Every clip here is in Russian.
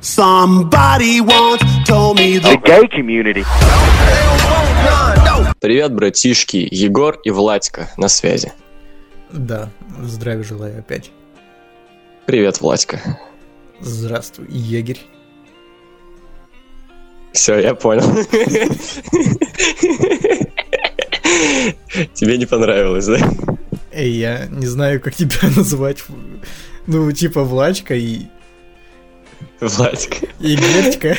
Somebody once told me the gay community. Привет, братишки, Егор и Владька на связи. Да, здравия желаю опять. Привет, Владька. Здравствуй, егерь. Все, я понял. Тебе не понравилось, да? Эй, я не знаю, как тебя называть. Ну, типа Влачка и... Владька. И Гертька.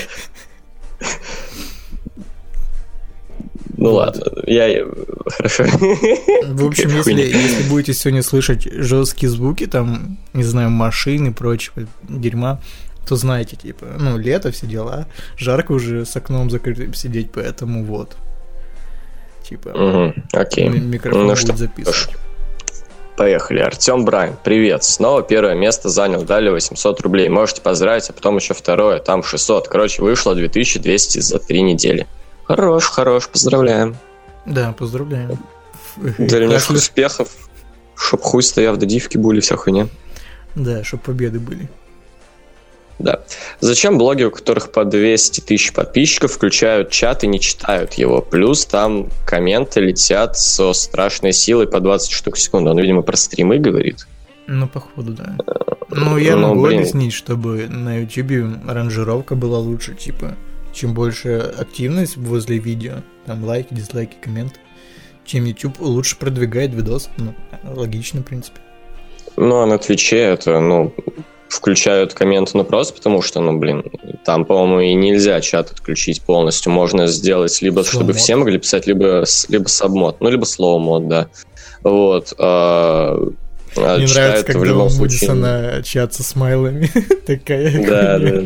Ну ладно, я... Хорошо. В общем, если, если будете сегодня слышать жесткие звуки, там, не знаю, машины и прочего дерьма, то знаете, типа, ну, лето, все дела, жарко уже с окном закрытым сидеть, поэтому вот. Типа, угу, окей. микрофон ну, будет что, записывать. Поехали. Артем Брайн, привет. Снова первое место занял, дали 800 рублей. Можете поздравить, а потом еще второе, там 600. Короче, вышло 2200 за три недели. Хорош, хорош, поздравляем. Да, поздравляем. Дальнейших успехов. Чтоб хуй стояв до дивки были, вся хуйня. Да, чтоб победы были. Да. Зачем блоги, у которых по 200 тысяч подписчиков, включают чат и не читают его? Плюс там комменты летят со страшной силой по 20 штук в секунду. Он, видимо, про стримы говорит. Ну, походу, да. Ну, я Ну, могу блин. объяснить, чтобы на YouTube ранжировка была лучше, типа, чем больше активность возле видео, там лайки, дизлайки, комменты, чем YouTube лучше продвигает видос. Ну, логично, в принципе. Ну, а на Твиче это, ну, включают комменты, ну, просто потому что, ну, блин, там, по-моему, и нельзя чат отключить полностью. Можно сделать либо, чтобы Slow-mod. все могли писать, либо, либо сабмод, ну, либо slow мод, да. Вот. а, а Мне нравится, когда в любом случае... Мудисона чат со смайлами. Такая. Да, да.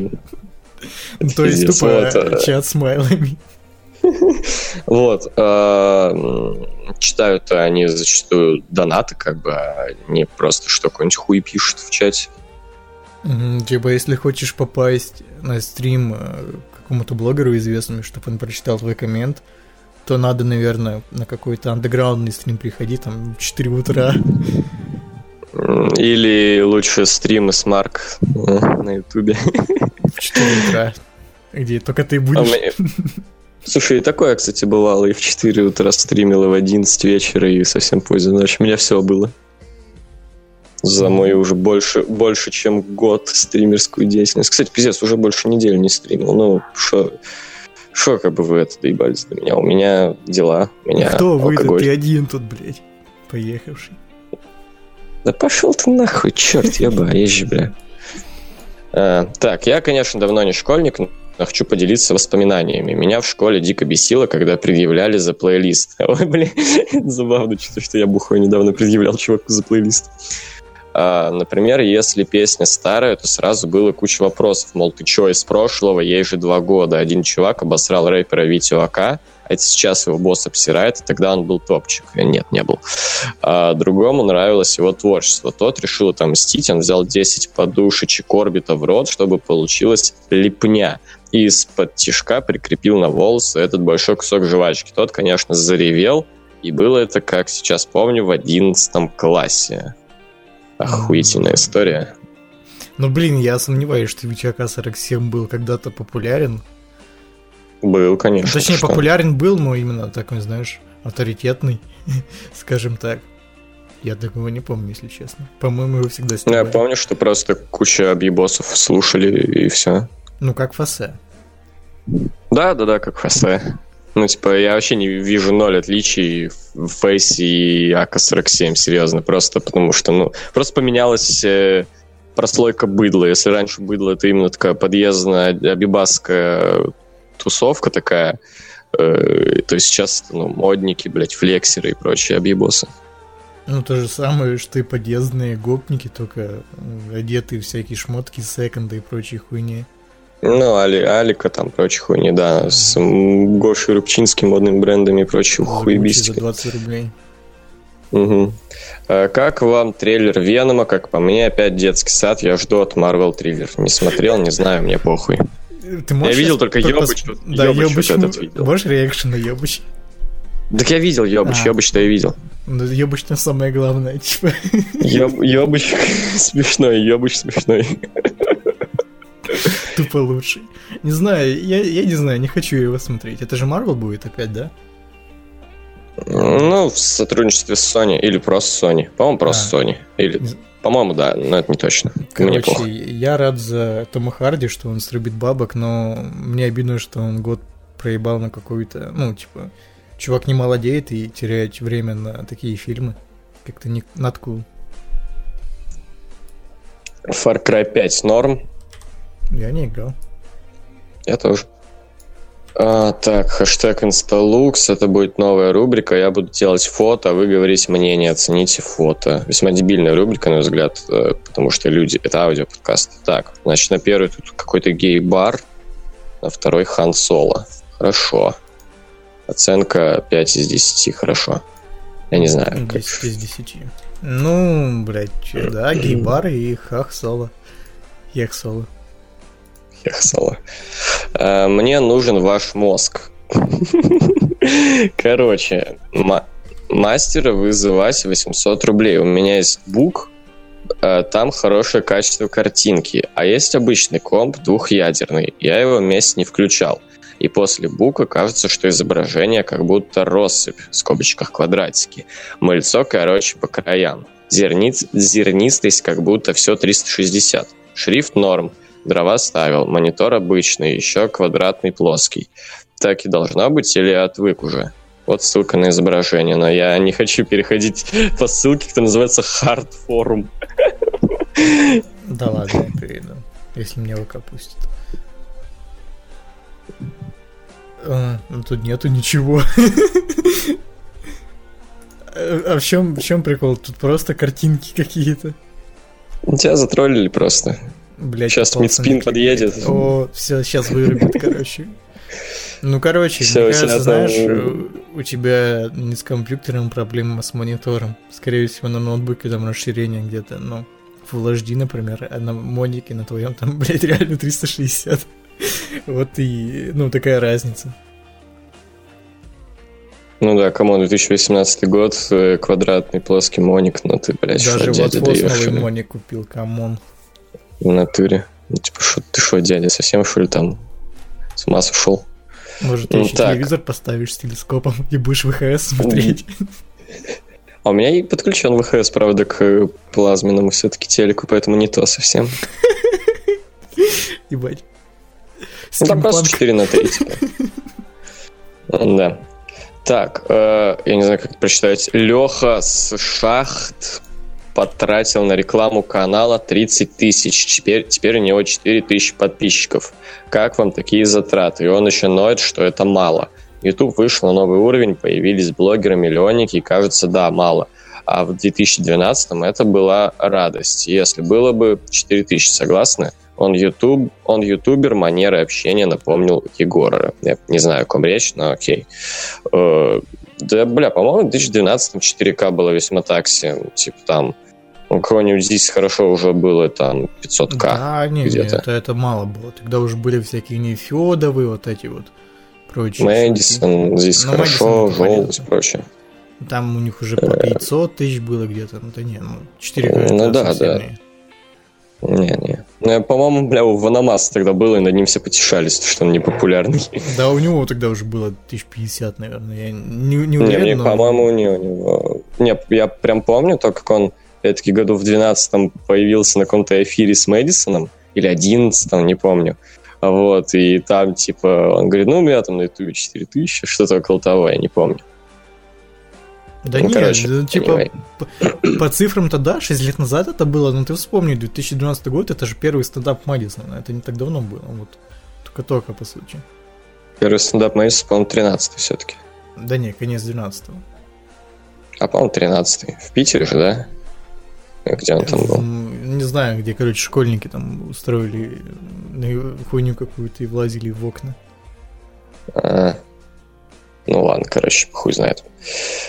Ну, То есть, тупо вот, э, чат с смайлами. Вот. а, Читают они зачастую донаты, как бы, а не просто что какой-нибудь хуй пишут в чате. Типа, если хочешь попасть на стрим э, к какому-то блогеру известному, чтобы он прочитал твой коммент, то надо, наверное, на какой-то андеграундный стрим приходить, там, в 4 утра. Или лучше стримы с Марк э, на Ютубе. В 4 утра. Где только ты А будешь. меня- Слушай, и такое, кстати, бывало. И в 4 утра стримил, и в 11 вечера, и совсем поздно ночью. У меня все было. За мой уже больше, больше, чем год стримерскую деятельность. Кстати, пиздец, уже больше недели не стримил. Ну, что... Что, как бы вы это доебались до меня? У меня дела, у меня Кто алкоголь. Ты один тут, блядь. Поехавший. Да пошел ты нахуй, черт, я езжу, бля. А, так, я, конечно, давно не школьник, но хочу поделиться воспоминаниями. Меня в школе дико бесило, когда предъявляли за плейлист. Ой, блин, забавно, что что я бухой недавно предъявлял чуваку за плейлист. А, например, если песня старая, то сразу было куча вопросов. Мол, ты чё, из прошлого? Ей же два года. Один чувак обосрал рэпера Витю Ака, а это сейчас его босс обсирает, и тогда он был топчик. Э, Нет, не был. А другому нравилось его творчество. Тот решил отомстить, он взял 10 подушечек орбита в рот, чтобы получилась липня. И из-под тишка прикрепил на волосы этот большой кусок жвачки. Тот, конечно, заревел, и было это, как сейчас помню, в 11 классе. Охуительная история. Ну, блин, я сомневаюсь, что Вичака 47 был когда-то популярен. Был, конечно. Точнее, что. популярен был, но именно такой, знаешь, авторитетный, скажем так. Я такого не помню, если честно. По-моему, его всегда Ну, Я снимали. помню, что просто куча объебосов слушали, и все. Ну, как Фасе. Да, да, да, как Хосе. Ну, типа, я вообще не вижу ноль отличий в Фейсе и АК-47, серьезно. Просто потому что, ну, просто поменялась э, прослойка быдла. Если раньше быдло это именно такая подъездная абибасская тусовка такая, э, то сейчас, ну, модники, блядь, флексеры и прочие объебосы. Ну, то же самое, что и подъездные гопники, только одетые всякие шмотки секонда и прочие хуйни. Ну, Али, Алика, там, прочие хуйни, да, с м, Гошей Рубчинским, модными брендами и Гуччи хуебистикой. За 20 рублей. А Как вам трейлер Венома? Как по мне, опять детский сад. Я жду от Marvel триллер. Не смотрел, не знаю, мне похуй. Ты можешь видел только Ёбыч, пос- Да, Ёбыч этот видел. Можешь реакшн на Ёбыч? Так я видел Ёбыч, А. Ёбыч-то я видел. Ну, Ёбыч там самое главное, типа. Ёб- Ёбыч смешной, Ёбыч смешной. Тупо лучший. Не знаю, я, я не знаю, не хочу его смотреть. Это же Марвел будет опять, да? Ну, в сотрудничестве с Sony или просто Sony. По-моему, просто а. Sony. Или, по-моему, да, но это не точно. Короче, я рад за Тома Харди, что он срубит бабок, но мне обидно, что он год проебал на какую-то, ну, типа, чувак не молодеет и теряет время на такие фильмы. Как-то не cool. Far Cry 5 норм. Я не играл. Я тоже. А, так, хэштег Instalux, это будет новая рубрика, я буду делать фото, а вы говорите мнение, оцените фото. Весьма дебильная рубрика, на мой взгляд, э, потому что люди, это аудиоподкаст. Так, значит, на первый тут какой-то гей-бар, на второй Хан Соло. Хорошо. Оценка 5 из 10, хорошо. Я не знаю. 10 как... из 10. Ну, блядь, да, гей-бар и Хах Соло. Ех Соло. Хехсала. Э, мне нужен ваш мозг. Короче, мастера вызывать 800 рублей. У меня есть бук, э, там хорошее качество картинки, а есть обычный комп двухъядерный. Я его вместе не включал. И после бука кажется, что изображение как будто россыпь, в скобочках квадратики. Мыльцо, короче, по краям. Зерниц, зернистость как будто все 360. Шрифт норм. Дрова ставил, монитор обычный, еще квадратный плоский. Так и должно быть или отвык уже? Вот ссылка на изображение, но я не хочу переходить по ссылке, которая называется Hard Forum. Да ладно, я перейду, если мне ВК пустит. А, ну тут нету ничего. А в чем, в чем прикол? Тут просто картинки какие-то. Тебя затроллили просто. Блять, сейчас Мидспин подъедет. О, все, сейчас вырубит, короче. Ну, короче, все, мне кажется, знаешь, у тебя не с компьютером проблема, а с монитором. Скорее всего, на ноутбуке там расширение где-то, ну, Full HD, например, а на монике на твоем там, блядь, реально 360. Вот и, ну, такая разница. Ну да, come on, 2018 год, э, квадратный плоский моник, ну ты, блядь, Даже вот новый моник купил, come on. В натуре. Ну, типа, шо, ты что, дядя, совсем что ли там с ума сошел? Может, ты ну, еще так. телевизор поставишь с кинескопом и будешь VHS смотреть? А у меня и подключен ВХС, правда, к плазменному все-таки телеку, поэтому не то совсем. Ебать. Ну, там просто 4 на 3, типа. Да. Так, э, я не знаю, как прочитать. Леха с шахт потратил на рекламу канала 30 тысяч. Теперь, теперь у него 4 тысячи подписчиков. Как вам такие затраты? И он еще ноет, что это мало. YouTube вышел на новый уровень, появились блогеры-миллионники, и кажется, да, мало. А в 2012 это была радость. Если было бы 4 тысячи, согласны? Он, YouTube, он ютубер, манеры общения напомнил Егора. Я не знаю, о ком речь, но окей. Э, да, бля, по-моему, в 2012 4К было весьма такси. Типа там у кого-нибудь здесь хорошо уже было там 500к. Да, не, не это, это мало было. Тогда уже были всякие Нефедовы, вот эти вот прочие. Мэдисон, здесь ну, хорошо, желтость, прочее. Там у них уже по 500 тысяч было где-то. Ну, да не, ну 4 Ну да, да. Не-не. Ну, по-моему, бля, у Ванамаса тогда было, и над ним все потешались, что он не популярный. Да, у него тогда уже было 1050, наверное. Я не, не уверен, не, не, но... по-моему, у него, у него... Не, я прям помню то, как он опять-таки, году в 12 появился на каком-то эфире с Мэдисоном, или 11 не помню. Вот, и там, типа, он говорит, ну, у меня там на ютубе 4000, что-то около того, я не помню. Да ну, нет, короче, ну, типа, по, по цифрам-то да, 6 лет назад это было, но ты вспомни, 2012 год, это же первый стендап Мэдисона, это не так давно было, вот, только-только, по сути. Первый стендап Мэдисона, по-моему, 13 все-таки. Да не, конец 12 -го. А, по-моему, 13 В Питере же, да? Где он там был? Не знаю, где, короче, школьники там устроили хуйню какую-то и влазили в окна. А, ну ладно, короче, хуй знает.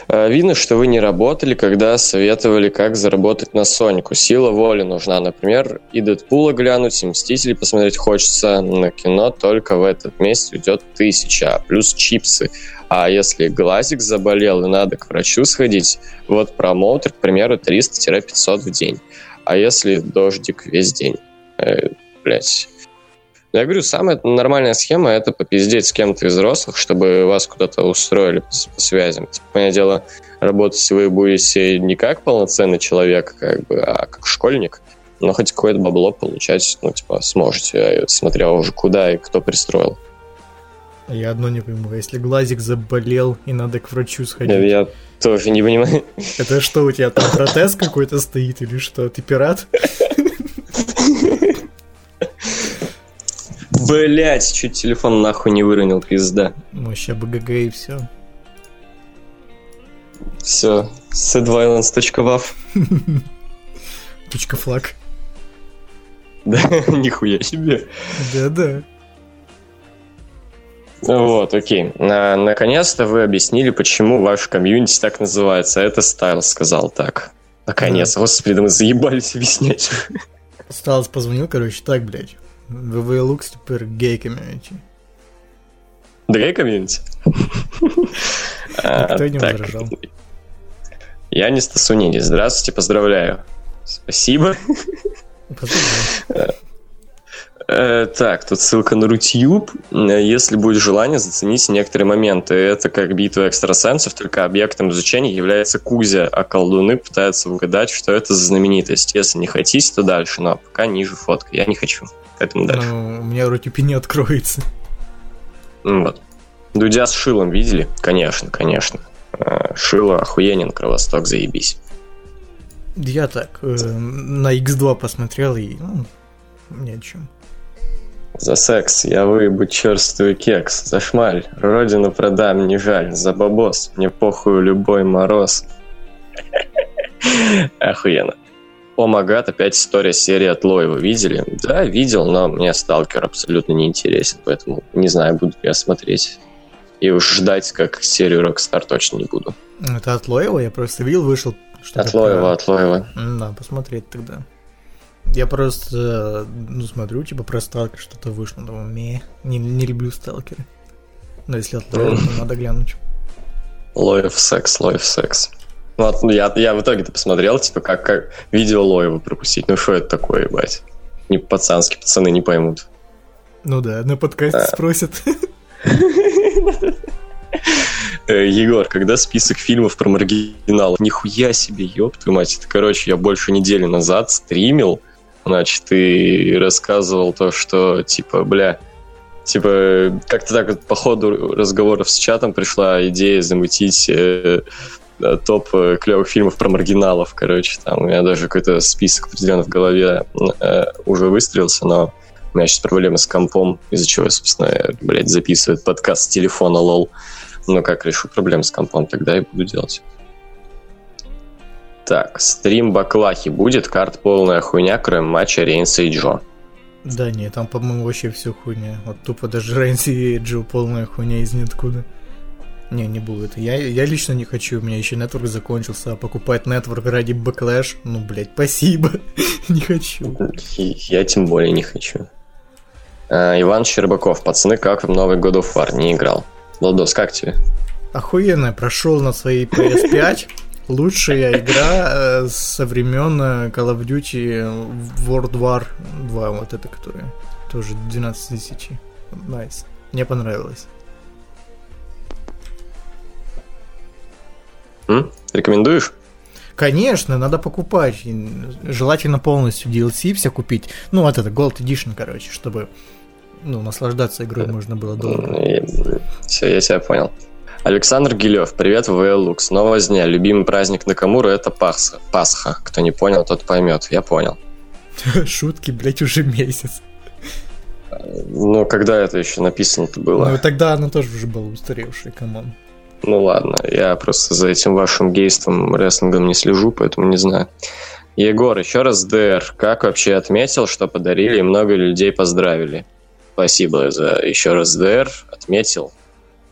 А, видно, что вы не работали, когда советовали, как заработать на Сонику. Сила воли нужна, например, и Дэдпула глянуть, и Мстители посмотреть хочется. На кино только в этот месяц уйдет тысяча, плюс чипсы. А если глазик заболел и надо к врачу сходить, вот промоутер, к примеру, 300-500 в день. А если дождик весь день? Э, блять. Я говорю, самая нормальная схема это попиздеть с кем-то из взрослых, чтобы вас куда-то устроили по, по связям. Типа, понятное дело, работать вы будете не как полноценный человек, как бы, а как школьник, но хоть какое-то бабло получать, ну, типа, сможете, смотря уже куда и кто пристроил. Я одно не пойму, если глазик заболел и надо к врачу сходить. Я тоже не понимаю. Это что, у тебя там протез какой-то стоит или что? Ты пират? Блять, чуть телефон нахуй не выронил, пизда. Вообще БГГ и все. Все, sedviolence.wav. Точка флаг. Да, нихуя себе. Да-да. Вот, окей. На, наконец-то вы объяснили, почему ваш комьюнити так называется. Это Стайл сказал так. Наконец, господи, мы заебались объяснять. Стайлс позвонил, короче, так, блядь. Лукс теперь гей комьюнити. Да гей комьюнити? Кто не возражал. Я не Стасунини. Здравствуйте, поздравляю. Спасибо. так, тут ссылка на Рутюб. Если будет желание, зацените некоторые моменты. Это как битва экстрасенсов, только объектом изучения является Кузя, а колдуны пытаются угадать, что это за знаменитость. Если не хотите, то дальше, но пока ниже фотка. Я не хочу. Поэтому дальше. Ну, у меня Рутюб не откроется. Вот. Дудя с Шилом видели? Конечно, конечно. Э, Шило охуенен, Кровосток, заебись. Я так, э, на X2 посмотрел и ну, ни о чем. За секс я выебу черствый кекс, за шмаль, родину продам, не жаль, за бабос, мне похуй любой мороз. Охуенно. О Магат, опять история серии от Лоева. Видели? Да, видел, но мне Сталкер абсолютно не интересен, поэтому не знаю, буду ли я смотреть. И уж ждать, как серию Rockstar точно не буду. Это от Лоева? Я просто видел, вышел. Что от Лоева, от Лоева. Да, посмотреть тогда. Я просто, ну, смотрю, типа, про сталкер что-то вышло, думаю, me, не, не люблю сталкеры. Но если от Лоева, то надо глянуть. Лоев секс, Лоев секс. Ну, вот, я, я в итоге-то посмотрел, типа, как, как видео Лоева пропустить. Ну, что это такое, ебать? Не пацанские пацаны не поймут. Ну да, на подкасте да. спросят. Э, Егор, когда список фильмов про маргиналов? Нихуя себе, ёб твою мать. Это, короче, я больше недели назад стримил значит, и рассказывал то, что, типа, бля, типа, как-то так вот по ходу разговоров с чатом пришла идея замутить э, топ э, клевых фильмов про маргиналов, короче, там у меня даже какой-то список определенно в голове э, уже выстрелился, но у меня сейчас проблемы с компом, из-за чего, собственно, я, блядь, записываю подкаст с телефона, lol. Но как решу проблемы с компом, тогда и буду делать. Так, стрим Backlash а будет, card полная хуйня, кроме матча Рейнса и Джо. Да нет, там, по-моему, вообще все хуйня. Вот тупо даже Рейнс и Джо полная хуйня из ниоткуда. Не, не будет. Я, я лично не хочу, у меня еще network закончился, а покупать network ради Backlash, ну, блядь, спасибо. не хочу. Я тем более не хочу. А, Иван Щербаков, пацаны, как в Новый God of War? Не играл. Владос, как тебе? Охуенно, прошел на своей PS5. Лучшая игра э, со времен э, Call of Duty World War 2, вот это, которая тоже 12 тысяч. Nice. Nice. Мне понравилось. М? Рекомендуешь? Конечно, надо покупать. Желательно полностью DLC все купить. Ну, вот это Gold Edition, короче, чтобы ну, наслаждаться игрой можно было долго. Все, я тебя понял. Александр Гилев, привет, ВЛ Снова возня. Любимый праздник Накамура это Пасха. Пасха. Кто не понял, тот поймет. Я понял. Шутки, блять, уже месяц. Ну, когда это еще написано-то было? Ну, тогда оно тоже уже было устаревшее, come on. Ну ладно, я просто за этим вашим гейством рестлингом не слежу, поэтому не знаю. Егор, еще раз ДР. Как вообще отметил, что подарили и много людей поздравили? Спасибо за еще раз ДР. Отметил.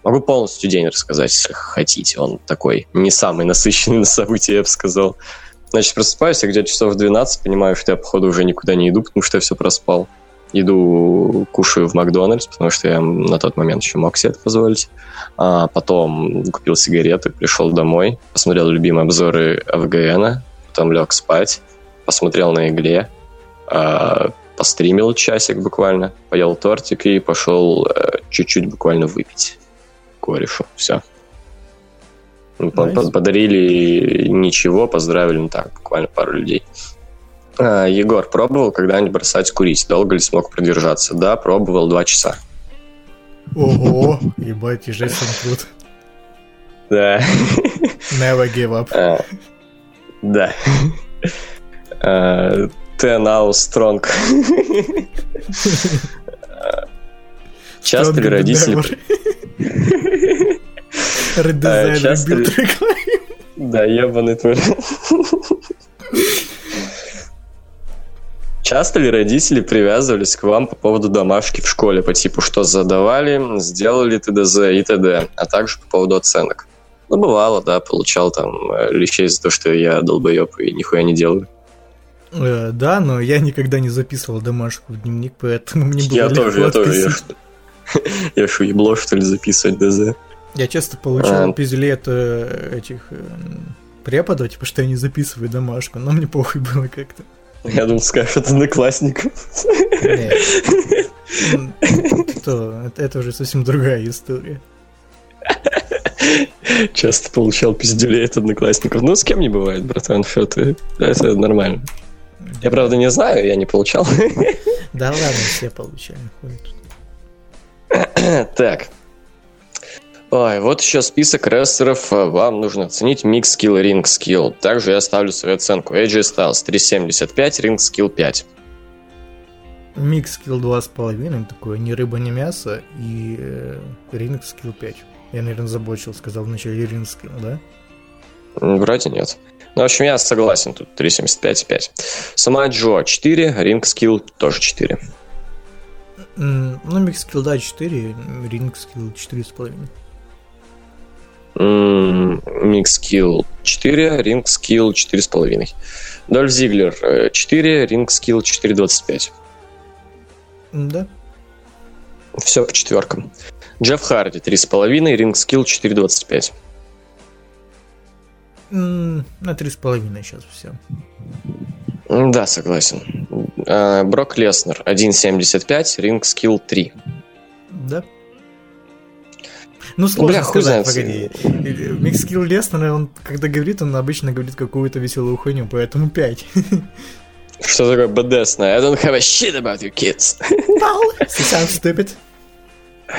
Могу полностью день рассказать, если хотите. Он такой не самый насыщенный на события, я бы сказал. Значит, просыпаюсь я где-то часов в 12, понимаю, что я, походу, уже никуда не иду, потому что я все проспал. Иду, кушаю в Макдональдс, потому что я на тот момент еще мог себе это позволить. А потом купил сигареты, пришел домой, посмотрел любимые обзоры АВГНа, потом лег спать, посмотрел на игле, а, постримил часик буквально, поел тортик и пошел э, чуть-чуть буквально выпить корешу. Все. Nice. Подарили ничего, поздравили, ну так, буквально пару людей. А, Егор, пробовал когда-нибудь бросать курить? Долго ли смог продержаться? Да, пробовал два часа. Ого, ебать, ежественно крут. Да. Never give up. А, Да. А, Ten now strong. Часто ли родители... Редизайн А, часто. Да, ебаный твой. Часто ли родители привязывались к вам по поводу домашки в школе, по типу, что задавали, сделали ТДЗ и т.д., а также по поводу оценок? Ну, бывало, да, получал там э, лещей за то, что я долбоеб и нихуя не делаю. Э, Да, но я никогда не записывал домашку в дневник, поэтому мне было Я легко тоже, я тоже. Я, я что, ебло, что ли, записывать ДЗ? Я часто получал А. пизделей от э, этих э, преподов, типа, что я не записываю домашку, но мне похуй было как-то. Я думал, скажешь, от одноклассников. Нет. М, Что, это, это уже совсем другая история. Часто получал пиздюлей от одноклассников. Ну, с кем не бывает, братан, что ты? Это нормально. Я, правда, не знаю, я не получал. Да ладно, все получали. хуй тут. Так. Ой, вот еще список рестлеров. Вам нужно оценить mic skill и ring skill. Также я ставлю свою оценку. AJ Styles 3.75, ring skill 5. Mic skill 2,5, такое ни рыба, ни мясо, и э, ring skill 5. Я, наверное, заботчил, сказал вначале ring skill, да? Вроде нет. Ну, в общем, я согласен, тут 3.75 и 5. Самоа Джо 4, ring skill тоже 4. Ну, mic skill, да, 4, ring skill 4,5. М, Mic skill 4, ring skill 4,5. Дольф Зиглер э, 4, ring skill 4,25. М, Да. Все по четверкам. Джефф Харди 3,5, ring skill 4,25. М, На 3,5 сейчас все. Да, согласен. А, Брок Леснер 1.75, ринг скилл 3. Да. Ну, сложно Бля, хуй сказать, знает. погоди. Микс скилл Леснера, он, когда говорит, он обычно говорит какую-то веселую хуйню, поэтому 5. Что такое БДСное? I don't have a shit about you kids. You sound stupid.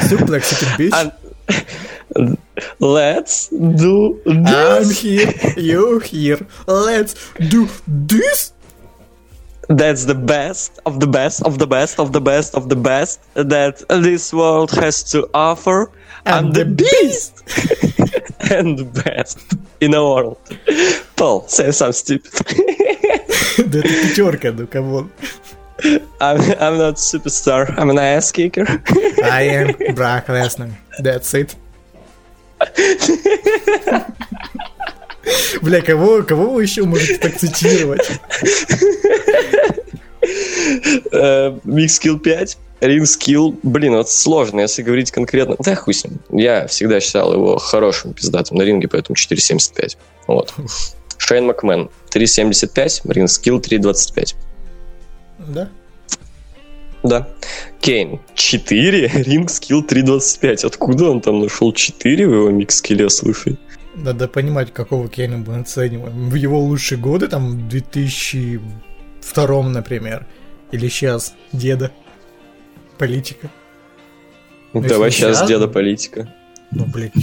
Suplex, stupid bitch. And- Let's do I'm this. here, you here. Let's do this. That's the best of the best of the best of the best of the best that this world has to offer. I'm the beast and the best in the world. Paul, say something stupid. Да это пятерка, ну камон. I'm, I'm not superstar. I'm an ass kicker. I am Brock Lesnar. That's it. Бля, кого, кого вы еще можете так цитировать? Mic skill 5, ring skill. Блин, вот сложно, если говорить конкретно. Да хуй с ним. Я всегда считал его хорошим пиздатым на ринге, поэтому 4.75. Вот. Шейн Макмен 3.75, ring skill 3.25. Да? Да. Кейн 4, ring skill 3.25. Откуда он там нашел 4 в его mic skill е, слушай? Надо понимать, какого Кейна мы оцениваем. В его лучшие годы, там, в 2002, например. Или сейчас, деда. Политика. если Давай не сейчас сейчас, деда ну. политика. Ну, блядь,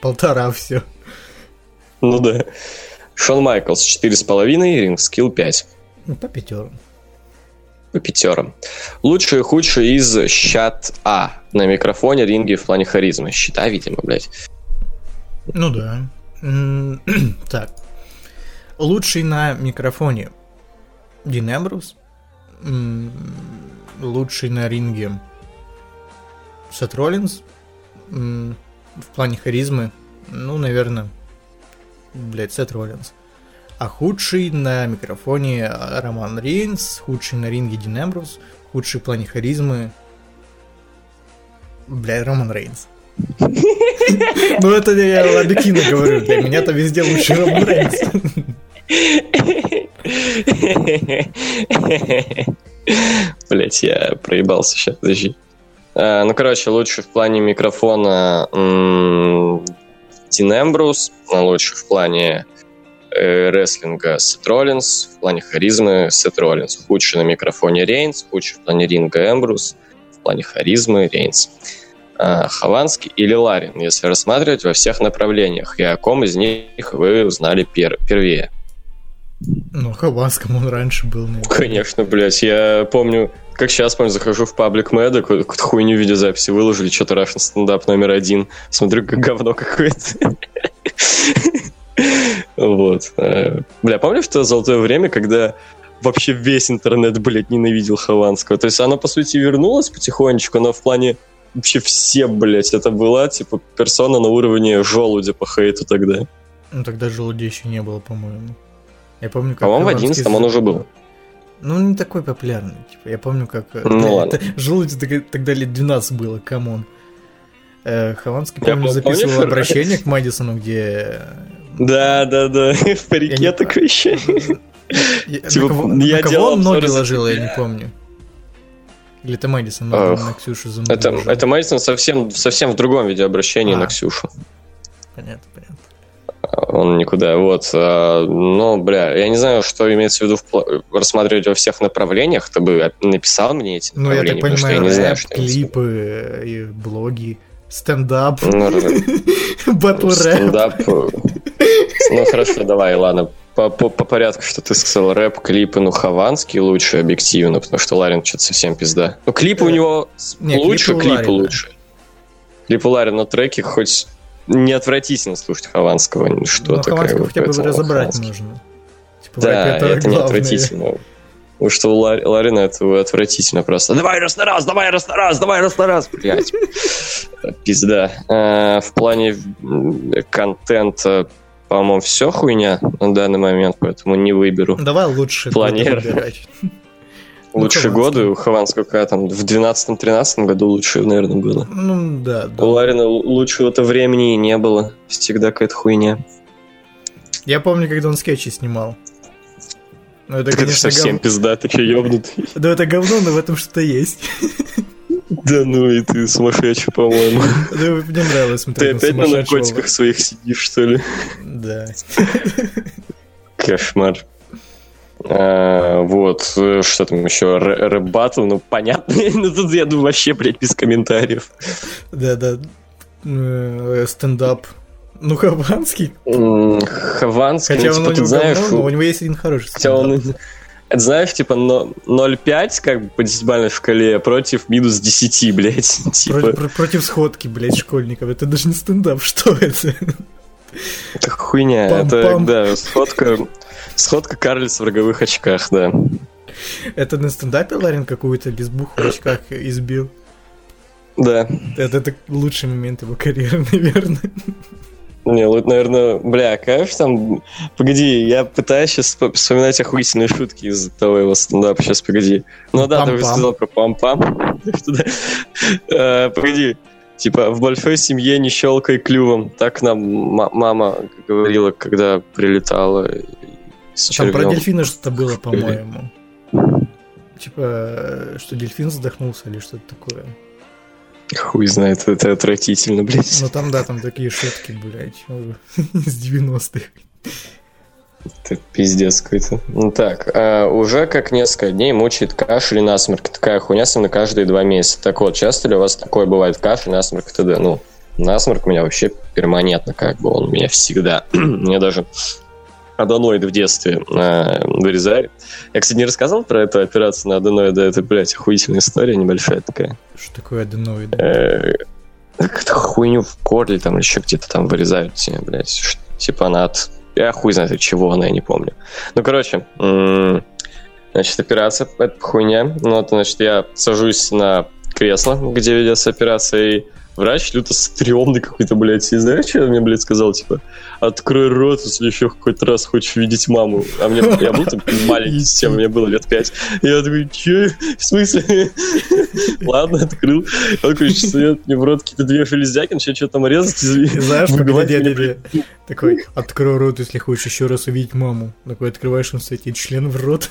полтора все. Ну да. Шон Майклс 4.5, ринг скилл 5. Ну, по пятерам. по пятерам. Лучший и худший из щат А на микрофоне, ринге в плане харизмы. Щита, видимо, блядь. Ну да. Так. Лучший на микрофоне Дин Эмбрус. Лучший на ринге Сет Роллинс. В плане харизмы, ну, наверное, блядь, Сет Роллинс. А худший на микрофоне а, Роман Рейнс, худший на ринге Дин Эмбрус, худший в плане харизмы Блядь, Роман Рейнс. Ну это я объективно говорю, для меня-то везде лучше Роман Рейнс. Блять, я проебался сейчас, подожди. А, ну, короче, лучше в плане микрофона м- Дин Эмбрус, а лучше в плане э, рестлинга Сет Роллинс, в плане харизмы Сет Роллинс. Худший на микрофоне Рейнс, худший в плане ринга Эмбрус, в плане харизмы Рейнс. А, Хованский или Ларин, если рассматривать во всех направлениях. И о ком из них вы узнали пер- первее. Ну, Хованском он раньше был. наверное. Конечно, блядь, я помню, как сейчас помню, захожу в паблик Мэда, какую-то хуйню видеозаписи выложили, что-то Russian стендап номер один. Смотрю, как говно какое-то. Вот. Э, Бля, помнишь что золотое время, когда вообще весь интернет, блядь, ненавидел Хованского? То есть оно, по сути, вернулось потихонечку, но в плане вообще все, блядь, это была, типа, персона на уровне Желудя по хейту тогда. Ну, тогда желудей еще не было, по-моему. Я помню, как По-моему, в Хованский 11 он уже был. Ну, не такой популярный. Типа, я помню, как... э, Ну, ладно. Желудь тогда- лет 12 было, come on. Э, Хованский, помню, пом- записывал обращение к Мэдисону, где... Да, да, да, в парике такое еще. Я- Типа, делал он ноги ложил, я не помню. Или это Мэдисон Ах, на Ксюшу Это, это Мэдисон совсем, совсем в другом виде обращения А. на Ксюшу. Понятно, понятно. Он никуда. Вот. а, Ну, бля, я не знаю, что имеется в виду в рассматривать во всех направлениях. Ты бы написал мне эти Ну, я направления, так потому что понимаю, я не знаю, рэп, что клипы, и блоги, стендап, Ну, батл рэп. стендап. э, Ну, хорошо, давай, ладно. По, по, по порядку, что ты сказал, рэп, клипы, ну, Хованский лучше объективно, потому что Ларин что-то совсем пизда. Ну, клипы у него с- Не, лучше, клипы клипы Ларина. лучше. Клипы Ларина, но треки хоть не отвратительно слушать Хованского, что Ну, такое. Хованского хотя бы разобрать Хованский. нужно. Типа, Да, рэпе это, не отвратительно. Потому что у Лар- Ларина это отвратительно просто. Давай раз на раз, давай раз на раз, давай раз на раз. Блять. Пизда. А, В плане контента, по-моему, все хуйня на данный момент, поэтому не выберу. Давай лучше Планер. Ну, Лучшие Хованский. годы у Хованского там в 12-13 году лучшее, наверное, было. Ну, да, да. У Ларина лучшего-то времени и не было. Всегда какая-то хуйня. Я помню, когда он скетчи снимал. Ну, это, Так это конечно, совсем гов- пизда, ты че, ёбнутый? Да, это говно, но в этом что-то есть. Да ну и ты сумасшедший, по-моему. Да, мне нравилось Ты смотреть на опять на наркотиках своих сидишь, что ли? Да. Кошмар. А, вот, что там еще, Рэ- рэп-баттл, ну, понятно, ну, тут, я думаю, вообще, блядь, без комментариев. Да, да. Э, Стендап. Ну, Хованский. Хованский, Хотя ну, он типа, у ты знаешь, говно, но у- него есть один хороший хотя он, это знаешь, типа, но- 0,5, как бы, по десятибалльной шкале, против минус 10, блядь, типа, про- Против сходки, блядь, школьников. Это даже не стендап, что это? это хуйня, это, Пам-пам. да, сходка, сходка карлиц в роговых очках, да. Это на стендапе Ларин какую-то лесбуху в очках избил. Да, Это, это лучший момент его карьеры, наверное. Не, вот, наверное, бля, конечно, там... Погоди, я пытаюсь сейчас вспоминать охуительные шутки из того его стендапа. Сейчас, погоди. Ну да, ты сказал про пам-пам. Э, Погоди. Типа, в большой семье не щелкай клювом. Так нам ма- мама говорила, когда прилетала Там про дельфина что-то было, по-моему. Типа, э, что дельфин задохнулся или что-то такое. Хуй знает, это отвратительно, блядь. Ну там, да, там такие шутки, блядь, из 90-х. Это пиздец какой-то. Ну так, а, уже как несколько дней мучает кашель и насморк. Такая хуйня со мной каждые два месяца. Так вот, часто ли у вас такое бывает кашель, насморк и т.д.? Ну, насморк у меня вообще перманентно, как бы он у меня всегда. Мне даже аденоиды в детстве э, вырезали. Я, кстати, не рассказал про эту операцию на аденоиды. Это, блядь, охуительная история небольшая такая. Что такое аденоид? Э, Как-то хуйню в горле там или еще где-то там вырезают тебе, блядь. Типа она от... Я хуй знает от чего она, я не помню. Ну, короче, м, значит, операция, это хуйня. Ну, вот, значит, я сажусь на кресло, где ведется операция, и врач люто стрёмный какой-то, блядь. И знаешь, что он мне, блядь, сказал? Типа, открой рот, если еще какой-то раз хочешь видеть маму. А мне, я был там маленький, совсем, мне было лет пять. И я такой, че? В смысле? Ладно, открыл. Он, короче, сует мне в рот какие-то две железяки, начинает что-то там резать. знаешь, как дядя такой, открой рот, если хочешь еще раз увидеть маму. Такой, открываешь, он стоит, и член в рот.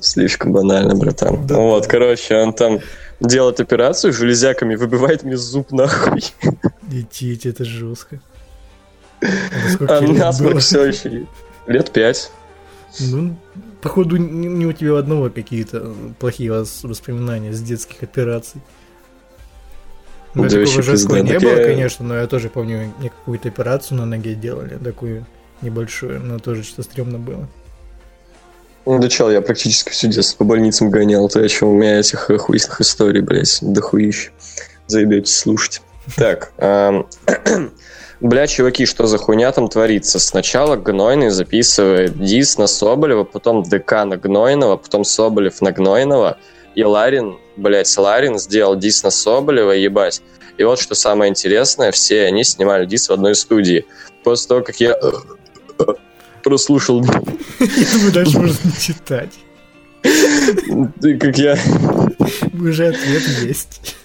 слишком банально, братан. Да. Вот, короче, он там делает операцию железяками, выбивает мне зуб нахуй. Идите, это жестко. А было? все еще. Лет пять. Ну, походу, не, у тебя одного какие-то плохие вос- воспоминания с детских операций. Ну, Да такого жесткого не было, я- конечно, но я тоже помню, мне какую-то операцию на ноге делали, такую небольшую, но тоже что-то стрёмно было. Ну да чел, я практически всю детство по больницам гонял. То, чем у меня этих охуительных историй, блядь, дохуища. Заебетесь слушать. Так, бля, чуваки, что за хуйня там творится? Сначала Гнойный записывает дис на Соболева, потом ДК на Гнойного, потом Соболев на Гнойного, и Ларин, блядь, Ларин сделал дис на Соболева, ебать. И вот что самое интересное, все они снимали дис в одной студии. После того, как я э, прослушал Я думаю, дальше можно читать. как я Уже ответ есть.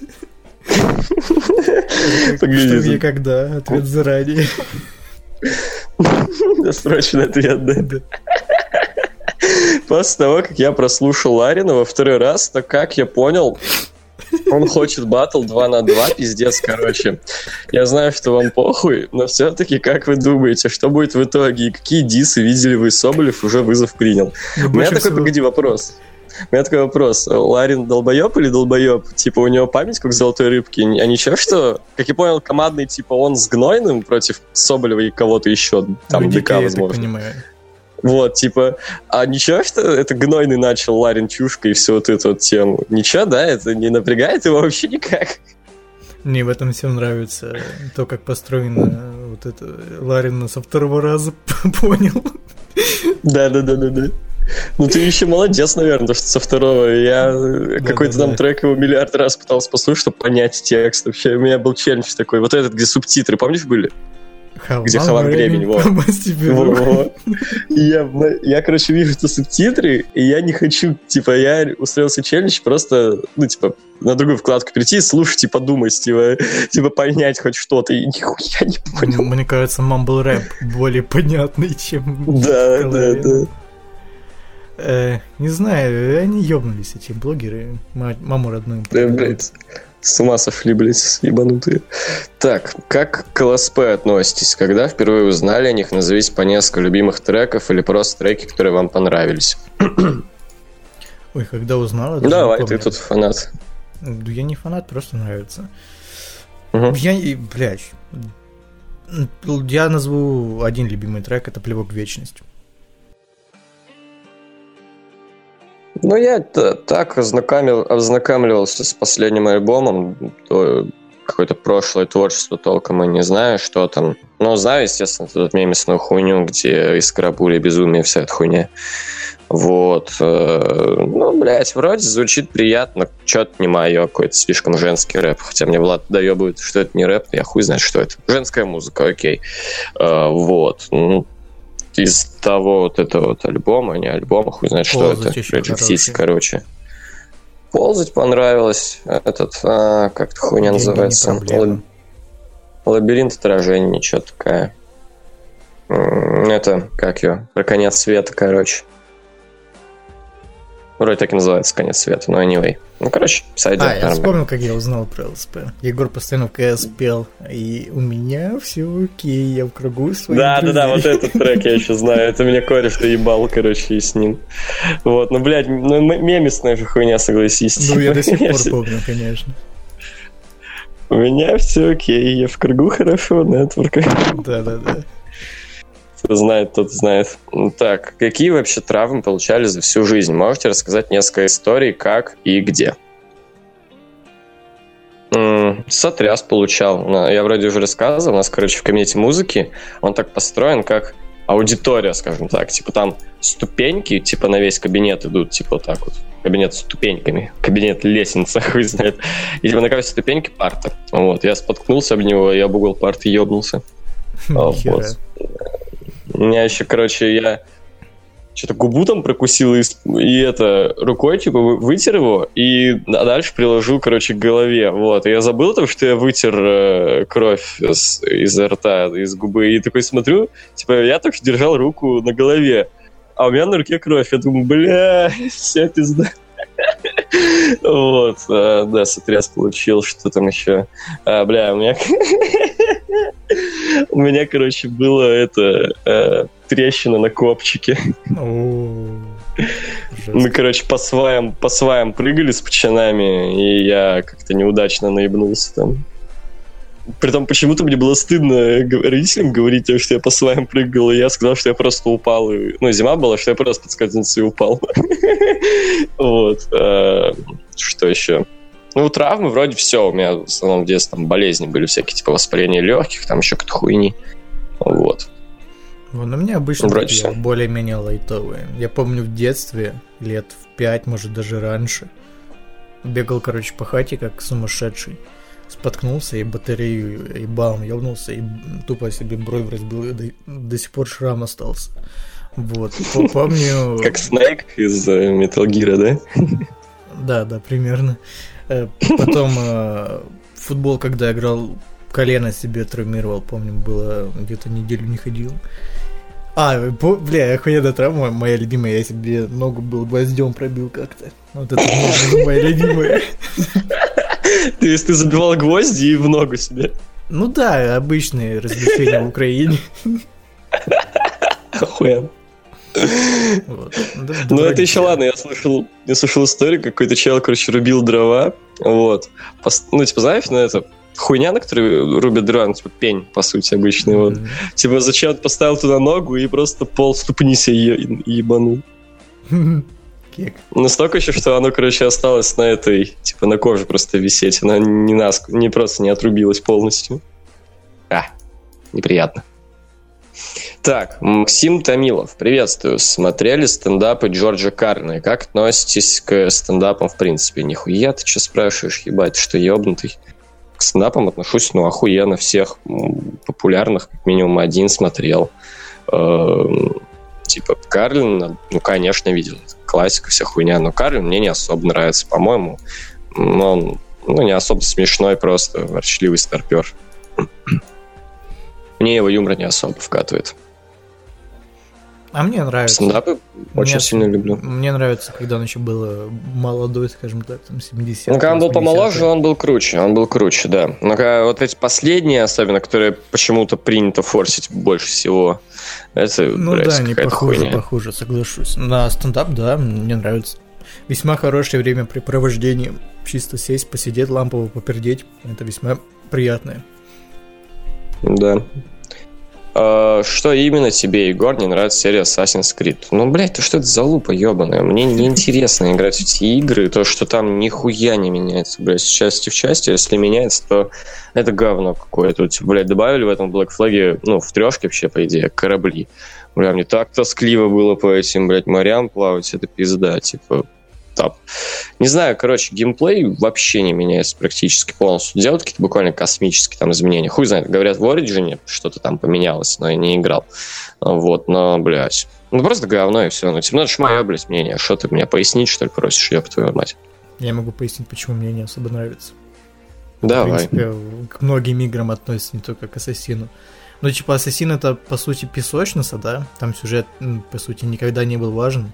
Погоди, Что, когда? Ответ заранее. Срочный ответ, да. После того, как я прослушал Ларина во второй раз, то как я понял, он хочет батл 2 на 2, пиздец, короче. Я знаю, что вам похуй, но все-таки как вы думаете, что будет в итоге? И какие дисы видели вы Соболев уже вызов принял? Ну, У меня такой, погоди, вопрос. У меня такой вопрос. Ларин долбоеб или долбоеб? Типа, у него память как золотой рыбки. А ничего, что, как я понял, командный, типа, он с Гнойным против Соболева и кого-то еще, там, Ну, ДК, дикий, я возможно. понимаю. Вот, типа, а ничего, что это Гнойный начал Ларин Чушка и всю вот эту вот тему? Ничего, да? Это не напрягает его вообще никак? Мне в этом всем нравится то, как построено вот это Ларина со второго раза понял. Да-да-да-да-да. Ну ты еще молодец, наверное, что со второго я какой-то там да. трек его миллиард раз пытался послушать, чтобы понять текст. Вообще, у меня был челлендж такой. Вот этот, где субтитры, помнишь, были? Где «Халат гребень», во. Помасть тебе руку. Во-во. И я, я, короче, вижу это субтитры, и я не хочу, типа, я устроил себе челлендж просто, ну, типа, на другую вкладку перейти, слушать и подумать, типа, типа, понять хоть что-то, и нихуя не понял. Мне кажется, мамбл рэп более понятный, чем Да, да, да. Э, Не знаю, они ёбнулись, эти блогеры. Мать- Маму родную. Да, блядь, с ума сошли, блядь, ебанутые. Так, как к ЛСП относитесь? Когда впервые узнали о них, назовите по несколько любимых треков или просто треки, которые вам понравились. Ой, когда узнал, не Давай, ты тут фанат. Да Я не фанат, просто нравится. Мгм. Я, блядь, я назову один любимый трек, это «Плевок в вечность». Ну, я так ознакомил, ознакомливался с последним альбомом, то какое-то прошлое творчество толком и не знаю, что там. Ну, знаю, естественно, эту мемесную хуйню, где искра, пуля, безумие, вся эта хуйня. Вот. э, Ну, блядь, вроде звучит приятно. Чё-то не мое, какой-то слишком женский рэп. Хотя мне Влад доебывает, что это не рэп, я хуй знает, что это. Женская музыка, окей. Э, Вот. Ну, из того вот этого вот альбома, не альбома, хуй знает, что Ползать это. Project City, короче. Ползать понравилось. Этот, а, как это хуйня Деньги называется? Лаб- Лабиринт отражений, ничего такая. Это, как ее, про конец света, короче. Вроде так и называется конец света, но anyway. Ну, короче, сойдет А, я нормально. вспомнил, как я узнал про ЛСП. Егор постоянно в КС пел, и у меня все окей, я в кругу своих Да, да, да, вот друзей». этот трек я еще знаю. Это мне кореш доебал, короче, и с ним. Вот, ну, блядь, ну, же хуйня, согласись. Ну, я до сих меня пор помню, конечно. У меня все окей, я в кругу хорошо, нетворка. Да-да-да. Кто знает, тот знает. Ну, Так, какие вообще травмы получали за всю жизнь? Можете рассказать несколько историй, как и где? Сотряс получал. Я вроде уже рассказывал. У нас, короче, в кабинете музыки он так построен, как аудитория, скажем так. Типа там ступеньки, типа на весь кабинет идут, типа вот так вот. Кабинет с ступеньками. Кабинет лестница, хуй знает. И типа на каждой ступеньке парта. Вот. Я споткнулся об него, и об угол парты ебнулся. Вот. Меня еще, короче, я что-то губу там прокусил и, и это рукой типа вы- вытер его и а дальше приложил, короче, к голове. Вот. И я забыл там, что я вытер э, кровь с- из рта, из губы. И такой смотрю, типа, я только держал руку на голове. а у меня на руке кровь. Я думаю, бля, вся пизда. Вот, а, да, сотряс получил, что там еще. А, бля, у меня... У меня, короче, было это а, трещина на копчике. Мы, короче, по сваям, по сваям прыгали с пацанами, и я как-то неудачно наебнулся там. Притом почему-то мне было стыдно родителям говорить, что я по сваям прыгал, и я сказал, что я просто упал. И... Ну, зима была, что я просто подскользнулся и упал. Вот. А, что еще? Ну, травмы вроде все. У меня в основном в детстве там болезни были всякие, типа воспаления легких, там еще какие-то хуйни. Вот. Ну, у меня обычно Вроде более-менее лайтовые. Я помню в детстве, лет в пять, может даже раньше, бегал, короче, по хате как сумасшедший споткнулся и батарею и балом ебнулся и тупо себе бровь разбил и до, до сих пор шрам остался. Вот, помню... Как Снейк из э, Metal Gear, да? Да, да, примерно. Э, потом э, футбол, когда играл, колено себе травмировал, помню, было где-то неделю не ходил. А, бля, охуенная травма, моя любимая, я себе ногу был гвоздем пробил как-то. Вот это моя любимая. То есть ты забивал гвозди и в ногу себе? Ну да, обычные развлечения в Украине. Охуенно. Вот. ну, это еще ладно, я слышал, я слышал историю, какой-то чел, короче, рубил дрова, вот. Ну, типа, знаешь, на это хуйня, на которой рубят дрова, ну, типа, пень, по сути, обычный, вот. Типа, зачем поставил туда ногу и просто пол ступни себе ебанул. Кек. Настолько еще, что оно, короче, осталось на этой, типа, на коже просто висеть. Она не, нас, не просто не отрубилась полностью. А, неприятно. Так, Максим Томилов, приветствую. Смотрели стендапы Джорджа Карна. Как относитесь к стендапам в принципе? Нихуя ты что спрашиваешь, ебать, что ебнутый? К стендапам отношусь, ну, охуенно всех популярных, как минимум один смотрел. Эм, типа Карлин, ну, конечно, видел. Классика, вся хуйня. Но Карлин мне не особо нравится, по-моему. Он ну, не особо смешной, просто ворчливый старпер. Мне его юмор не особо вкатывает. А мне нравится. Стендапы очень мне, сильно люблю. Мне нравится, когда он еще был молодой, скажем так, там 70 Ну, когда он был помоложе, он был круче, он был круче, да. Но когда вот эти последние, особенно, которые почему-то принято форсить больше всего, это, Ну блядь, да, они похуже, хуйня. похуже, соглашусь. На стендап, да, мне нравится. Весьма хорошее времяпрепровождение. Чисто сесть, посидеть, лампово попердеть. Это весьма приятное. Да, Uh, что именно тебе, Егор, не нравится серия Assassin's Creed? Ну, блядь, ты что это за лупа ебаная? Мне неинтересно играть в эти игры, то, что там нихуя не меняется, блядь, с части в части. Если меняется, то это говно какое-то. Типа, блядь, добавили в этом Black Flag, ну, в трешке вообще, по идее, корабли. Бля, мне так тоскливо было по этим, блядь, морям плавать, это пизда, типа, этап. Не знаю, короче, геймплей вообще не меняется практически полностью. Делают какие-то буквально космические там изменения. Хуй знает, говорят, в Origin что-то там поменялось, но я не играл. Вот, но, блядь, ну просто говно и все. Ну, типа, ну это мое, блядь, мнение. Что ты меня пояснить, что ли, просишь, ёб твою мать? Я могу пояснить, почему мне не особо нравится. Давай. В принципе, к многим играм относится не только к Ассасину. Ну, типа, Ассасин это, по сути, песочница, да? Там сюжет, по сути, никогда не был важен.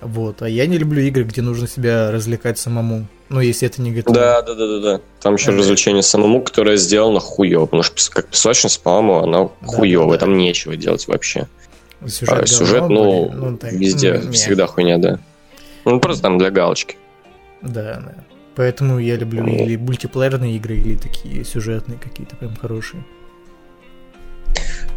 Вот. А я не люблю игры, где нужно себя развлекать самому. Ну, если это не GTA. Да, да, да, да, да. Там еще развлечение самому, которое сделано хуево. Потому что как песочница, по-моему, она да, хуево. Да. Там нечего делать вообще. Сюжет, а, сюжет ну, ну так, везде ну, всегда хуйня, да. Ну, просто там для галочки. Да, да. Поэтому я люблю или мультиплеерные игры, или такие сюжетные какие-то прям хорошие.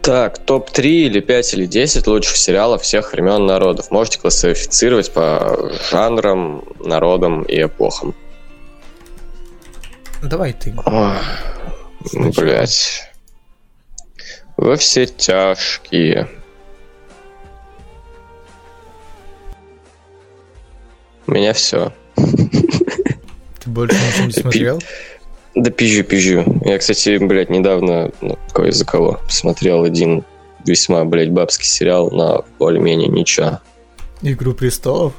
Так, топ-3 или 5 или 10 лучших сериалов всех времен народов. Можете классифицировать по жанрам, народам и эпохам. Давай ты. Блять. Во все тяжкие. У меня все. Ты больше ничего не смотрел? Да пизжу, пизжу. Я, кстати, блядь, недавно, ну, какой из-за кого, посмотрел один весьма, блядь, бабский сериал на более-менее ничего. Игру престолов?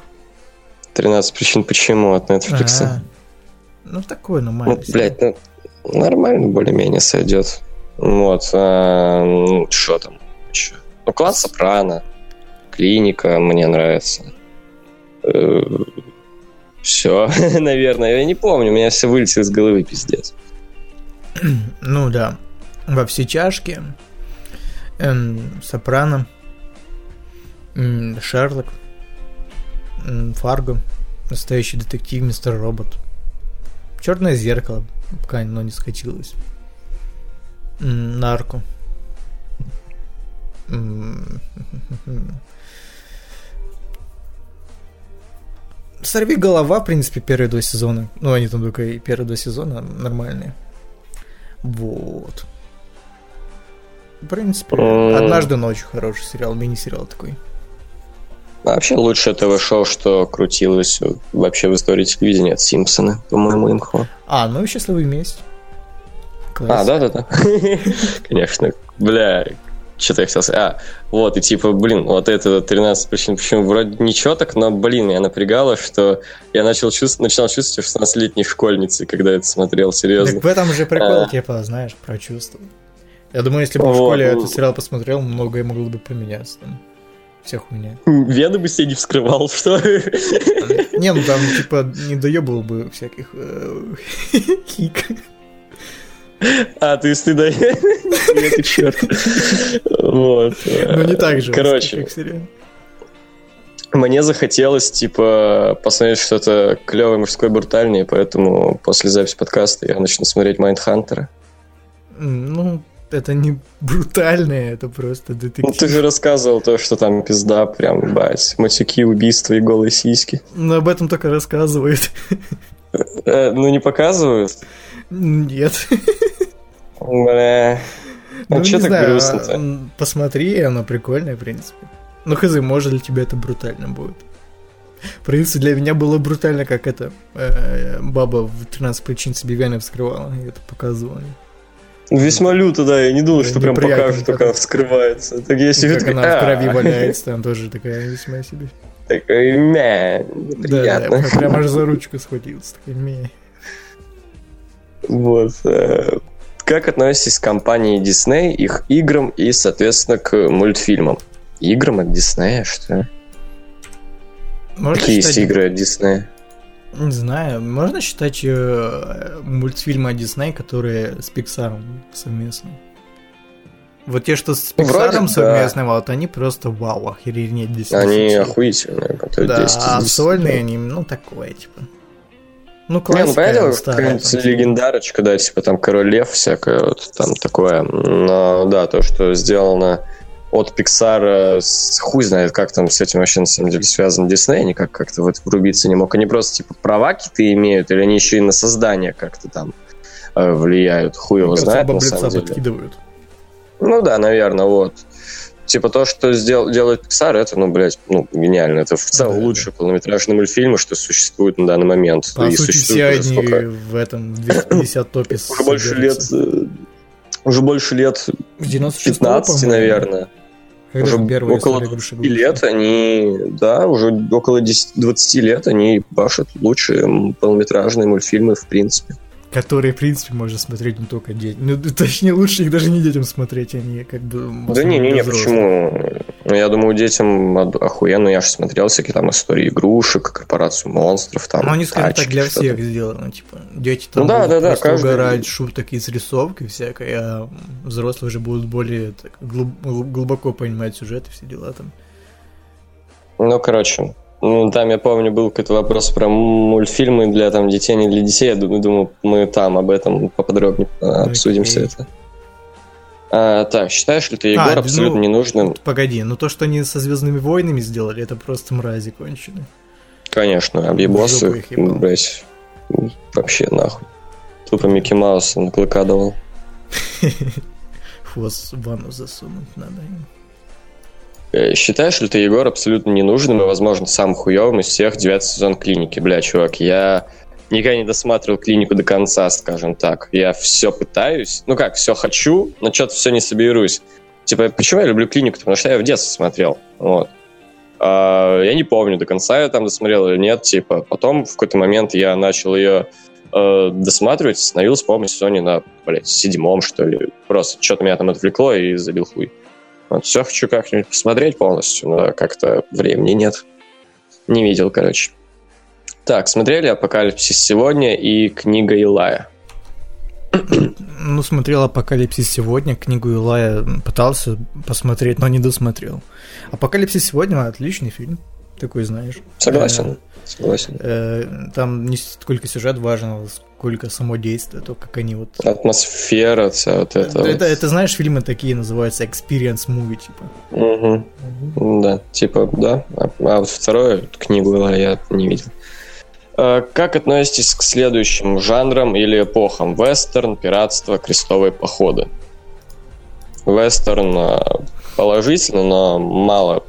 13 причин почему от Netflix. А-а-а. Ну, такой нормальный. Ну, блядь, ну, нормально более-менее сойдет. Вот. А, ну, что там еще? Ну, клан Сопрано. клиника мне нравится. Все, наверное, я не помню, у меня все вылетело из головы, пиздец. Ну да, во все чашки, эм, Сопрано, эм, Шерлок, эм, Фарго, Настоящий детектив, Мистер Робот, Черное зеркало, пока оно не скатилось, Нарко. Сорви голова, в принципе, первые два сезона. Ну, они там только и первые два сезона нормальные. Вот. В принципе, М. однажды ночью хороший сериал, мини-сериал такой. Вообще лучшее ТВ-шоу, что крутилось вообще в истории телевидения, это Симпсоны, по-моему, имхо. А, ну и счастливый вместе. А, Класс. да-да-да. Конечно. Бля, что-то я хотел сказать. А, вот, и типа, блин, вот это 13 причин, почему вроде ничего так, но, блин, меня напрягало, что я начал чувствовать, начинал чувствовать 16-летней школьницей, когда это смотрел, серьезно. Так в этом же прикол, А. типа, знаешь, про чувства. Я думаю, если бы в школе ну. этот сериал посмотрел, многое могло бы поменяться там. Вся хуйня. Вены бы себе не вскрывал, что? Не, ну там, типа, не доебывал бы всяких э, хик. А, то есть ты да... Это черт. Вот. Ну не так же. Короче. Мне захотелось, типа, посмотреть что-то клевое, мужское, брутальное, поэтому после записи подкаста я начну смотреть Майндхантера. Ну, это не брутальное, это просто Ну, ты детектив. же рассказывал то, что там пизда, прям, бать, матюки, убийства и голые сиськи. Но об этом только рассказывает. Э, ну, не показывают? Нет. Бля. Ну, не чё так знаю, грустно-то? Посмотри, оно прикольное, в принципе. Ну, хз, может для тебя это брутально будет. В принципе, для меня было брутально, как это э, баба в 13 причин себе вены вскрывала, и это показывала. Весьма люто, да, я не думал, что прям покажут, как она вскрывается. Так я И сижу как она в крови «А». валяется, там тоже такая весьма себе. Такой, мя, Да, неприятно. я прям аж за ручку схватился. Такой, «Ме». Вот. э, Как относитесь к компании Disney, их играм и, соответственно, к мультфильмам? Играм от Disney, что? Можно Какие есть считать- игры от Disney? Не знаю, можно считать э, мультфильмы от Дисней, которые с Pixar совместно? Вот те, что с Ну, Pixar да. совместно, вот они просто вау, охеренеть 10 Они охуительные. которые Да, 10 из а 10. сольные они, ну, такое, типа. Ну, Не, ну классика понятно, старая. какая-нибудь легендарочка, да, типа там Король Лев всякое, вот там такое. Но да, то, что сделано от Pixar, с- хуй знает, как там с этим вообще на самом деле связан Дисней, никак как-то в это врубиться не мог. Они просто типа права какие-то имеют, или они еще и на создание как-то там э, влияют, хуй его знает на самом деле. подкидывают. Ну да, наверное, вот. Типа то, что сдел- делает Pixar, это, ну, блядь, ну, гениально. Это в целом Да, лучшие полнометражные мультфильмы, что существуют на данный момент. По И сути, все они сколько? в этом 250 топе Уже больше лет... э, Уже больше лет С 96 15, наверное. Когда уже около история игрушек 20 лет они, да, уже около 10, 20 лет они башат лучшие полнометражные мультфильмы, в принципе. Которые, в принципе, можно смотреть не только детям. Ну, точнее, лучше их даже не детям смотреть, они как бы... Да не, не, не, для почему? Ну, я думаю, детям охуенно. Я же смотрел всякие там истории игрушек, корпорацию монстров, там. Ну, они, скажем так, тачки, для что-то. всех сделаны, типа, дети там Ну да, да, да, каждый- угорать шуток из рисовки всякой, а взрослые уже будут более так, глуб- глубоко понимать сюжет и все дела там. Ну, короче, ну, там, я помню, был какой-то вопрос про мультфильмы для там детей, не для детей. Я думаю, мы там об этом поподробнее э, обсудим все это. А, так, считаешь ли ты, Егор, А, абсолютно ну, ненужным? Погоди, ну то, что они со Звездными войнами сделали, это просто мрази конченые. Конечно, жопу объебосы, блять, вообще нахуй. Тупо Микки Маус наклыкадывал. Хвост в ванну засунуть надо им. Э, Считаешь ли ты, Егор, абсолютно ненужным и, возможно, самым хуевым из всех девятый сезон клиники? Бля, чувак, я никогда не досматривал клинику до конца, скажем так. Я все пытаюсь, ну как, все хочу, но что-то все не соберусь. Типа, почему я люблю клинику? Потому что я в детстве смотрел. Вот. А, я не помню, до конца я там досмотрел или нет. Типа, потом в какой-то момент я начал ее э, досматривать, остановился, по-моему, сезоне на, блядь, седьмом, что ли. Просто что-то меня там отвлекло и забил хуй. Вот все хочу как-нибудь посмотреть полностью, но как-то времени нет. Не видел, короче. Так, смотрели «Апокалипсис сегодня» и «Книга Илая». Ну, смотрел «Апокалипсис сегодня», книгу Илая пытался посмотреть, но не досмотрел. «Апокалипсис сегодня» — отличный фильм, такой знаешь. Согласен, согласен. Э, Там не столько сюжет важен, сколько само действие, то, как они вот... Атмосфера, вся вот это. Это, это, знаешь, фильмы такие называются experience movie, типа. Угу. Да, типа, да. А, а вот вторую книгу я не видел. Э, Как относитесь к следующим жанрам или эпохам? Вестерн, пиратство, крестовые походы. Вестерн э, положительно, но мало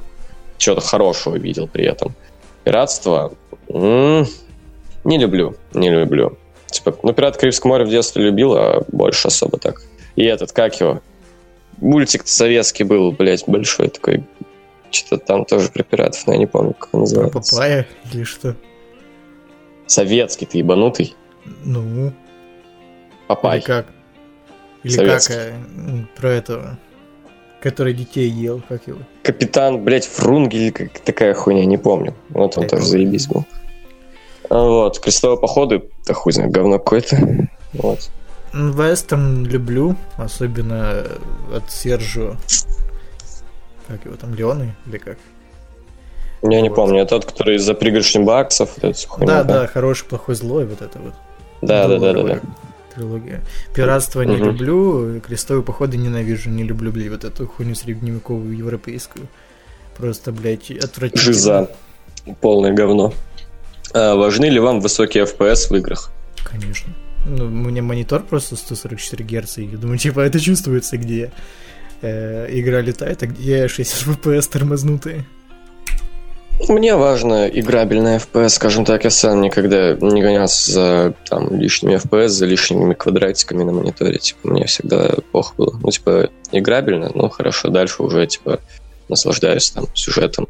чего-то хорошего видел при этом. Пиратство м, не люблю, не люблю. Типа, ну, «Пират Карибского моря» в детстве любил, а больше особо так. И этот, как его? Мультик советский был, блядь, большой такой. Что-то там тоже про пиратов, но я не помню, как он Про называется. Папая или что? Советский, ты ебанутый. Ну, Папай. или как? Или Советский. как э, м, про этого, который детей ел, как его? Капитан, блядь, Врунгель, как такая хуйня, не помню. Вот он Прикольно. тоже заебись был. Вот, крестовые походы, да хуй знает, говно какое-то. Вот. Вестерн люблю, особенно э, от Сержио. Как его там, Леоны или как? Я не Вот. помню, это тот, который за пригоршню баксов, вот эта хуйня. Да, да, хороший, плохой, злой, вот это вот. Да, да, да, да, да. Трилогия. Пиратство не Мгм. люблю, крестовые походы ненавижу, не люблю, блядь, вот эту хуйню средневековую европейскую. Просто, блядь, отвратительно. Жиза. Полное говно. А важны ли вам высокие FPS в играх? Конечно. Ну, у меня монитор просто 144 Гц, и я думаю, типа, это чувствуется, где э, игра летает, а где 60 FPS тормознутые. Мне важно играбельная FPS, скажем так, я сам никогда не гонялся за там, лишними FPS, за лишними квадратиками на мониторе. Типа, мне всегда плохо было. Ну, типа, играбельно, ну, хорошо, дальше уже, типа, наслаждаюсь там сюжетом,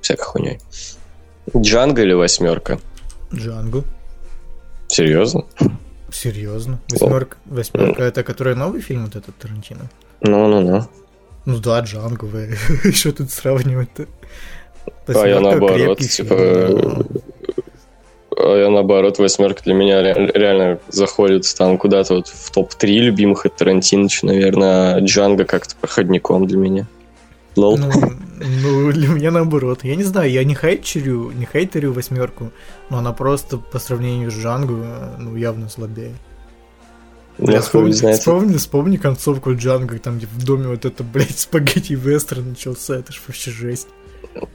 всякой хуйней. Джанго или восьмерка? Джанго. Серьезно? Серьезно? Восьмерка, восьмерка это который новый фильм, вот этот Тарантино? Ну-ну-ну. Ну да, Джанго, вы. что тут сравнивать-то? А я наоборот, типа, А я наоборот, восьмерка для меня ре- реально заходит там куда-то вот в топ-3 любимых от Тарантиновича, наверное, а Джанго как-то проходником для меня. Лол. Ну, ну, для меня наоборот. Я не знаю, я не хейтерю, не хейтерю восьмерку, но она просто по сравнению с Джанго, э, ну, явно слабее. Я хуй вспомни, знает. вспомни, вспомни концовку Джанго, там где в доме вот это, блядь, спагетти вестерн начался, это ж вообще жесть.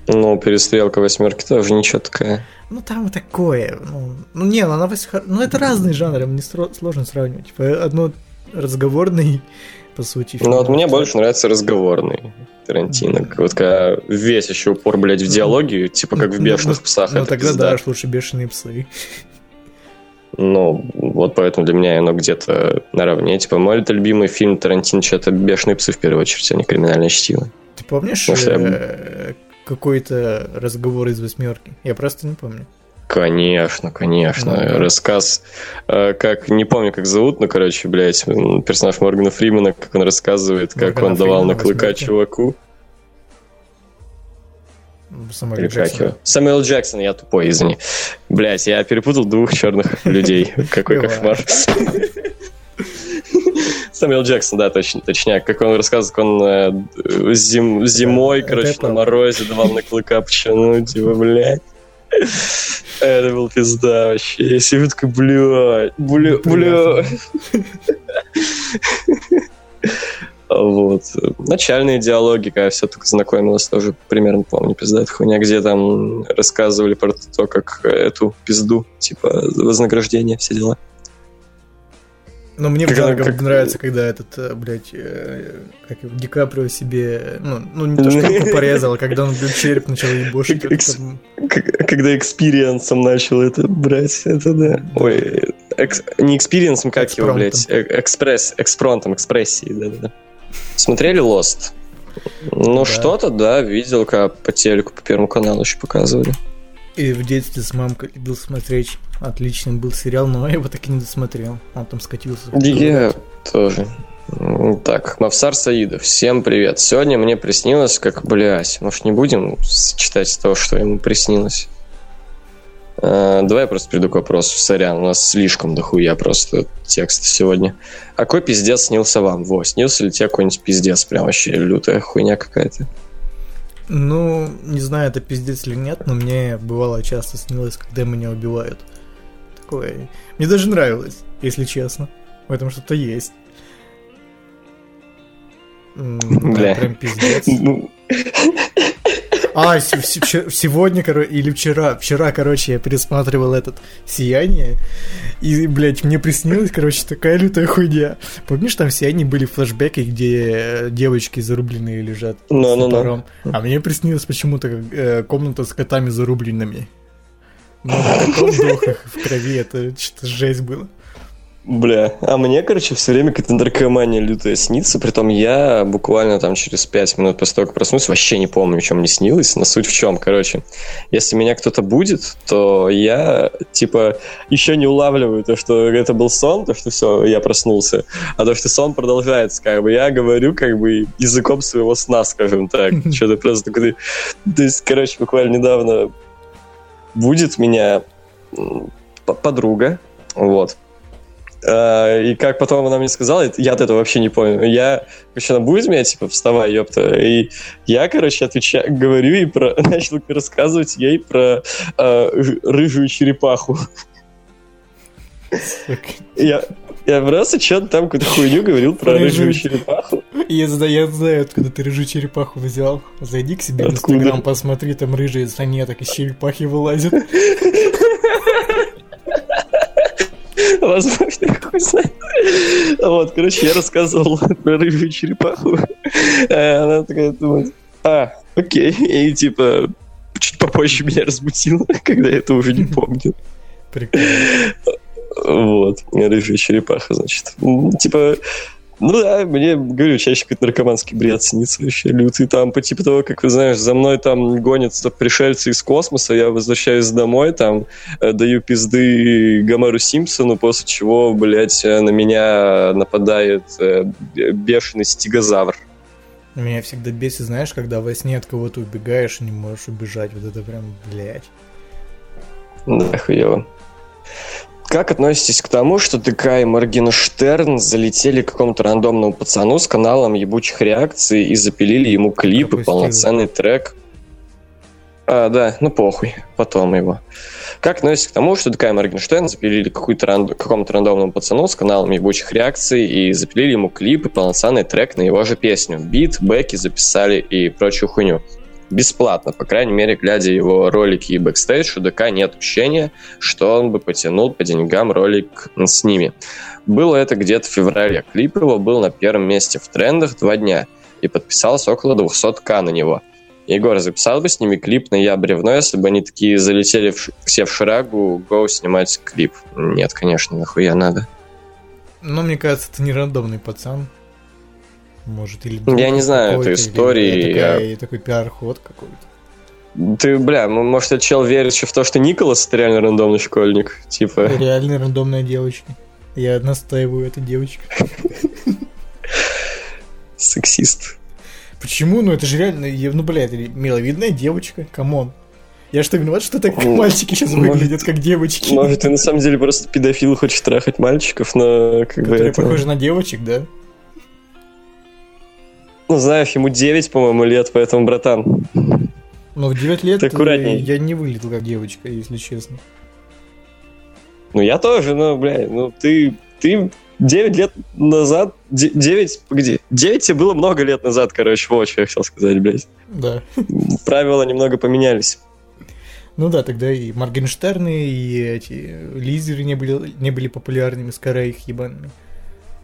Ну, перестрелка восьмерки тоже ничего такая. Ну там такое, ну, ну не, ну, она вось- ну это разные жанры, мне сложно сравнивать. Типа, одно разговорный, по сути. Ну, вот мне больше нравится разговорный Тарантино. Вот когда весь еще упор, блядь, в диалоги, типа как в «Бешеных псах». Ну это тогда пизда. да, лучше бешеные псы. Ну, вот поэтому для меня оно где-то наравне. Типа, мой любимый фильм Тарантино это «Бешеные псы» в первую очередь, а не «Криминальное чтиво». Ты помнишь я- э, какой-то разговор из восьмерки? Я просто не помню. Конечно, конечно. Да. Рассказ, э, как, не помню, как зовут, но, короче, блядь, персонаж Моргана Фримена, как он рассказывает, как Моргана он давал Фримена на клыка чуваку. Самуэль Джексон. Самуэл Джексон, я тупой, извини. Блять, я перепутал двух черных людей. Какой кошмар. Самуэл Джексон, да, точно, точняк. Как он рассказывает, как он э, зим- зимой, короче, на морозе давал на клыка пчану, типа, блядь. Это был пизда вообще. Я себе такой, блядь, бля, бля. Вот. Начальные диалоги, когда я все только знакомилась, тоже примерно помню, пизда, эта хуйня, где там рассказывали про то, как эту пизду, типа, вознаграждение, все дела. Но мне в Как- Джанго как- нравится, когда этот, э, блядь, э, как его, Ди Каприо себе, ну, ну не то, что руку порезал, а когда он, блядь, череп начал ебошить. Там- Когда experience'ом начал это брать, это да. Ой, экс- не experience'ом, как его, блядь, э- экспресс, экспромтом, экспрессией, да-да-да. Смотрели Lost? Ну, Да. что-то, да, видел, как по телеку, по Первому каналу еще показывали. И в детстве с мамкой любил смотреть. Отличный был сериал, но я его так и не досмотрел. Он там скатился. Я тоже. Так, Мавсар Саидов, всем привет. Сегодня мне приснилось, как, блядь, может не будем читать то, что ему приснилось? Э, давай я просто приду к вопросу. Сорян, у нас слишком дохуя просто текст сегодня. А какой пиздец снился вам? Во, снился ли тебе какой-нибудь пиздец? Прям вообще лютая хуйня какая-то. Ну, не знаю, это пиздец или нет, но мне бывало часто снилось, когда меня убивают. Такое. Мне даже нравилось, если честно. В этом что-то есть. Бля. прям пиздец. А, сегодня, короче, или вчера, вчера, короче, я пересматривал этот «Сияние», и, блядь, мне приснилась, короче, такая лютая хуйня. Помнишь, там в «Сиянии» были флешбеки, где э, девочки зарубленные лежат ну, ну. топором? А мне приснилось почему-то э, комната с котами зарубленными. Ну, в таком дохах в крови, это что-то жесть было. Бля, а мне, короче, все время какая-то наркомания лютая снится, притом я буквально там через 5 минут после того, как проснулся, вообще не помню, чем мне снилось, но суть в чем, короче, если меня кто-то будет, то я, типа, еще не улавливаю то, что это был сон, то, что все, я проснулся, а то, что сон продолжается, как бы, я говорю, как бы, языком своего сна, скажем так, что-то просто, то есть, короче, буквально недавно будет меня подруга, вот, И как потом она мне сказала, я от этого вообще не помню. Я, короче, она будет меня, типа, вставай, ёпта. И я, короче, отвечаю, говорю ей про... Начал рассказывать ей про ж- рыжую черепаху. Я, я просто что-то там какую-то хуйню говорил про рыжую рыжую. черепаху. Я знаю, я знаю, откуда ты рыжую черепаху взял. Зайди к себе в? Инстаграм, посмотри, там рыжие санеток из черепахи вылазят. Возможно, хуй знает. Вот, короче, я рассказывал про рыжую черепаху. А Она такая думает, а, окей. И типа чуть попозже меня разбудила, когда я это уже не помню. Прикольно. Вот, рыжая черепаха, значит. Типа, ну да, мне, говорю, чаще какой-то наркоманский бред снится вообще лютый. Там, по типу того, как, вы знаешь, за мной там гонятся пришельцы из космоса, я возвращаюсь домой, там, э, даю пизды Гомеру Симпсону, после чего, блядь, э, на меня нападает э, бешеный стегозавр. Меня всегда бесит, знаешь, когда во сне от кого-то убегаешь и не можешь убежать. Вот это прям, блядь. Да, хуево. Как относитесь к тому, что ДК и Моргенштерн залетели к какому-то рандомному пацану с каналом ебучих реакций и запилили ему клип и полноценный трек? А, да, ну похуй, потом его. Как относитесь к тому, что ДК и Моргенштерн запилили ранд... какому-то рандомному пацану с каналом ебучих реакций и запилили ему клип и полноценный трек на его же песню? Бит, бэки записали и прочую хуйню бесплатно, по крайней мере, глядя его ролики и бэкстейдж, у ДК нет ощущения, что он бы потянул по деньгам ролик с ними. Было это где-то в феврале. Клип его был на первом месте в трендах два дня и подписалось около 200к на него. Егор, записал бы с ними клип на «Я бревно», если бы они такие залетели в все в шрагу, гоу снимать клип? Нет, конечно, нахуя надо. Но мне кажется, это не рандомный пацан. Может, или... Я не знаю этой или истории, такая- такой пиар-ход какой-то. Ты, бля, может, этот чел верит еще в то, что Николас это реально рандомный школьник? Типа... Реально рандомная девочка. Я настаиваю, это девочка. Сексист. Почему? Ну это же реально, ну, блядь, это миловидная девочка, come on. Я что, виноват, что так мальчики сейчас может, выглядят, как девочки? Может, и на самом деле просто педофил хочет трахать мальчиков, но как бы Которые это... похожи на девочек, да? Ну, знаешь, ему 9, по-моему, лет, поэтому, братан. Но в 9 лет аккуратней. я не выглядел как девочка, если честно. Ну, я тоже, ну, бля, ну, ты... Ты 9 лет назад... 9... Погоди. 9 тебе было много лет назад, короче, вот что я хотел сказать, блядь. Да. Правила немного поменялись. Ну да, тогда и Моргенштерны, и эти лизеры не были, не были популярными, скорее их ебаными.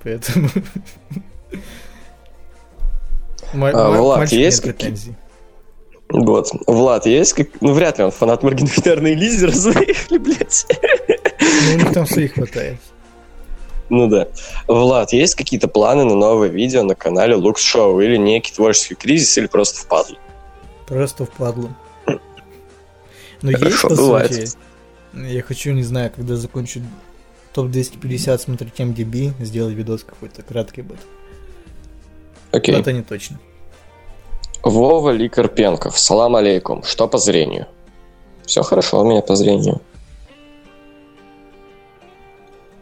Поэтому... А, Влад, есть претензий. Вот. Влад, есть как... Ну, вряд ли он фанат и Лизи, разумеешь ли, блядь? Ну, у них там своих хватает. Ну да. Влад, есть какие-то планы на новое видео на канале Лукс Шоу или некий творческий кризис, или просто впадло? Просто впадло. Но есть, по бывает. сути, я хочу, не знаю, когда закончу топ-250 смотреть MDB, сделать видос какой-то краткий будет. Окей. Это не точно. Вова Ли Карпенков. Салам алейкум. Что по зрению? Все хорошо у меня по зрению.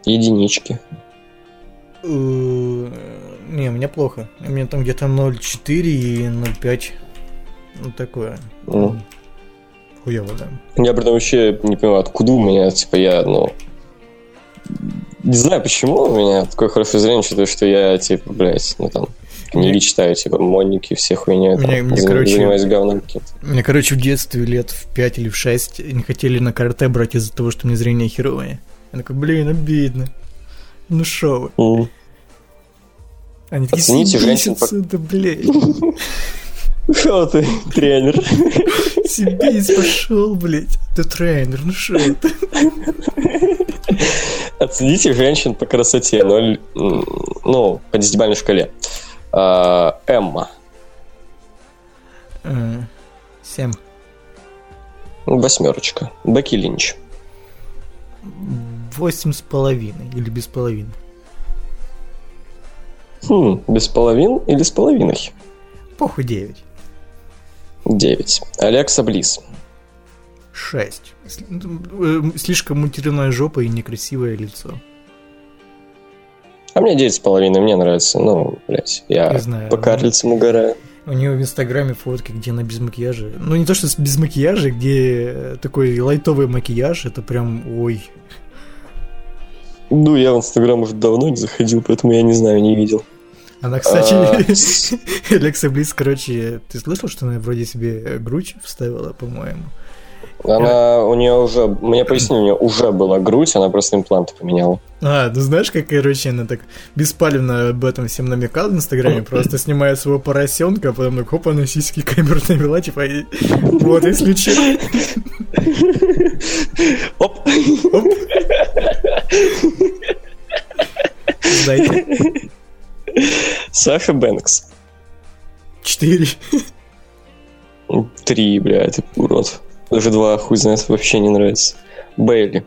Единички. Э, Не, у меня плохо. У меня там где-то 0,4 и 0,5. Ну, такое. М. Хуёво, да. Я при этом вообще не понимаю, откуда у меня, типа, я, ну... Не знаю, почему у меня такое хорошее зрение, считаю, что я, типа, блядь, ну там, книги Мне- читаю, типа, моники, все хуйня, там, Мне- мне, за- короче, занимаюсь говном. Мне, короче, в детстве лет в 5 или в 6 не хотели на карате брать из-за того, что мне зрение херовое. Я такой, блин, обидно. Ну шо вы? М. Они такие, Оцените «Съебись женщин отсюда, блядь. Что ты, тренер? Сибись, пошел, блядь. Ты тренер, ну шо это? Оцените женщин по красоте, ноль, м, ну, по десятибалльной шкале. А, Эмма. Э, Семь. Восьмерочка. Бекки Линч. Восемь с половиной или без половины. Хм, без половин или с половиной? Похуй девять. Девять. Алекса Близ. Шесть. Ну, э, Слишком материная жопа и некрасивое лицо. А мне девять с половиной, мне нравится. Ну, блядь, я Не знаю. по карлицам угораю. У нее в инстаграме фотки, где она без макияжа. Ну, не то, что без макияжа, где такой лайтовый макияж, это прям, ой. Ну, я в Инстаграм уже давно не заходил, поэтому я не знаю, не видел. Она, кстати, Алекса Близ, короче, ты слышал, что она вроде себе грудь вставила, по-моему? Она, у нее уже, мне пояснили, у нее уже была грудь, она просто импланты поменяла. А, ну знаешь, как, короче, она так беспалевно об этом всем намекала в Инстаграме, просто снимает своего поросенка, а потом так, хоп, она сиськи камеру навела, типа, и вот, если че. Оп! Дайте. Саша Бэнкс. Четыре. Три, бля, ты урод. Даже два, хуй знает, вообще не нравится. Бейли.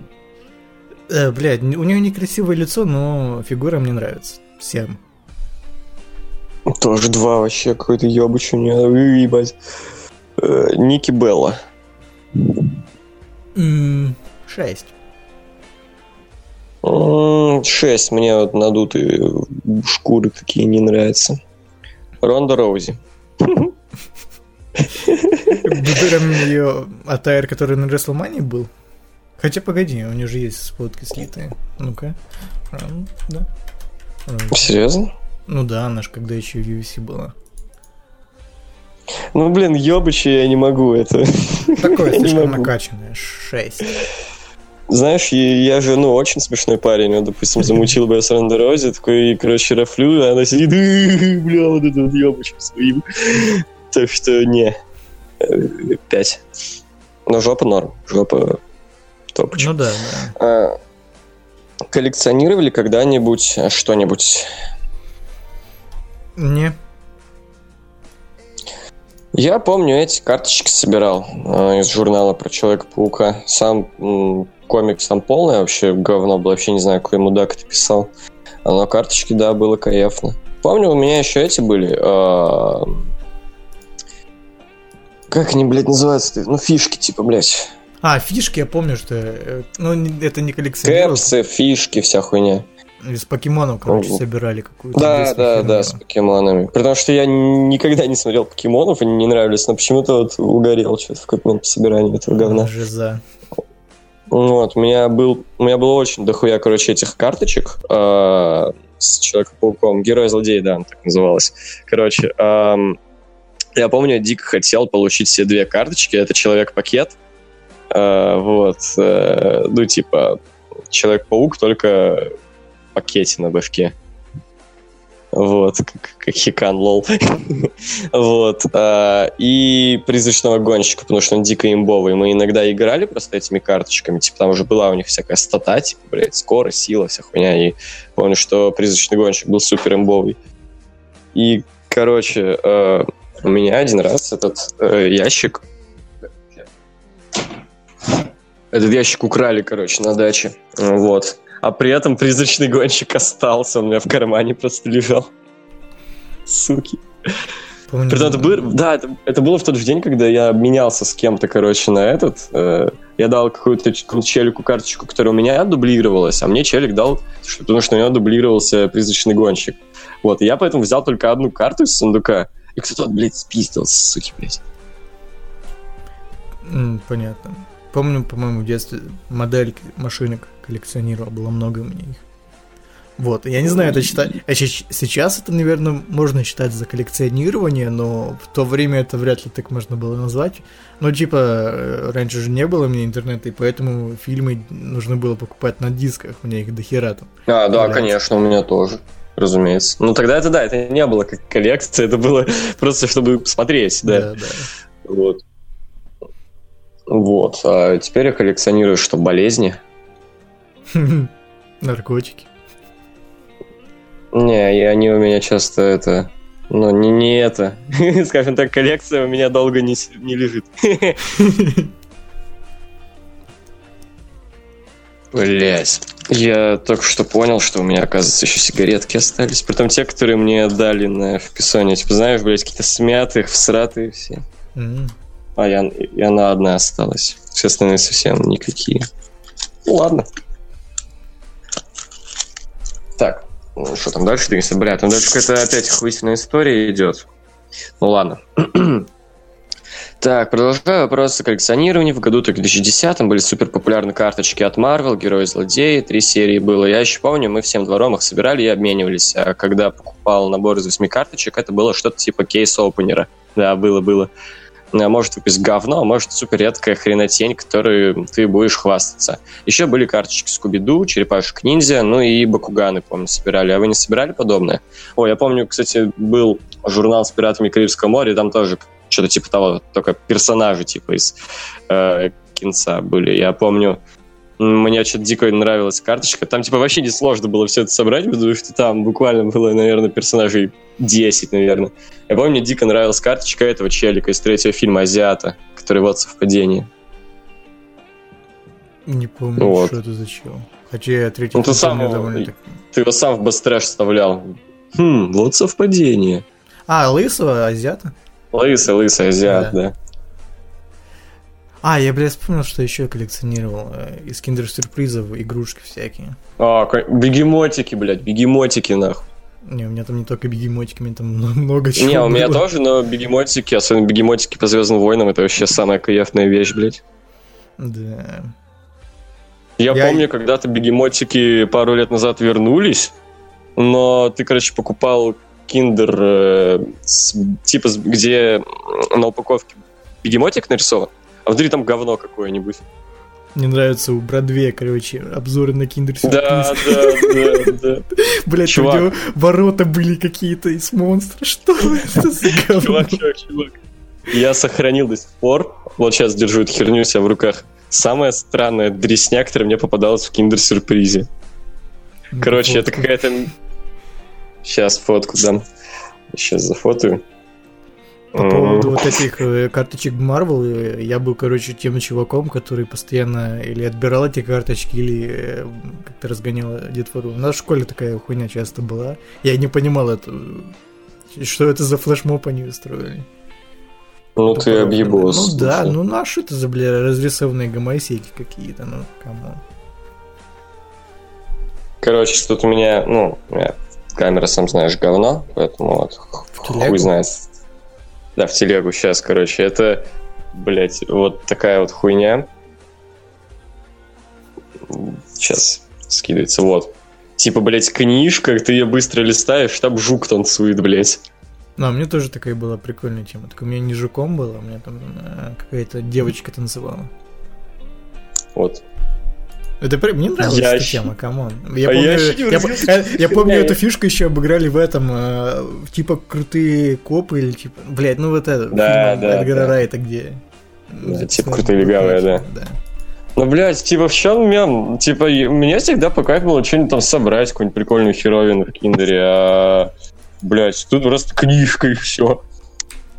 Э, блядь, у нее некрасивое лицо, но фигура мне нравится. Всем. Тоже два вообще, какой-то ебач у нее, ебать. Э, Ники Белла. Шесть. Шесть, мне вот надутые шкуры такие не нравятся. Ронда Роузи. Прям ее атайр, который на Рестлмании был. Хотя, погоди, у нее же есть фотки слитые. Ну-ка. Да. Серьезно? Ну да, она же когда еще в UFC была. Ну, блин, ебачи я не могу это. Такое слишком накачанное. Шесть. Знаешь, я, я же, ну, очень смешной парень. Вот, допустим, замутил бы я с Роузи, такой, короче, рафлю, а она сидит, «Э, бля, вот это вот ебачем своим. Так что, не. Э, Пять. Но жопа норм. Жопа топочка. Ну да, да. А, коллекционировали когда-нибудь что-нибудь? Не. Я помню, эти карточки собирал э, из журнала про Человека-паука. Сам м, комикс там полный вообще говно было. Вообще не знаю, какой мудак это писал. Но карточки, да, было кайфно. Помню, у меня еще эти были. э, как они, блядь, называются? Ну, фишки, типа, блядь. А, фишки, я помню, что... э, Ну, это не коллекционировал. Кэпсы, фишки, вся хуйня. Из покемонов, короче, Ого. собирали какую-то. Да, да, херню. да, с покемонами. Потому что я никогда не смотрел покемонов, они не нравились, но почему-то вот угорел что-то в какой-то момент по собиранию этого говна. Жиза. Вот, у меня был, у меня было очень дохуя, короче, этих карточек э, с Человеком-пауком. Герой-злодей, да, она так называлась. Короче, эм, я помню, дико хотел получить все две карточки. Это Человек-пакет. Э, вот, э, ну, типа, Человек-паук, только в пакете на башке. Вот, как, как хикан, лол. вот. а, и призрачного гонщика, потому что он дико имбовый. Мы иногда играли просто этими карточками, типа там уже была у них всякая стата, типа, блядь, скорость, сила, вся хуйня. И помню, что призрачный гонщик был супер имбовый. И, короче, э, у меня один раз этот э, ящик этот ящик украли, короче, на даче. Вот. А при этом призрачный гонщик остался, он у меня в кармане просто лежал. Суки. Помню, Притом это было, да, это, это было в тот же день, когда я обменялся с кем-то, короче, на этот. э, я дал какую-то челику карточку, которая у меня дублировалась, а мне челик дал, потому что у него дублировался призрачный гонщик. Вот, и я поэтому взял только одну карту из сундука, и кто-то, блядь, спиздил, суки, блядь. Понятно. Помню, по-моему, в детстве модель машинок коллекционировал, было много у меня их. Вот, я не знаю, это считать... а Сейчас это, наверное, можно считать за коллекционирование, но в то время это вряд ли так можно было назвать. Ну, типа, э, раньше же не было меня интернета, и поэтому фильмы нужно было покупать на дисках, у меня их до хера там. А, да, Блядь. конечно, у меня тоже, разумеется. Ну, тогда это, да, это не было как коллекция, это было просто, чтобы посмотреть, да. да. да. Вот. Вот. А теперь я коллекционирую, что, болезни? Наркотики. Не, и они у меня часто это... Ну, не, не это. Скажем так, коллекция у меня долго не, не лежит. Блять. Я только что понял, что у меня, оказывается, еще сигаретки остались. Притом те, которые мне дали на вписание. Типа, знаешь, блядь, какие-то смятые, всратые все. М. А я, и она одна осталась. Все остальные совсем никакие. Ну ладно. Так, ну, что там дальше двигаемся? Бля, там дальше какая-то опять охуительная история идет. Ну ладно. Так, продолжаю вопросы коллекционирования. В году 2010 были супер популярны карточки от Marvel, Герои Злодеи, три серии было. Я еще помню, мы всем двором их собирали и обменивались. А когда покупал набор из восьми карточек, это было что-то типа кейс-опенера. Да, было-было. А может выпасть говно, а может супер редкая хренотень, которой ты будешь хвастаться. Еще были карточки Скуби-Ду, Черепашек Ниндзя, ну и Бакуганы, помню, собирали. А вы не собирали подобное? Ой, я помню, кстати, был журнал с пиратами Карибского моря, и там тоже что-то типа того, только персонажи типа из э, кинца были. Я помню, мне что-то дико нравилась карточка. Там типа вообще не сложно было все это собрать, потому что там буквально было, наверное, персонажей 10, наверное. Я помню, мне дико нравилась карточка этого челика из третьего фильма «Азиата», который вот совпадение. Не помню, Вот. что это за чел. Хотя я третий Ну, ты сам его- довольно так... Ты его сам в Бестрэш вставлял. Хм, вот совпадение. А, лысого азиата? Лысый, лысый азиат, Да. да. А, я, блядь, вспомнил, что еще коллекционировал э, из киндер-сюрпризов игрушки всякие. А, бегемотики, блядь, бегемотики, нахуй. Не, у меня там не только бегемотики, у меня там мно- много чего Не, у меня было. тоже, но бегемотики, особенно бегемотики по Звездным войнам, это вообще самая кайфная вещь, блядь. Да. Я, Я- помню, когда-то бегемотики пару лет назад вернулись, но ты, короче, покупал киндер, э, с- типа, где на упаковке бегемотик нарисован, а внутри там говно какое-нибудь. Мне нравится у Бродвея, короче, обзоры на киндер Да, да, да, да. Блять, у него ворота были какие-то из монстра. Что это за говно? Чувак, чувак, чувак. Я сохранил до сих пор, вот сейчас держу эту херню у себя в руках, самая странная дресня, которая мне попадалась в киндер-сюрпризе. Короче, это какая-то... Сейчас фотку дам. Сейчас зафотою. По поводу вот этих э, карточек Marvel, э, я был, короче, тем чуваком, который постоянно или отбирал эти карточки, или э, как-то разгонял детвору. У нас в школе такая хуйня часто была. Я не понимал это. Что это за флешмоб они устроили? Ну ты объебос. Ну да, слушай. ну на что это за, бля, разрисованные гомосеки какие-то, ну, come on. Короче, тут у меня, ну, камера, сам знаешь, говно, поэтому вот телегу? хуй знает. Да, в телегу сейчас, короче, это, блять, вот такая вот хуйня. Сейчас скидывается, вот. Типа, блять, книжка, ты ее быстро листаешь, там жук танцует, блять. Ну, а мне тоже такая была прикольная тема. Только у меня не жуком было, у меня там э, какая-то девочка танцевала. Вот. Это мне нравилась Я эта щ- тема, come on. Я помню, я я, э, я помню Я- эту фишку еще обыграли в этом, э, типа крутые копы или типа, блядь, ну вот это, Да, фильм да, Эдгара да. Райта, где... Да, типа крутые легавые, да. да. Ну, блядь, типа, в чем мем? Типа, мне всегда по кайфу было что-нибудь там собрать, какую-нибудь прикольную херовину в киндере, а... Блядь, тут просто книжка и все.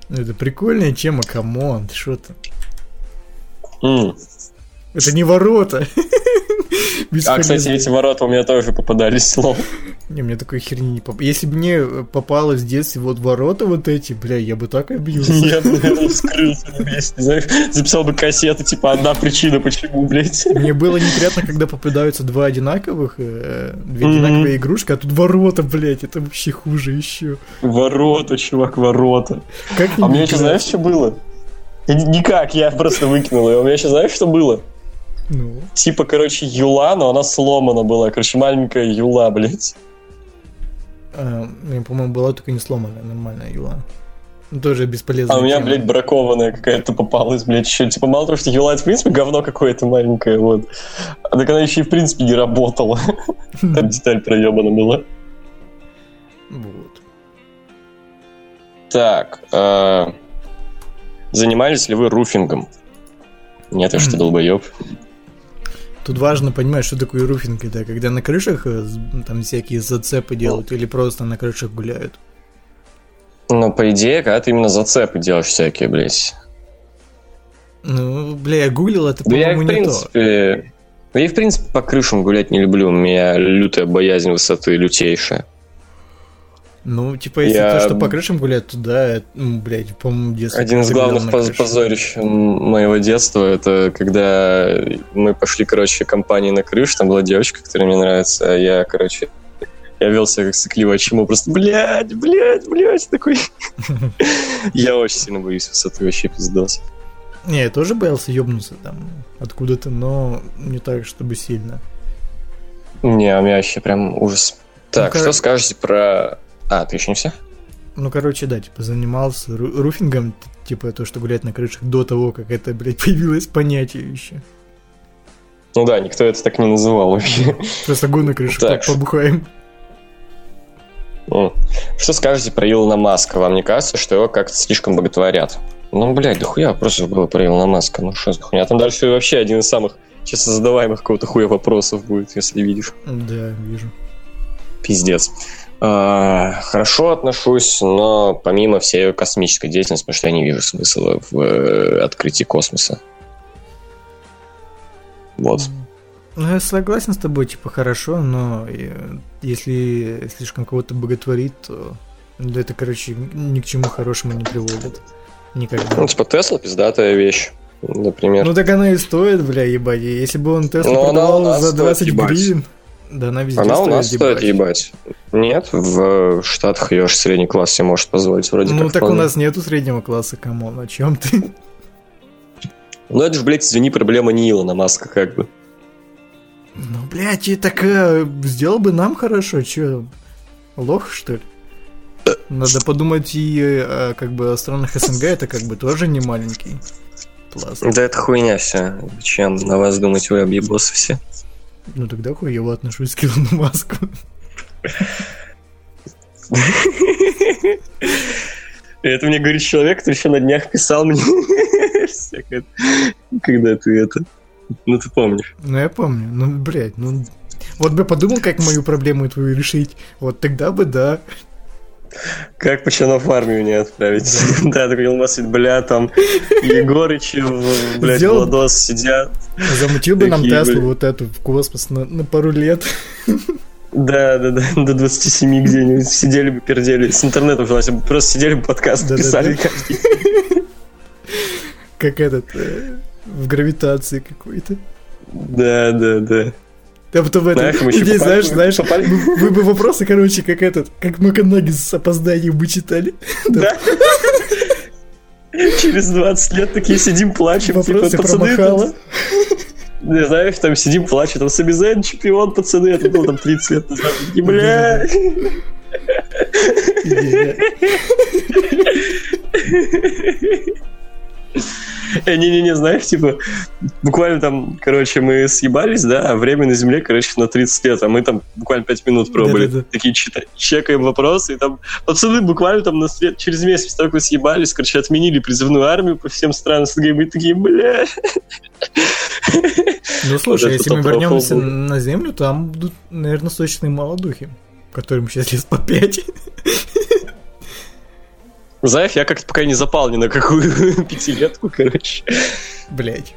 Ну, Это прикольная тема, come on, ты что ты? Это не ворота. А, кстати, эти ворота у меня тоже попадались, lol. Не, мне такой херни не поп... Если бы мне попалось в детстве вот ворота вот эти, бля, я бы так обиделся. Я бы, наверное, вскрылся на месте, знаешь, записал бы кассету, типа, одна причина, почему, блядь. Мне было неприятно, когда попадаются два одинаковых, э, две одинаковые игрушки, а тут ворота, блядь, это вообще хуже еще. Ворота, чувак, ворота. Как А у меня еще, знаешь, что было? Никак, я просто выкинул ее. У меня еще, знаешь, что было? Ну, Типа, короче, юла, но она сломана была. Короче, маленькая юла, блядь. э, у меня, по-моему, была только не сломанная, нормальная юла. Ну, тоже бесполезная А у меня, тема. блядь, бракованная какая-то попалась, блядь, еще. Типа, мало того, что юла, в принципе, говно какое-то маленькое, вот. А так она еще и, в принципе, не работала. Там деталь проебана была. Вот. Так, э, занимались ли вы руфингом? Нет, я что, долбоеб? Тут важно понимать, что такое руфинг, это когда на крышах э, там всякие зацепы делают или просто на крышах гуляют. Ну, по идее, когда ты именно зацепы делаешь всякие, блядь. Ну, бля, я гуглил, это, Да я, по-моему, в не то. принципе... Да я, в принципе, по крышам гулять не люблю. У меня лютая боязнь высоты, лютейшая. Ну, типа, если Я- то, что по крышам гулять, то да, это, ну, блядь, по-моему, в детстве Один из главных поз- позорищ моего детства это когда мы пошли, короче, компанией на крышу, там была девочка, которая мне нравится, а я, короче, я вел себя как сыкливое чему, просто, блядь, блядь, блядь, такой. Я очень сильно боюсь высоты, вообще пиздос. Не, я тоже боялся ёбнуться там откуда-то, но не так, чтобы сильно. Не, у меня вообще прям ужас. Так, Ну-ка. что скажете про... А, ты еще не все? Ну, короче, да, типа, занимался ру- руфингом, типа, то, что гулять на крышах до того, как это, блядь, появилось понятие еще. Ну да, никто это так не называл вообще. Просто гу на крышу, Так. так, побухаем. Что скажете про Илона Маска? Вам не кажется, что его как-то слишком боготворят? Ну, блядь, да хуя вопросов было про Илона Маска. Ну, что за хуйня? Там дальше вообще один из самых честно задаваемых какого-то хуя вопросов будет, если видишь. Да, вижу. Пиздец. А, Хорошо отношусь, но помимо всей космической деятельности, потому что я не вижу смысла в э, открытии космоса. Вот. Ну, я согласен с тобой, типа, хорошо, но э, если слишком кого-то боготворит, то да это, короче, ни к чему хорошему не приводит. Никогда. Ну, типа, Тесла пиздатая вещь, например. Ну так она и стоит, бля, ебать. Если бы он Теслу Но она у продавал нас за стоит 20 ебать. Да она везде Она у нас стоит ебать. Нет, в Штатах ее аж средний класс себе может позволить вроде Ну так у вполне. нас нету среднего класса, come on, о чем ты? Ну это же, блядь, извини, проблема не Илона Маска как бы. Ну, блядь, и такая, сделал бы нам хорошо, чё, лох, что ли? Надо подумать и э, как бы о странах СНГ, это как бы тоже не маленький пласт. Да это хуйня вся. Чем на вас думать вы объебосы все? Ну тогда хуево отношусь к Илону Маску. Это мне говорит человек, который еще на днях писал мне всякое, когда ты это... Ну ты помнишь. Ну я помню, ну, блядь, ну... Вот бы подумал, как мою проблему твою решить, вот тогда бы да. Как пацанов в армию не отправить? Да, такой Илон Маск, бля, там Егорычи, в- блядь, Владос сидят. Замутил бы нам Теслу вот эту в космос на, пару лет. Да, да, да, до 27 где-нибудь сидели бы, пердели. С интернетом желательно, просто сидели бы подкаст писали каждый. Как этот, э, в гравитации какой-то. Да, да, да. Да потом это, Знаешь, мы еще знаешь, знаешь, попали- вы бы вопросы, короче, как этот, как Маканаги с опозданием бы читали. Да. Через 20 лет такие сидим, плачем. Вопросы типа, про пацаны, там- Не знаешь, там сидим, плачем. Там Сабизен чемпион, пацаны. Это было там 30 лет назад. Такие, бля. Идея. Э, Не-не-не, знаешь, типа, буквально там, короче, мы съебались, да, а время на Земле, короче, на 30 лет, а мы там буквально 5 минут пробовали. Такие чита- чекаем вопросы, и там пацаны буквально там на свет, через месяц после того, как съебались, короче, отменили призывную армию по всем странам СНГ, и мы такие, бля. Ну слушай, Вот если мы вернемся на Землю, там будут, наверное, сочные молодухи, которым сейчас лет по пять. Знаешь, я как-то пока не запал ни на какую пятилетку, короче. Блять.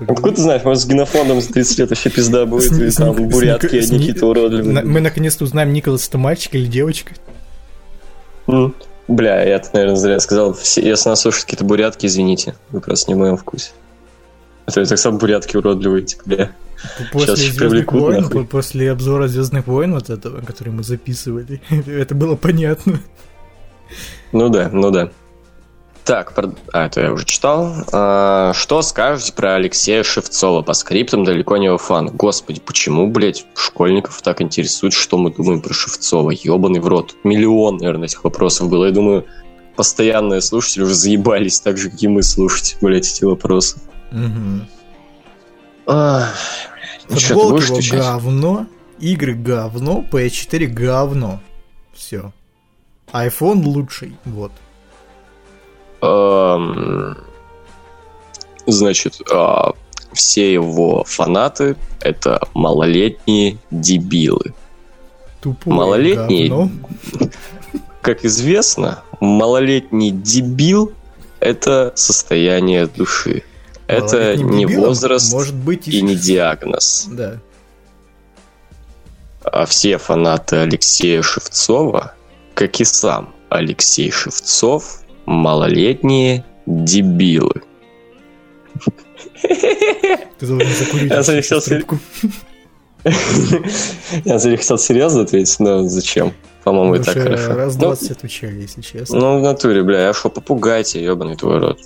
Откуда ты знаешь, может, с генофондом за 30 лет вообще пизда будет, и там бурятки одни какие-то уродливые. Мы наконец-то узнаем, Николас это мальчик или девочка. Бля, я это, наверное, зря сказал. Если нас слушают какие-то бурятки, извините. Вы просто не в моем вкусе. А то я так сам бурятки уродливые, типа, бля. После Сейчас привлекут, войн, нахуй. После обзора Звездных войн вот этого, который мы записывали, это было понятно. Ну да, ну да. Так, а, это я уже читал. А, что скажете про Алексея Шевцова? По скриптам далеко не его фан. Господи, почему, блядь, школьников так интересует, что мы думаем про Шевцова? Ебаный в рот. Миллион, наверное, этих вопросов было. Я думаю, постоянные слушатели уже заебались так же, как и мы слушать, блядь, эти вопросы. Угу. Ну его отвечать? говно, игры говно, PS4 говно. Все. iPhone лучший, вот. Значит, а, все его фанаты это малолетние дебилы. Тупое малолетние, говно. как известно, малолетний дебил это состояние души. Это не возраст может быть и не диагноз. Да. А все фанаты Алексея Шевцова, как и сам Алексей Шевцов, малолетние дебилы. Ты должен закурить Я хотел трубку. Я хотел серьезно ответить, но зачем? По-моему, и так хорошо. Раз 20 ну, отвечали, если честно. Ну, в натуре, бля, я шо, попугайте, ебаный твой рот.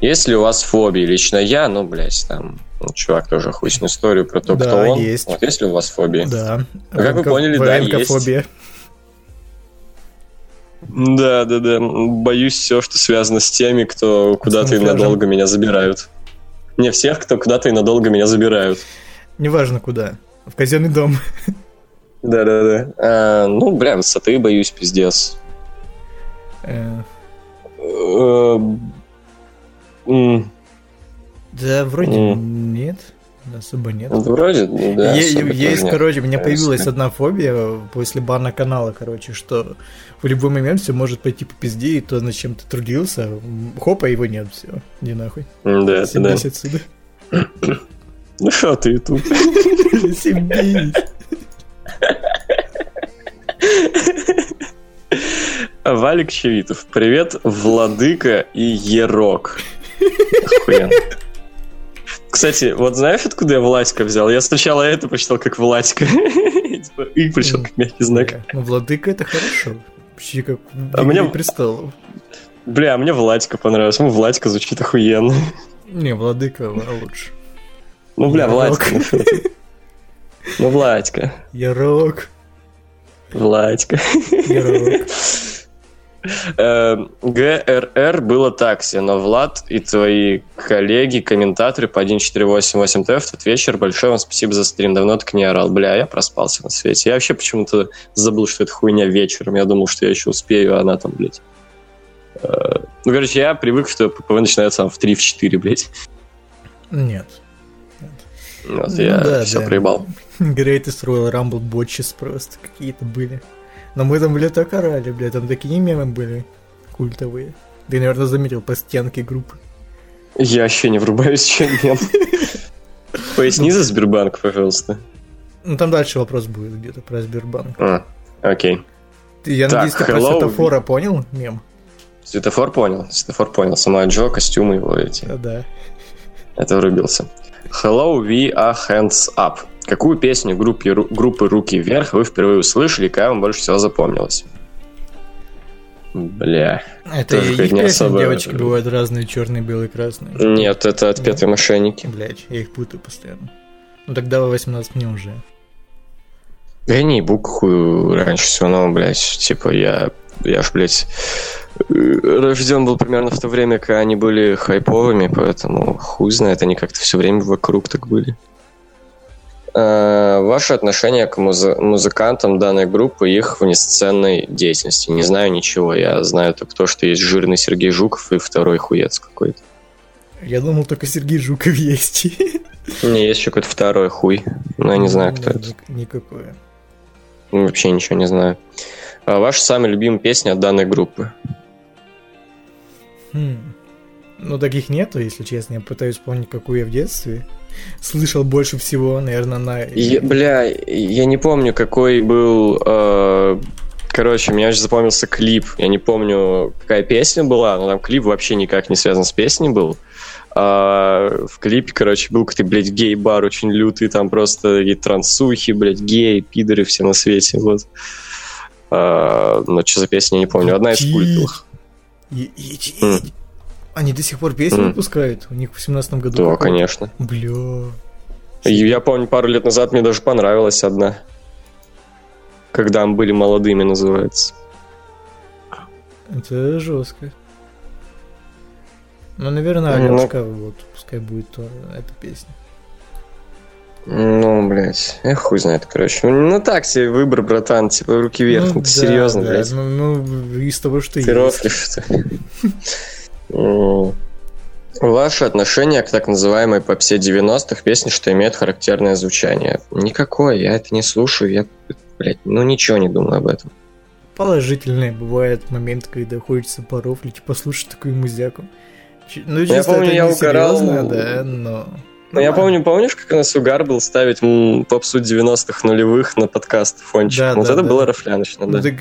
Если у вас фобии, лично я, ну, блядь, там, ну, чувак тоже охуительную историю про то, да, кто он. есть. Вот, если у вас фобии. Да. А как вы поняли, да, есть. Да, да, да. Боюсь все, что связано с теми, кто куда-то и надолго меня забирают. Не всех, кто куда-то и надолго меня забирают. Неважно куда. В казенный дом. Да, да, да. А, ну, бля, высоты боюсь, пиздец. Э. Э, да, вроде нет. Особо нет. Вроде, да. Есть, короче, у меня появилась одна фобия после бана канала, короче, что в любой момент все может пойти по пизде, и то, над чем ты трудился, хопа, его нет, все, не нахуй. Да, да. отсюда. Ну что ты тут? Сибись. Валик Чевитов. Привет, Владыка и Ерок. Охуенно. Кстати, вот знаешь, откуда я Владька взял? Я сначала это прочитал как Владька. Типа, и прочитал как мягкий знак. Ну, Владыка это хорошо. Почти как а мне... престолов. Бля, а мне Владька понравилось. Ну, Владька звучит охуенно. Не, Владыка лучше. Ну, бля, Владька. Ну, Владька. Ярок. Владька. Ярок. Эм, ГРР было такси, но Влад и твои коллеги, комментаторы по 1488Т в тот вечер, большое вам спасибо за стрим, давно так не орал. Бля, я проспался на свете. Я вообще почему-то забыл, что это хуйня вечером. Я думал, что я еще успею, а она там, блядь. Э, ну, короче, я привык, что ППВ начинается там в 3-4, блядь. Нет. Вот, ну, я да, все да. проебал. Greatest Royal Rumble ботчес просто какие-то были. Но мы там, блядь, так орали, блядь, там такие мемы были культовые. Ты, наверное, заметил по стенке группы. Я вообще не врубаюсь, чем мем. Поясни за Сбербанк, пожалуйста. Ну, там дальше вопрос будет где-то про Сбербанк. А, окей. Я так, надеюсь, ты про светофора понял мем? Светофор понял, светофор понял. Сама Джо, костюмы его эти. Да. Это врубился. Hello, we are hands up. Какую песню группы, группы «Руки вверх» вы впервые услышали, какая вам больше всего запомнилась? Бля. Это тоже их не особо... девочки бывают разные, черные, белые, красные. Нет, это отпетые да. мошенники. Блять, я их путаю постоянно. Ну тогда 18 мне уже. Я не букву раньше всего, но, блядь, типа я, я ж, блядь, рожден был примерно в то время, когда они были хайповыми, поэтому хуй знает, они как-то все время вокруг так были. Э, ваше отношение к муз- музыкантам данной группы и их внесценной деятельности. Не знаю ничего. Я знаю только то, что есть жирный Сергей Жуков и второй хуец какой-то. Я думал, только Сергей Жуков есть. Не, есть еще какой-то второй хуй. Но я не знаю, кто это. Никакое. Вообще ничего не знаю. А ваша самая любимая песня от данной группы? Хм. Ну, таких нету, если честно. Я пытаюсь вспомнить, какую я в детстве слышал больше всего, наверное, на... Я, бля, я не помню, какой был... Э, короче, у меня же запомнился клип. Я не помню, какая песня была, но там клип вообще никак не связан с песней был. А, в клипе, короче, был какой-то, блядь, гей-бар очень лютый, там просто и трансухи, блядь, геи, пидоры все на свете, вот. А, но что за песня, я не помню. Одна из культовых. Они до сих пор песни выпускают? У них в 17 году? Да, конечно. Бля. Я помню, пару лет назад мне даже понравилась одна. Когда мы были молодыми, называется. Это жестко. Ну, наверное, Алешка, ну, вот, пускай будет то, эта песня. Ну, блядь, эх, хуй знает, короче. Ну, так себе выбор, братан, типа, руки вверх, ну, ну ты да, серьезно, да. блядь. Ну, ну, из того, что ты есть. Ты рофлишь, что Ваше отношение к так называемой попсе 90-х песни, что имеет характерное звучание? Никакое, я это не слушаю, я, блядь, ну ничего не думаю об этом. Положительные бывает момент, когда хочется порофлить и послушать такую музяку. Ну, я помню, я угорал. Да, но... Ну, я помню, помнишь, как у нас угар был ставить попсу 90-х нулевых на подкаст фончик? Да, вот да, это да. было рофляночно, да. Ну, так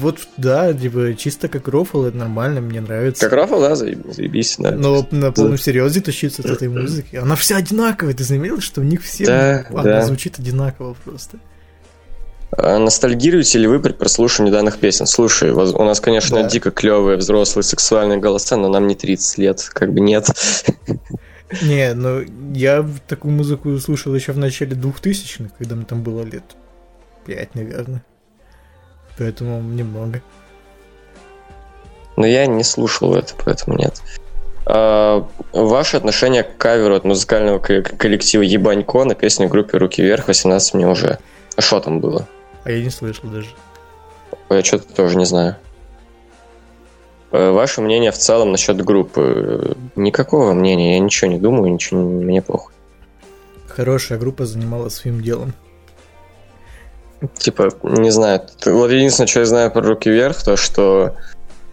вот, да, типа, чисто как рофл, это нормально, мне нравится. Как рофл, да, заебись, да. Но на полном серьезе тащиться от этой музыки. Она вся одинаковая, ты заметил, что у них все да, она да. звучит одинаково просто. А ностальгируете ли вы при прослушивании данных песен? Слушай, у нас, конечно, да. дико клевые взрослые сексуальные голоса, но нам не 30 лет, как бы нет. Не, ну я такую музыку слушал еще в начале 2000-х, когда мне там было лет 5, наверное. Поэтому немного. Но я не слушал это, поэтому нет. А, ваше отношение к каверу от музыкального коллектива Ебанько на песню группе «Руки вверх» 18 мне уже. А что там было? А я не слышал даже. Я что-то тоже не знаю. Э, ваше мнение в целом насчет группы? Никакого мнения, я ничего не думаю, ничего не, мне похуй. Хорошая группа занималась своим делом. Типа, не знаю. Вот единственное, что я знаю про руки вверх, то что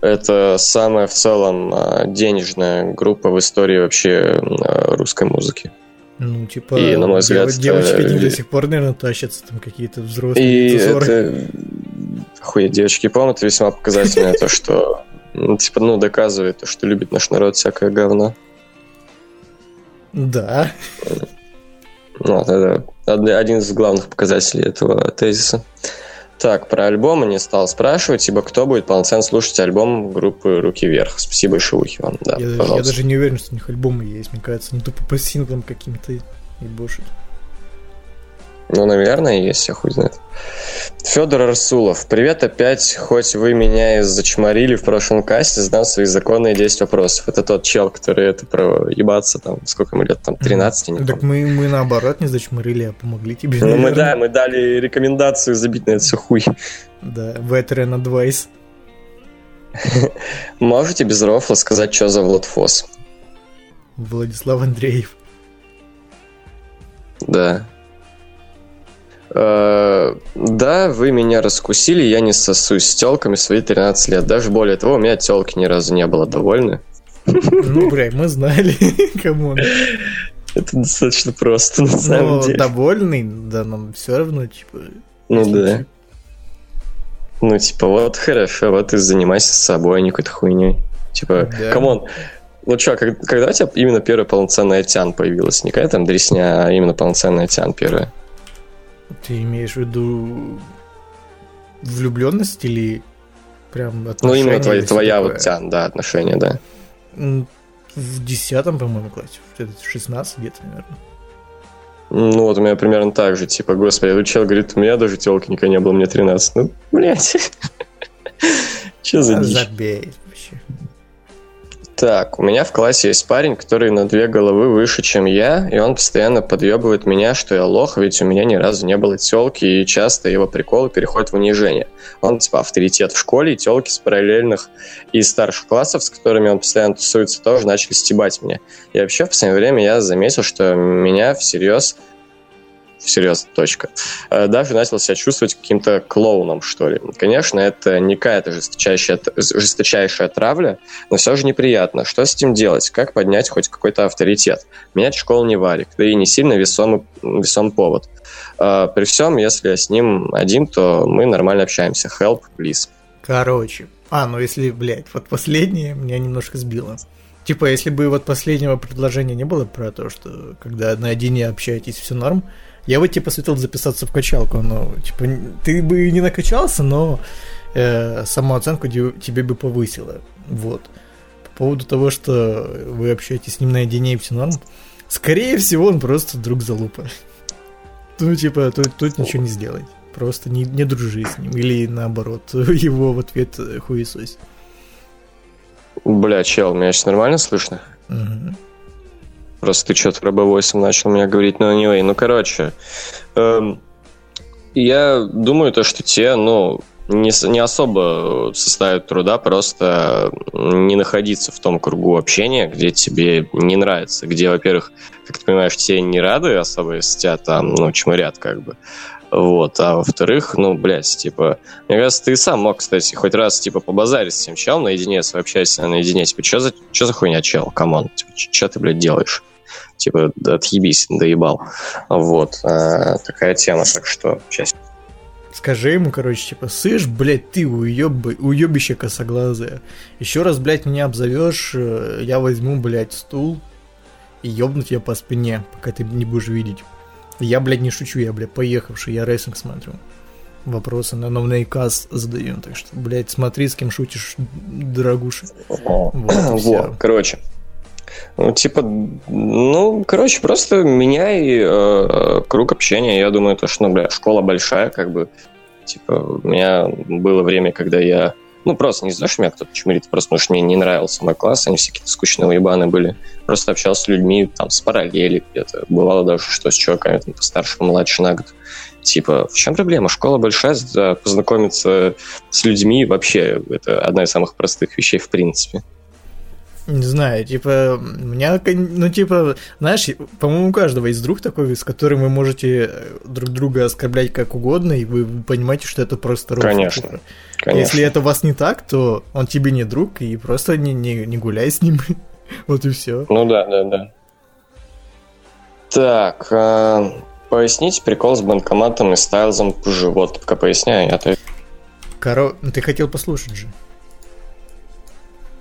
это самая в целом а, денежная группа в истории вообще а, русской музыки. Ну, типа, и, на мой взгляд, девочки э, до сих пор, наверное, тащатся, там какие-то взрослые. И это... Хуя, девочки, по-моему, это весьма показательное то, что ну, типа, ну, доказывает, что любит наш народ всякое говно. Да. Ну, это один из главных показателей этого тезиса. Так, про альбомы не стал спрашивать, ибо кто будет полноценно слушать альбом группы «Руки вверх». Спасибо, Шелухи вам, да, я, я даже не уверен, что у них альбомы есть, мне кажется, ну тупо по синглам каким-то и бошит. Ну, наверное, есть, я хуй знает. Федор Арсулов. Привет опять, хоть вы меня и зачморили в прошлом касте, знал свои законные 10 вопросов. Это тот чел, который это про ебаться, там, сколько ему лет, там, 13, не Так мы, мы наоборот не зачморили, а помогли тебе, Ну, мы, да, мы дали рекомендацию забить на это все хуй. Да, veteran advice. Можете без рофла сказать, что за Влад Фос? Владислав Андреев. Да, да, вы меня раскусили, я не сосусь с телками свои 13 лет. Даже более того, у меня телки ни разу не было довольны. Ну, бля, мы знали, кому Это достаточно просто, на самом деле. довольный, да, нам все равно, типа... Ну да. Ну, типа, вот хорошо, вот и занимайся собой, а не какой-то хуйней. Типа, come on, ну что, когда у тебя именно первая полноценная тян появилась? Не какая там дресня, а именно полноценная тян первая? Ты имеешь в виду влюбленность или прям отношения? Ну, именно твоя, твоя вот тян, да, отношения, да. В десятом, по-моему, классе. В 16 где-то, наверное. Ну, вот у меня примерно так же, типа, господи, этот чел говорит, у меня даже телки никогда не было, мне 13. Ну, блядь. Че за дичь? Забей вообще. Так, у меня в классе есть парень, который на две головы выше, чем я, и он постоянно подъебывает меня, что я лох, ведь у меня ни разу не было телки, и часто его приколы переходят в унижение. Он, типа, авторитет в школе, и телки с параллельных и старших классов, с которыми он постоянно тусуется, тоже начали стебать меня. И вообще, в последнее время я заметил, что меня всерьез серьезно, точка. Э, даже начал себя чувствовать каким-то клоуном, что ли. Конечно, это не какая-то жесточайшая, жесточайшая травля, но все же неприятно. Что с этим делать? Как поднять хоть какой-то авторитет? Менять школу не варик, да и не сильно весомый, весомый повод. Э, при всем, если я с ним один, то мы нормально общаемся. Help, please. Короче. А, ну если, блядь, вот последнее меня немножко сбило. Типа, если бы вот последнего предложения не было про то, что когда наедине общаетесь, все норм, я бы тебе посоветовал записаться в качалку, но, типа, ты бы не накачался, но э, самооценку тебе бы повысило. Вот. По поводу того, что вы общаетесь с ним наедине и все норм, скорее всего, он просто друг залупа. Ну, типа, тут, тут ничего не сделать. Просто не, не дружи с ним. Или наоборот, его в ответ хуесось. Бля, чел, меня сейчас нормально слышно? Угу. Просто ты что-то robo voice'ом начал меня говорить, но anyway, ну, короче, эм, я думаю, то, что те, ну, не, не особо составят труда просто не находиться в том кругу общения, где тебе не нравится, где, во-первых, как ты понимаешь, тебе не рады особо, если тебя там, ну, чморят как бы, вот. А во-вторых, ну, блядь, типа, мне кажется, ты сам мог, кстати, хоть раз, типа, побазарить с этим челом наедине, пообщайся наедине, типа, что за, что за хуйня, чел, come on, типа, что ты, блядь, делаешь? Типа, отъебись, доебал. Вот. А, такая тема, так что, сейчас. Скажи ему, короче, типа, слышь, блядь, ты уеб... уебище косоглазое. Еще раз, блядь, меня обзовешь, э, я возьму, блядь, стул и ёбну тебя по спине, пока ты не будешь видеть. Я, блядь, не шучу, я, блядь, поехавший, я рестлинг смотрю. Вопросы на новый каст задаю, так что, блядь, смотри, с кем шутишь, дорогуша. Вот, вот короче. Ну, типа, ну, короче, просто меняй э, круг общения. Я думаю, то, что, ну, бля, школа большая, как бы, типа, у меня было время, когда я ну, просто не знаю, что меня кто-то чмырит, просто потому что мне не нравился мой класс, они все какие-то скучные уебаны были. Просто общался с людьми там с параллели где-то. Бывало даже, что с чуваками там постарше, младше на год. Типа, в чем проблема? Школа большая, познакомиться с людьми вообще это одна из самых простых вещей в принципе. Не знаю, типа, у меня, ну, типа, знаешь, по-моему, у каждого есть друг такой, с которым вы можете э, друг друга оскорблять как угодно, и вы понимаете, что это просто рофл. Конечно, конечно. Если это вас не так, то он тебе не друг, и просто не, не, не гуляй с ним. вот и все. Ну да, да, да. Так, э, поясните прикол с банкоматом и стайлзом позже. Вот, пока поясняю, я то... Коро... Ты хотел послушать же.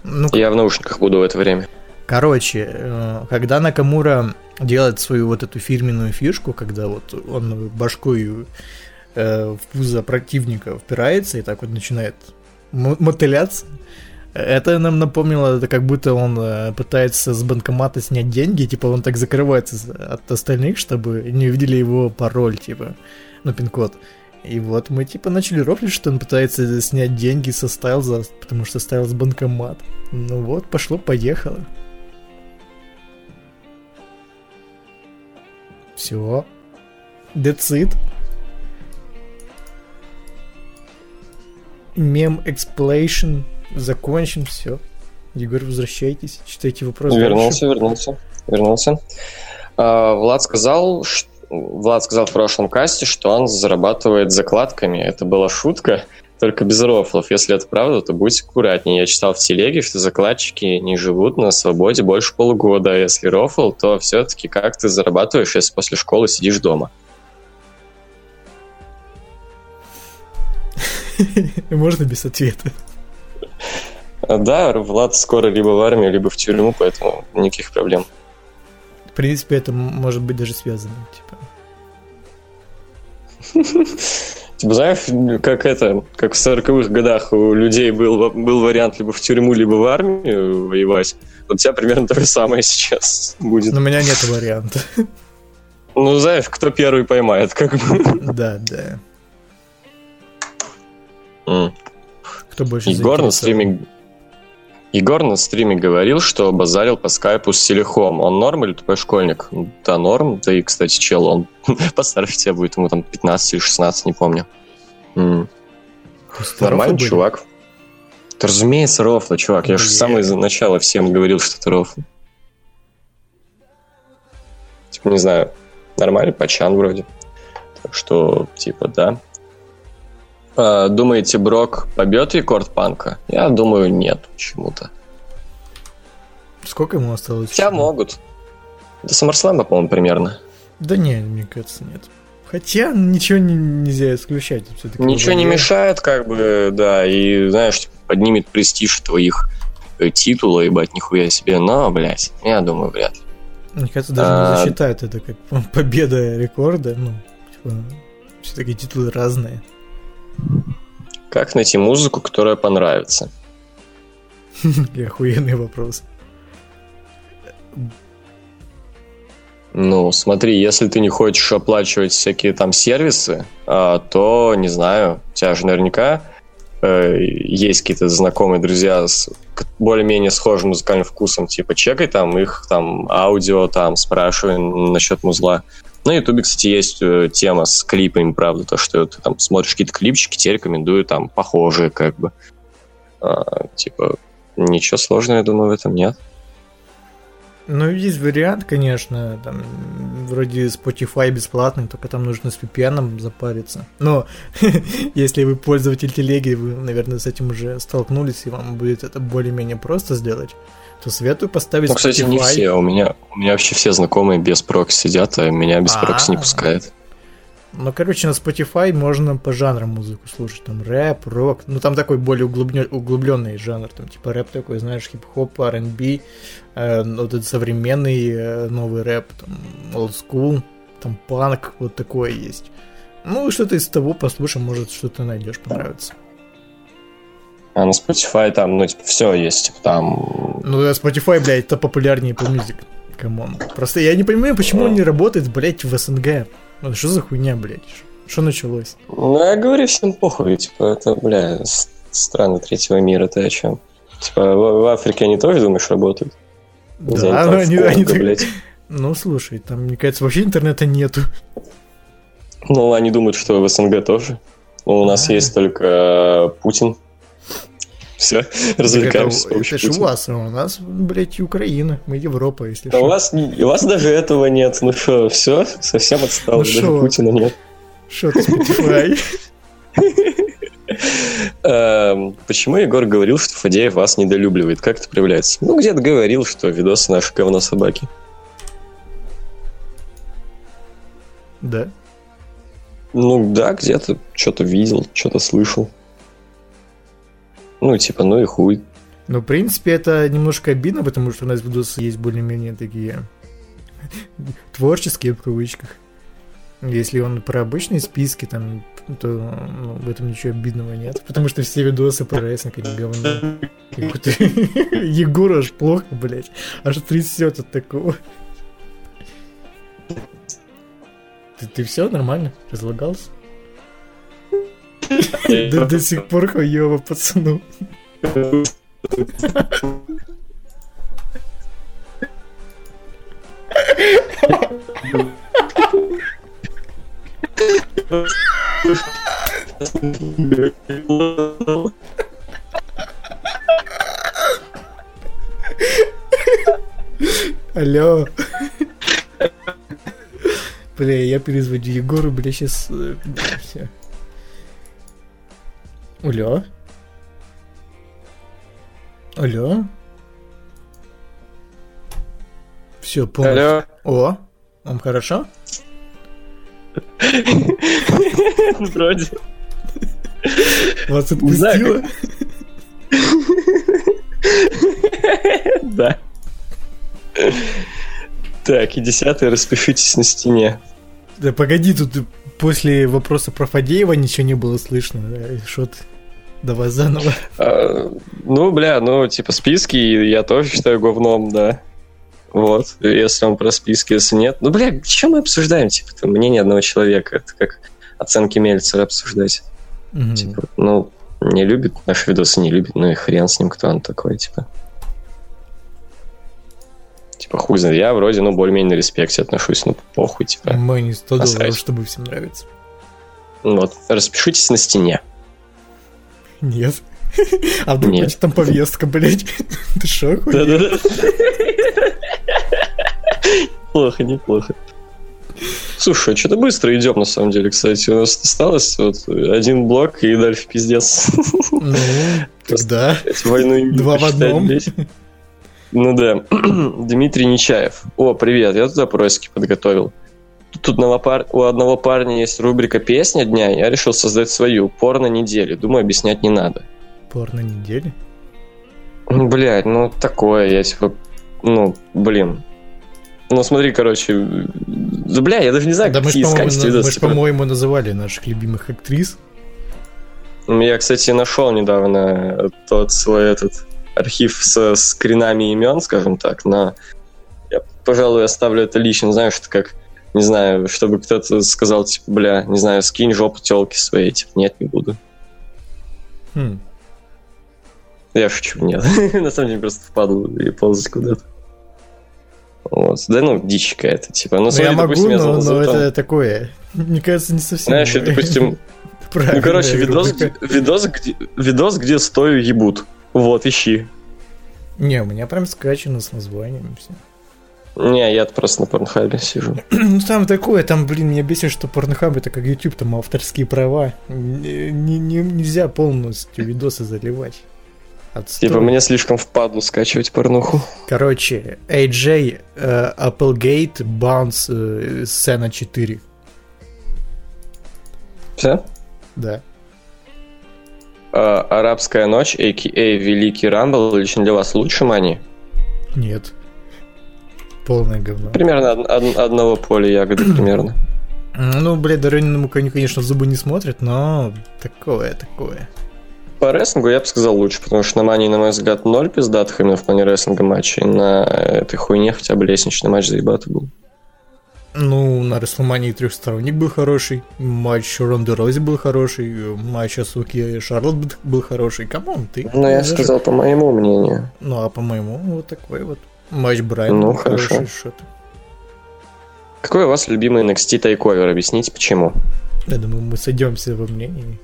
Ну, Я в наушниках буду в это время. Короче, э, когда Накамура делает свою вот эту фирменную фишку, когда вот он башкой э, в пузо противника впирается и так вот начинает мотыляться, это нам напомнило, это как будто он э, пытается с банкомата снять деньги, типа он так закрывается от остальных, чтобы не увидели его пароль, типа, ну, пин-код. И вот мы типа начали рофлить, что он пытается снять деньги со Стайлза, потому что Стайлз банкомат. Ну вот, пошло-поехало. Все. That's it. Meme explanation закончен, все. Егор, возвращайтесь, читайте вопрос. Вернулся, дальше. вернулся, вернулся. А, Влад сказал, что Влад сказал в прошлом касте, что он зарабатывает закладками. Это была шутка, только без рофлов. Если это правда, то будьте аккуратнее. Я читал в телеге, что закладчики не живут на свободе больше полугода. А если рофл, то все-таки как ты зарабатываешь, если после школы сидишь дома? Можно без ответа. Да, Влад скоро либо в армию, либо в тюрьму, поэтому никаких проблем принципе, это может быть даже связано, типа. Типа, знаешь, как это, как в 40-х годах у людей был, был вариант либо в тюрьму, либо в армию воевать. Вот у тебя примерно то же самое сейчас будет. Но у меня нет варианта. Ну, знаешь, кто первый поймает, как бы. Да, да. Mm. Кто больше Егор на стриме Егор на стриме говорил, что базарил по скайпу с Селихом. Он норм или тупой школьник? Да, норм. Да и, кстати, чел, он постарше тебя будет, ему там 15 или 16, не помню. М-м. Нормальный были? чувак. Да, разумеется, рофла, чувак. Я же с самого начала всем говорил, что это рофл. Типа, не знаю, нормальный пачан вроде. что, типа, да. А, думаете, Брок побьет рекорд панка? Я думаю, нет почему-то. Сколько ему осталось? Хотя могут. До Саммерслэма, по-моему, примерно. Да не, мне кажется, нет. Хотя ничего не, нельзя исключать. Все-таки ничего не мешает, как бы, да, и, знаешь, типа, поднимет престиж твоих э, титула, ебать, нихуя себе, но, блядь, я думаю, вряд ли. Мне кажется, даже а... не засчитают это как победа рекорда, ну, типа, все-таки титулы разные. Как найти музыку, которая понравится? Охуенный вопрос. Ну, смотри, если ты не хочешь оплачивать всякие там сервисы, а, то, не знаю, у тебя же наверняка э, есть какие-то знакомые друзья с более-менее схожим музыкальным вкусом, типа чекай там их там аудио, там спрашивай насчет музла. На Ютубе, кстати, есть э, тема с клипами, правда, то, что ты там смотришь какие-то клипчики, тебе рекомендую там похожие, как бы. А, типа, ничего сложного, я думаю, в этом нет. Ну, есть вариант, конечно, там, вроде Spotify бесплатный, только там нужно с VPN запариться. Но если вы пользователь телеги, вы, наверное, с этим уже столкнулись, и вам будет это более-менее просто сделать, то советую поставить Ну, кстати, Spotify. не все. У меня, у меня вообще все знакомые без прокси сидят, а меня без прокси не пускает. Ну, короче, на Spotify можно по жанрам музыку слушать. Там рэп, рок. Ну, там такой более углублен... углубленный жанр. Там типа рэп такой, знаешь, хип-хоп, R&B. Э, вот этот современный э, новый рэп. Там old school. Там панк. Вот такое есть. Ну, что-то из того послушай, может, что-то найдешь, понравится. А на Spotify там, ну, типа, все есть, типа, там... Ну, да, Spotify, блядь, это популярнее по музыке. Come on. Просто я не понимаю, почему он не работает, блядь, в СНГ. Ну, что за хуйня, блядь? Что началось? Ну, я говорю, всем похуй, типа, это, бля, страны третьего мира, ты о чем? Типа, в, в Африке они тоже, думаешь, работают? Да, но они, они блядь. Ну, слушай, там, мне кажется, вообще интернета нету. Ну, они думают, что в СНГ тоже. Ну, у нас есть только э, Путин. Все, развлекаемся. Это, это же у вас, а у нас, блядь, Украина, мы Европа, если что. У вас, у вас даже этого нет, ну что, все, совсем отстал, ну даже шо? Путина нет. Что ты, Spotify? Эм, почему Егор говорил, что Фадеев вас недолюбливает? Как это проявляется? Ну, где-то говорил, что видосы наши говно собаки. Да? Ну да, где-то что-то видел, что-то слышал. Ну, типа, ну и хуй. Ну, в принципе, это немножко обидно, потому что у нас видосы есть более-менее такие творческие в кавычках. Если он про обычные списки, там, то ну, в этом ничего обидного нет. Потому что все видосы про рестлинг они говно. Егор аж плохо, блядь. Аж трясет от такого. Ты, ты все нормально? Разлагался? До, до сих пор хуёво, пацану. Алло. Бля, я перезвоню Егору, бля, сейчас... Э, Все. Алло? Алло? Все, понял. Алло. О, вам хорошо? Вроде. Вас отпустило? Да. Так, и десятое, распишитесь на стене. Да погоди, тут после вопроса про Фадеева ничего не было слышно. Что ты? Давай заново. А, ну, бля, ну, типа, списки я тоже считаю говном, да. Вот, если он про списки, если нет. Ну, бля, чем мы обсуждаем, типа, это мнение одного человека. Это как оценки Мельцера обсуждать. Mm-hmm. Типа, ну, не любит наши видосы, не любит, ну и хрен с ним, кто он такой, типа. Типа, хуй знает, я вроде, ну, более-менее на респекте отношусь, ну, похуй, типа. Мы не 100 долларов, чтобы всем нравится. Вот, распишитесь на стене. Нет. А вдруг Нет. там повестка, блядь? Ты шо, Да-да-да. Плохо, неплохо. Слушай, а что-то быстро идем, на самом деле, кстати. У нас осталось вот один блок и дальше пиздец. Ну, тогда Войну два в одном. Ну да. Дмитрий Нечаев. О, привет, я тут опросики подготовил. Тут одного пар... у одного парня есть рубрика «Песня дня», я решил создать свою, «Порно недели». Думаю, объяснять не надо. Порно недели? Блять, ну такое, я типа, ну, блин. Ну смотри, короче, бля, я даже не знаю, Да мы какие же, искать по-моему, на- мы ж, видосы. по-моему, называли наших любимых актрис. Я, кстати, нашел недавно тот свой этот архив со скринами имен, скажем так, но я, пожалуй, оставлю это лично, знаешь, это как, не знаю, чтобы кто-то сказал, типа, бля, не знаю, скинь жопу телки своей, типа, нет, не буду. Хм. Я шучу, нет. На самом деле просто впаду и ползать куда-то. Вот. Да ну, дичь какая-то, типа. Ну, Ну, смотри, я могу, допустим, я но, за- но за- это такое. Мне кажется, не совсем. Знаешь, я, допустим, ну, короче, видос, видос, где, видос, где стою ебут. Вот, ищи. Не, у меня прям скачано с названием все. Не, я просто на порнхабе сижу. Ну там такое, там, блин, меня бесит, что порнохаб это как YouTube, там авторские права. Не- нельзя полностью видосы заливать. Отстой. Типа, мне слишком впадло скачивать порнуху. Короче, AJ, э, Applegate, Bounce, э, сцена 4. Все? Да. А, Арабская ночь, а.к.а. Великий Рамбл, лично для вас лучше Мани? Нет. Полное говно. Примерно од- од- одного поля ягоды примерно. Ну, блядь, Дорониному коню, конечно, в зубы не смотрят, но такое, такое. По рестлингу я бы сказал лучше, потому что на Мании, на мой взгляд, ноль пиздатых именно в плане рестлинга матчей. На этой хуйне хотя бы лестничный матч заебатый был. Ну, на Рестлмании трехсторонник был хороший, матч Ронды Рози был хороший, матч Асуки и Шарлот был- хороший. Come on, ты. Ну, я даже- сказал по моему мнению. Ну, а по-моему, вот такой вот. Матч Брайана Ну, хорошо. что-то. Какой у вас любимый NXT TakeOver? Объясните, почему. Я думаю, мы сойдемся во мнении.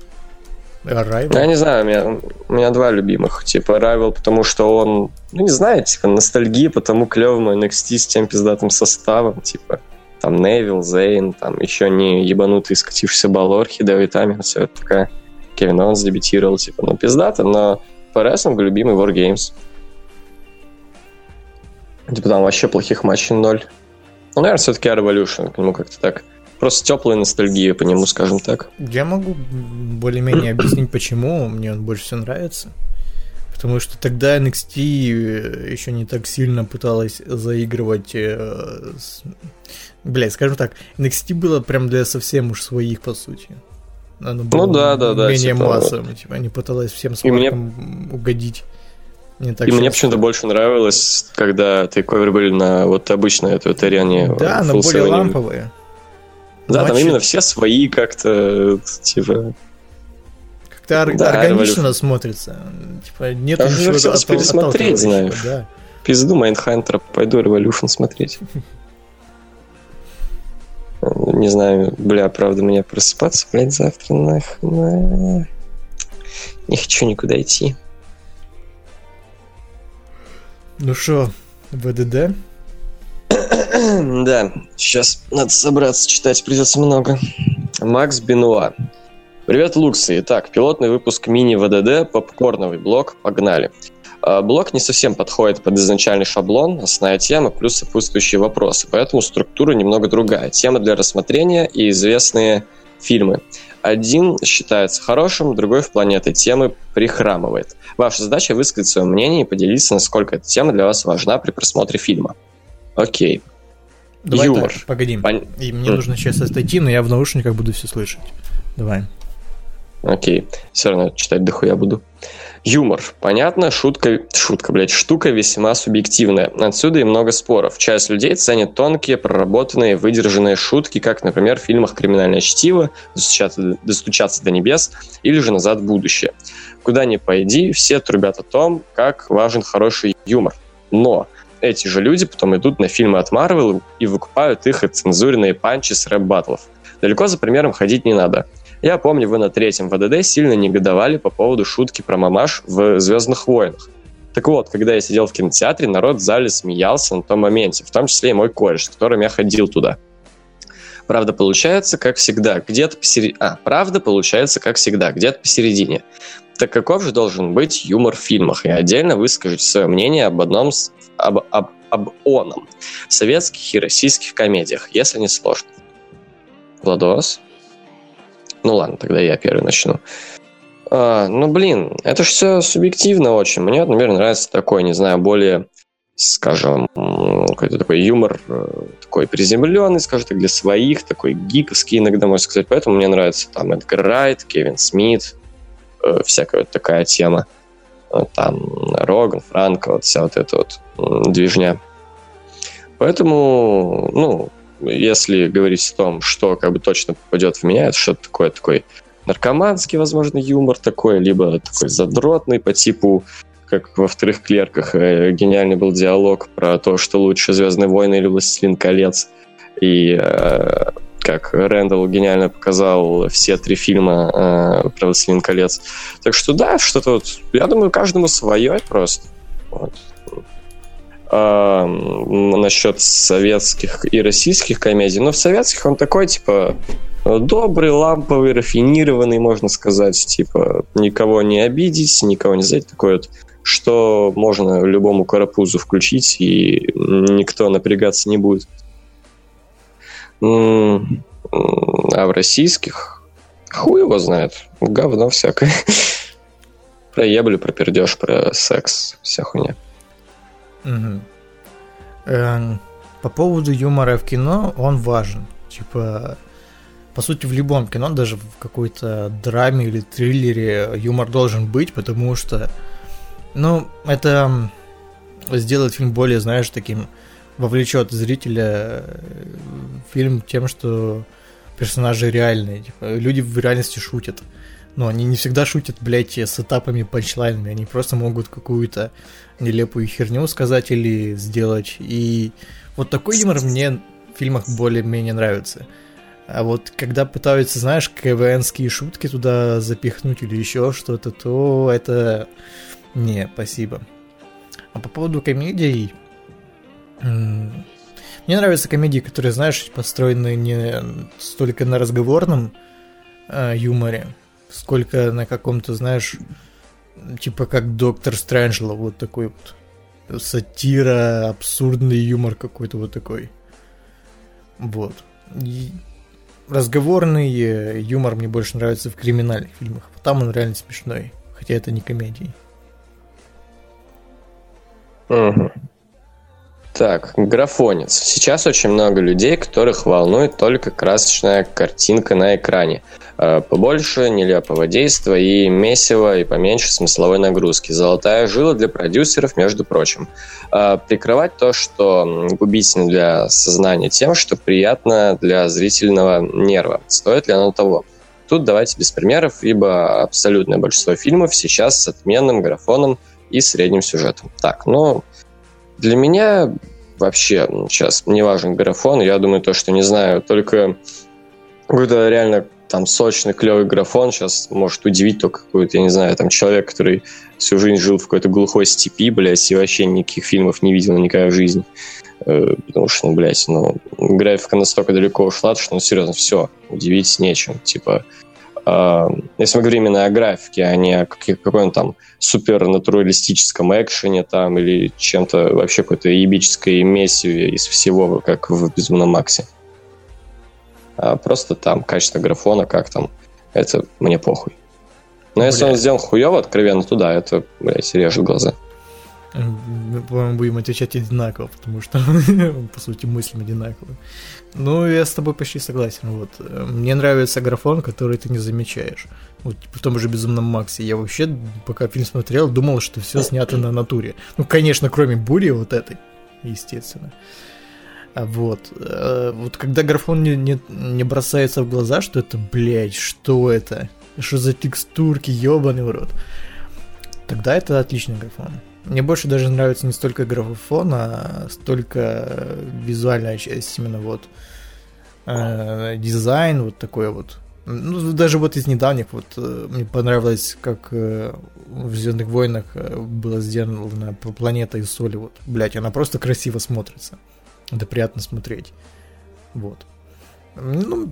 Arrival. Я не знаю, у меня, у меня два любимых. Типа Rival, потому что он, ну не знаю, типа ностальгия по тому клевому NXT с тем пиздатым составом. Типа там Невил, Зейн, там еще не ебанутый скатившийся Балор, Хидео Итами, все это такая. Кевин Оуэнс дебютировал, типа, ну пиздато, но по рестлингу любимый Wargames. Типа там вообще плохих матчей ноль. Ну, наверное, все-таки Revolution, к нему как-то так. Просто теплая ностальгия по нему, скажем так. Я могу более-менее объяснить, почему мне он больше всего нравится. Потому что тогда NXT еще не так сильно пыталась заигрывать э, с... Блядь, скажем так, NXT было прям для совсем уж своих, по сути. Оно было Ну да, да, да, Менее массовым, типа, они пыталась всем И мне- смаркам угодить. Не так И мне часто. почему-то больше нравилось, когда тейковеры были на вот вот арене. Да, но более ламповые. Да, там Матчи- именно все свои как-то, типа... Как-то Да, органично Revolution. смотрится. Типа, нет уже ничего оттал- пересмотреть, знаешь. Да. Пизду Майнхантера, пойду Revolution смотреть. Не знаю, бля, правда, мне просыпаться, блядь, завтра нахуй. Не хочу никуда идти. Ну что, ВДД? Да, сейчас надо собраться, читать придется много. Макс Бенуа. Привет, Луксы. Итак, пилотный выпуск мини-ВДД, попкорновый блок, погнали. А, Блок не совсем подходит под изначальный шаблон, основная тема плюс сопутствующие вопросы, поэтому структура немного другая. Тема для рассмотрения и известные фильмы. Один считается хорошим, другой в плане этой темы прихрамывает. Ваша задача высказать свое мнение и поделиться, насколько эта тема для вас важна при просмотре фильма. Окей. Давай Юмор. так, погоди. Пон- И мне М. нужно сейчас отойти, но я в наушниках буду все слышать. Давай. Окей, все равно читать дохуя буду. Юмор. Понятно, шутка, шутка, блядь, штука весьма субъективная. Отсюда и много споров. Часть людей ценит тонкие, проработанные, выдержанные шутки, как, например, в фильмах «Криминальное чтиво», «Достучаться, «Достучаться до небес» или же «Назад в будущее». Куда ни пойди, все трубят о том, как важен хороший юмор. Но эти же люди потом идут на фильмы от Марвел и выкупают их отцензуренные панчи с рэп-баттлов. Далеко за примером ходить не надо. Я помню, вы на третьем ВДД сильно негодовали по поводу шутки про мамаш в «Звездных войнах». Так вот, когда я сидел в кинотеатре, народ в зале смеялся на том моменте, в том числе и мой кореш, с которым я ходил туда. Правда получается, как всегда, где-то посередине. А, правда получается, как всегда, где-то посередине. Так каков же должен быть юмор в фильмах? И отдельно выскажите свое мнение об одном, об, об, об оном, в советских и российских комедиях, если не сложно. Владос? Ну ладно, тогда я первый начну. А, ну, блин, это же все субъективно очень. Мне, например, нравится такой, не знаю, более, скажем, какой-то такой юмор, э, такой приземленный, скажем так, для своих, такой гиковский иногда, можно сказать. Поэтому мне нравится там Эдгар Райт, Кевин Смит, э, всякая вот такая тема. Э, там Роган, Франко, вот вся вот эта вот движня. Поэтому, ну, если говорить о том, что как бы точно попадет в меня, это что-то такое, такой наркоманский, возможно, юмор такой, либо такой задротный по типу как во вторых клерках э, гениальный был диалог про то, что лучше Звездные войны или Властелин колец. И э, как Рэндалл гениально показал все три фильма э, про Властелин колец. Так что да, что-то вот, я думаю, каждому свое просто. Вот. А, насчет советских и российских комедий. Но в советских он такой, типа, добрый, ламповый, рафинированный, можно сказать, типа, никого не обидеть, никого не задеть, такой вот что можно любому карапузу включить, и никто напрягаться не будет. А в российских хуй его знает. Говно всякое. Про еблю, про пердеж, про секс, вся хуйня. Эм, по поводу юмора в кино, он важен. Типа, по сути, в любом кино, даже в какой-то драме или триллере юмор должен быть, потому что ну, это сделает фильм более, знаешь, таким вовлечет зрителя э, фильм тем, что персонажи реальные. Типа, люди в реальности шутят. Но они не всегда шутят, блядь, с этапами панчлайнами. Они просто могут какую-то нелепую херню сказать или сделать. И вот такой юмор мне в фильмах более-менее нравится. А вот когда пытаются, знаешь, КВНские шутки туда запихнуть или еще что-то, то это не, спасибо. А по поводу комедий... Мне нравятся комедии, которые, знаешь, построены не столько на разговорном э, юморе, сколько на каком-то, знаешь, типа как Доктор Стрэнджло, вот такой вот сатира, абсурдный юмор какой-то вот такой. Вот. И разговорный юмор мне больше нравится в криминальных фильмах. Там он реально смешной, хотя это не комедии. Угу. Так, графонец. Сейчас очень много людей, которых волнует только красочная картинка на экране. Э, побольше нелепого действия и месива, и поменьше смысловой нагрузки. Золотая жила для продюсеров, между прочим. Э, прикрывать то, что губительно для сознания тем, что приятно для зрительного нерва. Стоит ли оно того? Тут давайте без примеров, ибо абсолютное большинство фильмов сейчас с отменным графоном – и средним сюжетом. Так, ну, для меня вообще сейчас не важен графон. Я думаю, то, что, не знаю, только какой-то реально там сочный, клевый графон сейчас может удивить только какой-то, я не знаю, там человек, который всю жизнь жил в какой-то глухой степи, блядь, и вообще никаких фильмов не видел никогда в жизни. Э, потому что, ну, блядь, ну, графика настолько далеко ушла, что, ну, серьезно, все, удивить нечем. Типа, если мы говорим именно о графике, а не о каком-то там супернатуралистическом экшене там или чем-то вообще какой-то ебической мессиве из всего, как в Безумном Максе. А просто там качество графона, как там, это мне похуй. Но если он сделан хуево, откровенно, туда, это, блядь, режет глаза. Мы, по-моему, будем отвечать одинаково, потому что, по сути, мыслим одинаково. Ну, я с тобой почти согласен. Вот. Мне нравится графон, который ты не замечаешь. Вот в том же «Безумном Максе». Я вообще, пока фильм смотрел, думал, что все снято на натуре. Ну, конечно, кроме бури вот этой, естественно. А вот. Э, вот когда графон не, не, не бросается в глаза, что это, блядь, что это? Что за текстурки, ебаный в рот. Тогда это отличный графон. Мне больше даже нравится не столько графофон, а столько визуальная часть, именно вот э, дизайн вот такой вот. Ну, даже вот из недавних вот э, мне понравилось, как э, в Звездных войнах э, было сделано планета из соли. Вот, блять, она просто красиво смотрится. Это приятно смотреть. Вот. Ну,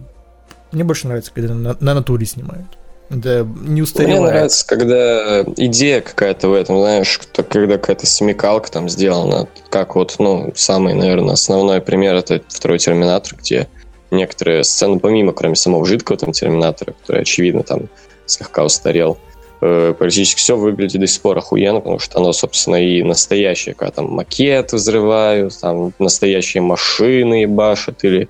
мне больше нравится, когда на, на натуре снимают. Да, не Мне устаревает. нравится, когда идея какая-то в этом, знаешь, когда какая-то смекалка там сделана. Как вот, ну, самый, наверное, основной пример это второй Терминатор, где некоторые сцены, помимо, кроме самого жидкого там Терминатора, который, очевидно, там слегка устарел, э, практически все выглядит до сих пор охуенно, потому что оно, собственно, и настоящее, когда там макет взрывают, там настоящие машины башат, или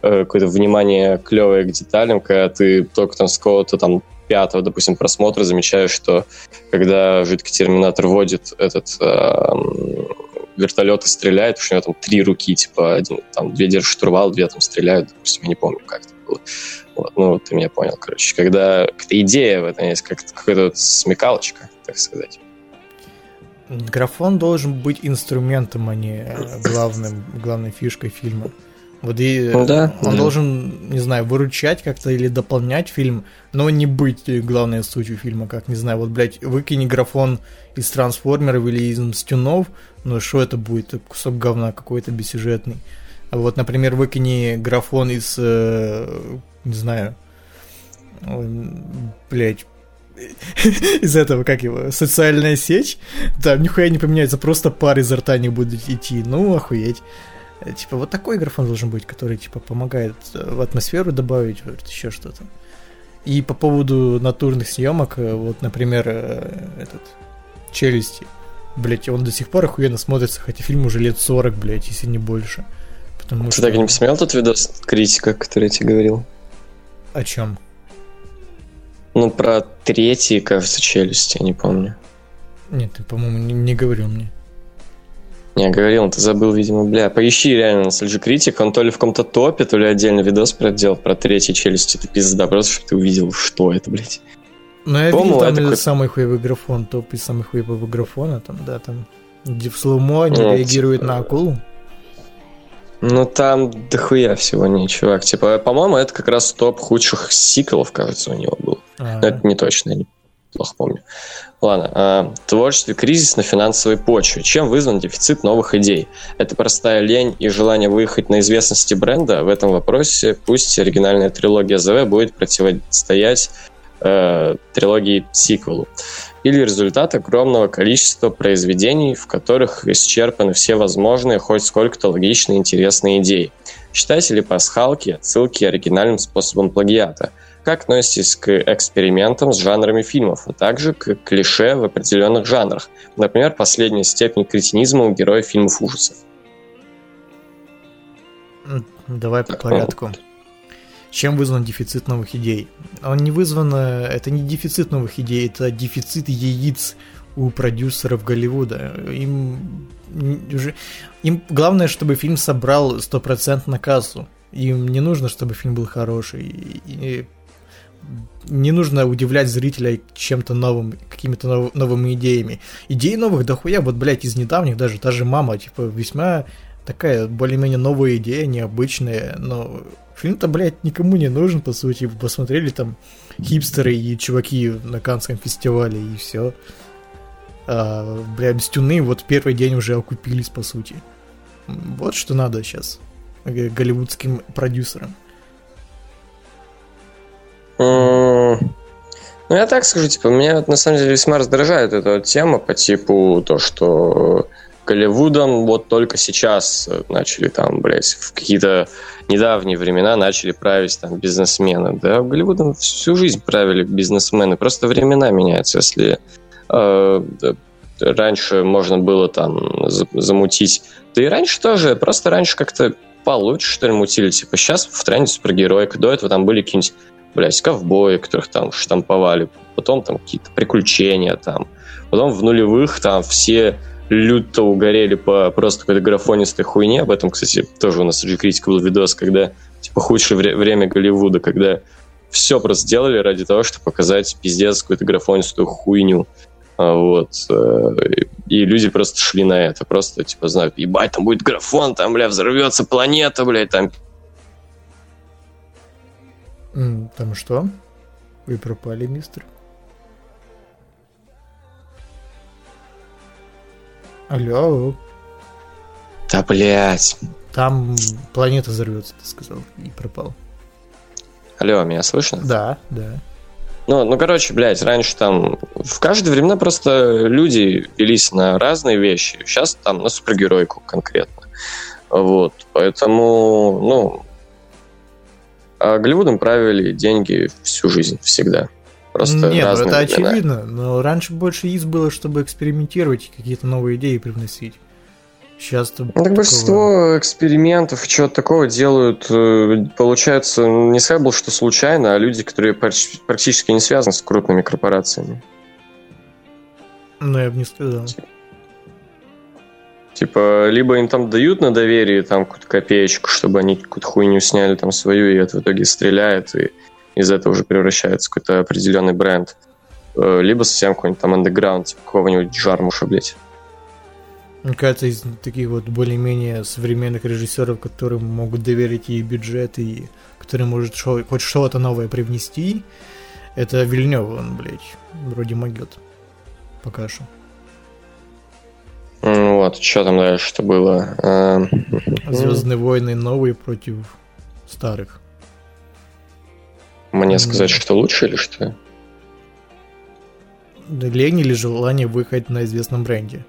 э, какое-то внимание клевое к деталям, когда ты только там с какого-то там пятого, допустим, просмотра замечаешь, что когда жидкий терминатор водит этот эм, вертолет и стреляет, потому что у него там три руки, типа, один, там, две держат штурвал, две там стреляют, допустим, я не помню, как это было. Вот, ну, ты меня понял, короче. Когда какая-то идея в этом есть, как какая-то вот смекалочка, так сказать. Графон должен быть инструментом, а не э, главным, главной фишкой фильма. Вот и Ну да, он да. должен, не знаю, выручать как-то или дополнять фильм, но не быть э, главной сутью фильма, как, не знаю, вот, блядь, выкини графон из трансформеров или из Мстюнов, ну что это будет? Кусок говна какой-то бессюжетный. А вот, например, выкини графон из, э, не знаю, ой, блядь, из этого, как его, социальная сеть, там нихуя не поменяется, просто пар изо рта не будут идти, ну, охуеть. Э, Типа, вот такой графон должен быть, который, типа, помогает э, в атмосферу добавить, вот еще что-то. И по поводу натурных съемок, э, вот, например, этот, Челюсти, блять, он до сих пор охуенно смотрится, хотя фильм уже лет 40, блядь, если не больше. Потому Ты так и не посмотрел тот видос критика, который я тебе говорил? О чем? Ну, про третий, кажется, челюсти, я не помню. Нет, ты, по-моему, не, не говорил мне. Не, говорил, ты забыл, видимо, бля. Поищи реально Nostalgia Critic, он то ли в каком-то топе, то ли отдельный видос про делал про третий челюсти. Это пизда, просто чтобы ты увидел, что это, блядь. Ну, я видел там это самый хуевый графон, топ из самых хуевого графона, там, да, там, где в слоумо они Ну, реагируют типа, на акулу. Ну, там дохуя всего не, чувак. Типа, по-моему, это как раз топ худших сиквелов, кажется, у него был. А, Но это не точно, я не- плохо помню. Ладно, а, творческий кризис на финансовой почве. Чем вызван дефицит новых идей? Это простая лень и желание выехать на известности бренда? В этом вопросе пусть оригинальная трилогия ЗВ будет противостоять э, трилогии сиквелу. Или результат огромного количества произведений, в которых исчерпаны все возможные, хоть сколько-то логичные интересные идеи. Считайте ли пасхалки отсылки оригинальным способом плагиата? Как относитесь к экспериментам с жанрами фильмов, а также к клише в определенных жанрах? Например, последняя степень кретинизма у героев фильмов ужасов. Давай по Так, порядку. Чем вызван дефицит новых идей? Он не вызван... э, Это не дефицит новых идей, это дефицит яиц у продюсеров Голливуда. Им уже... Им главное, чтобы фильм собрал 100% на кассу. Им не нужно, чтобы фильм был хороший. И не нужно удивлять зрителя чем-то новым, какими-то нов- новыми идеями. Идей новых дохуя, вот, блядь, из недавних даже, та же «Мама», типа, весьма такая более-менее новая идея, необычная, но фильм-то, блядь, никому не нужен, по сути. Посмотрели там хипстеры и чуваки на Канском фестивале, и все. А, бля, Мстюны вот первый день уже окупились, по сути. Вот что надо сейчас голливудским продюсерам. Ну, я так скажу, типа, меня на самом деле весьма раздражает эта тема по типу то, что Голливудом вот только сейчас э, начали там, блядь, в какие-то недавние времена начали править там бизнесмены. Да, Голливудом всю жизнь правили бизнесмены, просто времена меняются. Если э, раньше можно было там за- замутить, да и раньше тоже, просто раньше как-то получше, что ли, мутили. Типа, сейчас в тренде супергероика, до этого там были какие-нибудь блядь, ковбои, которых там штамповали, потом там какие-то приключения там, потом в нулевых там все люто угорели по просто какой-то графонистой хуйне, об этом, кстати, тоже у нас среди критика был видос, когда, типа, худшее вре- время Голливуда, когда все просто сделали ради того, чтобы показать пиздец какую-то графонистую хуйню. А, Вот. э, И люди просто шли на это. Просто, типа, знаю, ебать, там будет графон, там, бля, взорвется планета, блядь, там Там что? Вы пропали, мистер? Алло, Да, блядь. там планета взорвется, ты сказал, и пропал. Алло, меня слышно? Да, да. Ну, ну, короче, блядь, раньше там в каждое времена просто люди велись на разные вещи. Сейчас там на супергеройку конкретно. Вот, поэтому, ну, а Голливудом правили деньги всю жизнь, всегда. Просто Нет, ну разные это времена. очевидно, но раньше больше из было, чтобы экспериментировать и какие-то новые идеи привносить. Сейчас-то... Ну, так такого- большинство экспериментов, чего-то такого делают, э, получается, не сказать бы, что случайно, а люди, которые практически не связаны с крупными корпорациями. Ну, я бы не сказал. Типа, либо им там дают на доверие там какую-то копеечку, чтобы они какую-то хуйню сняли там свою, и это в итоге стреляет, и из этого уже превращается какой-то определенный бренд. Э, Либо совсем какой-нибудь там андеграунд, типа какого-нибудь жармуша, блядь. Мне кажется, из таких вот более-менее современных режиссеров, которым могут доверить и бюджет, и который может шо- хоть что-то новое привнести, это Вильнев, он, блядь, вроде могет. Пока что. Вот, что там дальше что было? Э, Звездные войны новые против старых. Мне сказать, что лучше или что? Лень или желание выходить на известном бренде?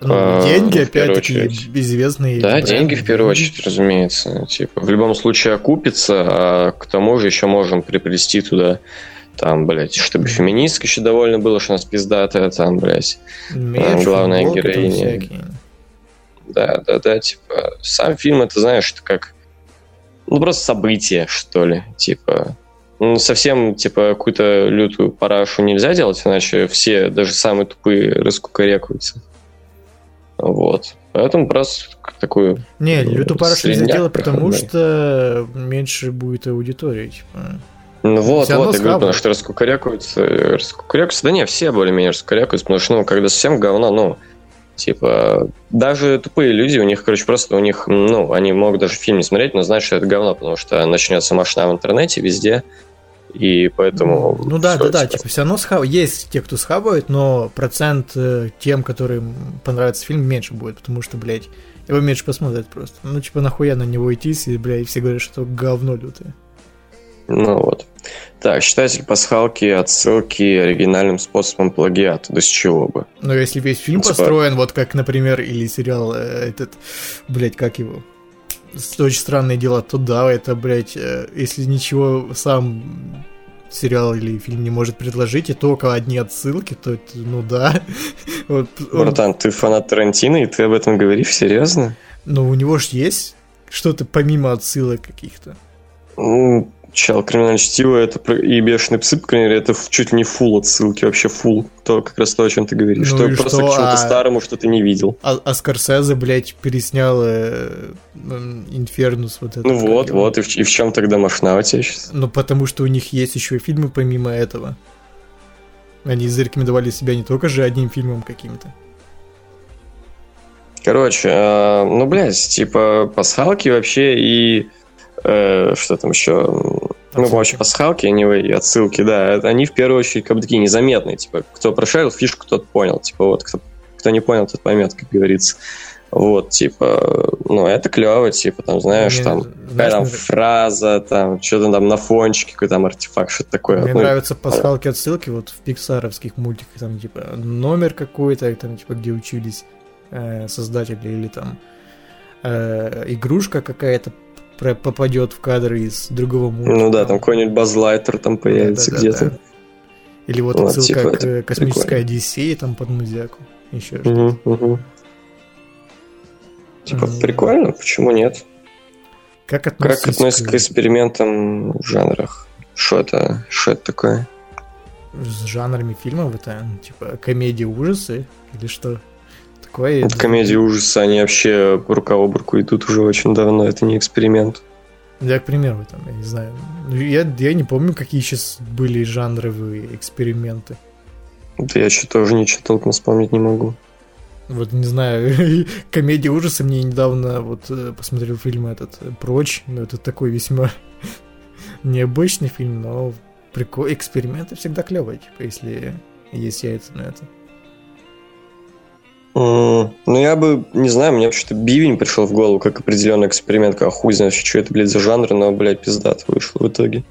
Ну, А, деньги, ну, опять-таки, известные Да, бренды. деньги в первую очередь, разумеется. Типа, в любом случае окупится, а к тому же еще можем приплести туда, там, блядь, чтобы феминистка еще довольно было, что у нас пиздатая, там, блядь. Меч, главная футболки героиня. Да, да, да, типа, сам фильм, это, знаешь, это как, ну, просто событие, что ли, типа, ну, совсем, типа, какую-то лютую парашу нельзя делать, иначе все, даже самые тупые, раскукарекаются. Вот. Поэтому просто такую Не, лютую парашу нельзя делать, потому что меньше будет аудитории, типа. Ну вот, вот, я говорю, потому что раскукарякаются, раскукарякаются, да не, все более-менее раскукарякаются, потому что, ну, когда совсем говно, ну, типа, даже тупые люди, у них, короче, просто у них, ну, они могут даже фильм не смотреть, но знают, что это говно, потому что начнется машина в интернете везде, и поэтому... Ну да, да, да, типа все равно схав... есть те, кто схавает, но процент э, тем, которым понравится фильм, меньше будет, потому что, блядь, его меньше посмотрят просто. Ну, типа, нахуя на него идти, если, блядь, все говорят, что говно лютое. Ну вот. Так, считайте ли пасхалки, отсылки оригинальным способом плагиата? Да с чего бы? Но если весь фильм Типа- построен, вот как, например, или сериал э, этот, блядь, как его? Очень странные дела, то да, это, блядь, э, если ничего сам сериал или фильм не может предложить, и только одни отсылки, то это, ну да. Вот, он- Братан, ты фанат Тарантино, и ты об этом говоришь? Серьезно? Но у него же есть что-то помимо отсылок каких-то. Ну, чел, криминальное чтиво это и бешеные псы, по крайней мере, это чуть не фул отсылки, вообще фул. То как раз то, о чем ты говоришь. Ну что и просто что? к чему-то А- старому, что ты не видел. А, а Скорсезе, блядь, переснял э, Инфернус вот это. Ну вот, его. вот, и в, и в чем тогда машина у тебя сейчас? Ну, потому что у них есть еще фильмы помимо этого. Они зарекомендовали себя не только же одним фильмом каким-то. Короче, э, ну, блядь, типа, пасхалки вообще и... э, что там еще? Ну, вообще, пасхалки, anyway, и отсылки, да, они в первую очередь как бы такие незаметные, типа, кто прошарил фишку, тот понял, типа, вот, кто, кто не понял, тот поймет, как говорится. Вот, типа, ну, это клево, типа, там, знаешь, Мне, там, знаешь, какая там мне- фраза, там, что-то там на фончике, какой там артефакт, что-то такое. Мне Ну, нравятся пасхалки отсылки вот в пиксаровских мультиках, там типа номер какой-то, там типа где учились э, создатели или там э, игрушка какая-то попадет в кадр из другого мультика. ну да, там какой-нибудь базлайтер там появится Да-да-да-да. где-то. Или вот Вот, отсылка типа, к э, космической прикольно. Одиссее там под музяку. Еще что-то. Мгм, мгм. Типа, М. прикольно, почему нет? Как Как относитесь относится к экспериментам в жанрах? Что это? Что это такое? с жанрами фильмов? Это ну, типа комедия ужасы или что? Такое. Вот комедии ужаса, они вообще рука об руку идут уже очень давно, это не эксперимент. Я, к примеру, там, я не знаю. ну, Я, я не помню, какие сейчас были жанровые эксперименты. Да я что тоже ничего толком вспомнить не могу. Вот не знаю, комедия ужаса мне недавно вот э, посмотрел фильм этот э, Прочь. Ну, это такой весьма необычный фильм, но прикол, эксперименты всегда клевые, типа, если есть яйца на это. Ну, я бы, не знаю, мне вообще-то бивень пришел в голову, как определенный эксперимент, как хуй знает, что это, блядь, за жанр, но, блядь, пиздат вышло в итоге.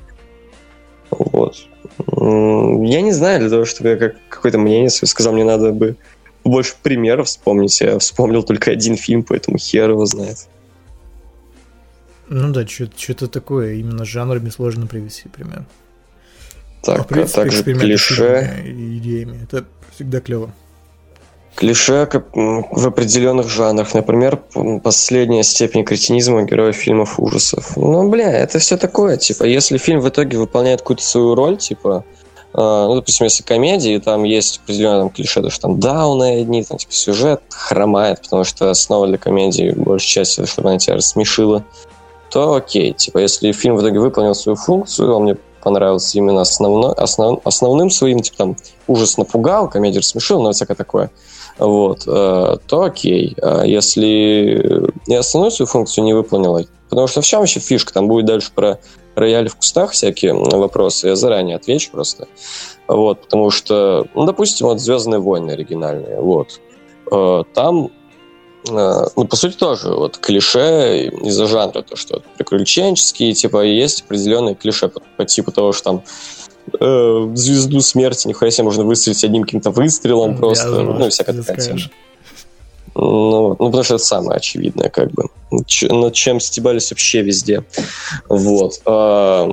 Вот. Я не знаю, для того, чтобы я как какое-то мнение сказал, мне надо бы больше примеров вспомнить. Я вспомнил только один фильм, поэтому хер его знает. Ну да, что-то такое, именно с жанрами сложно привести пример. Так, а, принципе, а также клише. идеями, это всегда клево. Клише в определенных жанрах. Например, последняя степень кретинизма героев фильмов ужасов. Ну, бля, это все такое. Типа, если фильм в итоге выполняет какую-то свою роль, типа, э, ну, допустим, если комедии, там есть определенное там, клише, то, что там дауны одни, там, типа, сюжет хромает, потому что основа для комедии, большей части, чтобы она тебя рассмешила, то окей. Типа, если фильм в итоге выполнил свою функцию, он мне понравился именно основной, основ, основным своим, типа, там, ужас напугал, комедия рассмешила, но всякое такое – вот, э, то окей. А если и основную свою функцию не выполнила, потому что в чем еще фишка, там будет дальше про рояли в кустах всякие вопросы, я заранее отвечу просто. Вот, потому что, ну, допустим, вот «Звездные войны» оригинальные, вот. Э, там э, ну, по сути, тоже вот клише из-за жанра, то, что приключенческие, типа, есть определенные клише по, по типу того, что там э, звезду смерти, нихуя себе можно выстрелить одним каким-то выстрелом Я просто, ну, всякая такая тема. Ну, ну, потому что это самое очевидное, как бы. Ч- над чем стебались вообще везде. Вот. А,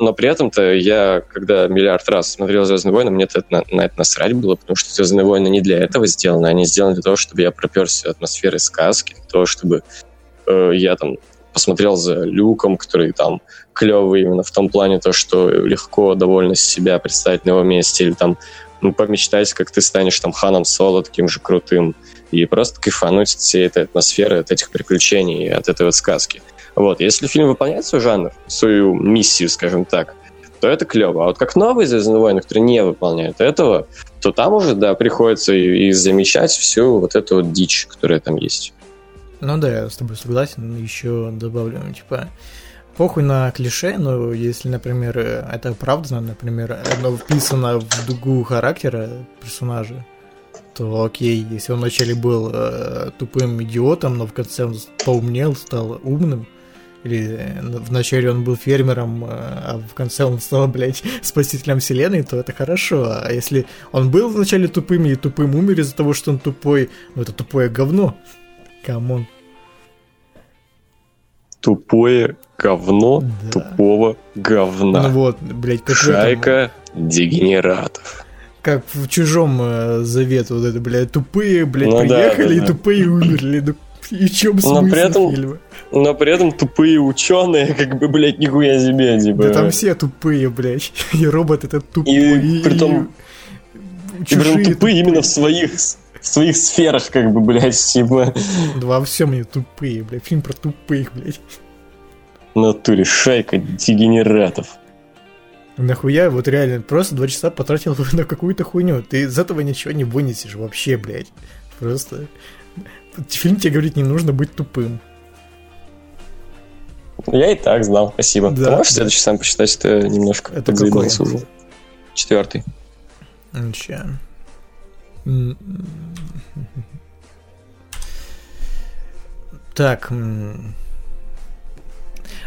но при этом-то я, когда миллиард раз смотрел «Звездные войны», мне это, на, на это насрать было, потому что «Звездные войны» не для этого сделаны, они сделаны для того, чтобы я проперся атмосферой сказки, для того, чтобы э, я там посмотрел за Люком, который там клевый именно в том плане, то, что легко довольно себя представить на его месте, или там ну, помечтать, как ты станешь там Ханом Соло таким же крутым, и просто кайфануть от всей этой атмосферы, от этих приключений, от этой вот сказки. Вот, если фильм выполняет свой жанр, свою миссию, скажем так, то это клево. А вот как новые «Звездные войны», которые не выполняют этого, то там уже, да, приходится и, и замечать всю вот эту вот дичь, которая там есть. Ну да, я с тобой согласен. Еще добавлю, типа, похуй на клише, но если, например, это оправдано, например, оно вписано в дугу характера персонажа, то окей, если он вначале был э, тупым идиотом, но в конце он поумнел, стал умным, или вначале он был фермером, э, а в конце он стал, блядь, спасителем вселенной, то это хорошо. А если он был вначале тупым и тупым умер из-за того, что он тупой, ну это тупое говно. Come on. Тупое говно да. тупого говна. Ну вот, блядь, как Шайка этом... дегенератов. Как в чужом э, завет вот это, блядь, тупые, блядь, ну, приехали да, да, и да. тупые умерли. Ну, и чем смысл но при этом, фильма? Но при этом тупые ученые, как бы, блядь, нихуя себе, типа. Да там все тупые, блядь. И робот этот тупой. И, и при том... И, и при этом тупые именно в своих в своих сферах, как бы, блядь, типа. Во всем они тупые, блядь. Фильм про тупых, блядь. В натуре шайка дегенератов. Нахуя, вот реально, просто два часа потратил на какую-то хуйню. Ты из этого ничего не вынесешь вообще, блядь. Просто... Фильм тебе говорит, не нужно быть тупым. Я и так знал, спасибо. Да, Ты можешь да. следующий сам почитать, это немножко это какой? уже. Четвертый. Ничего. Так.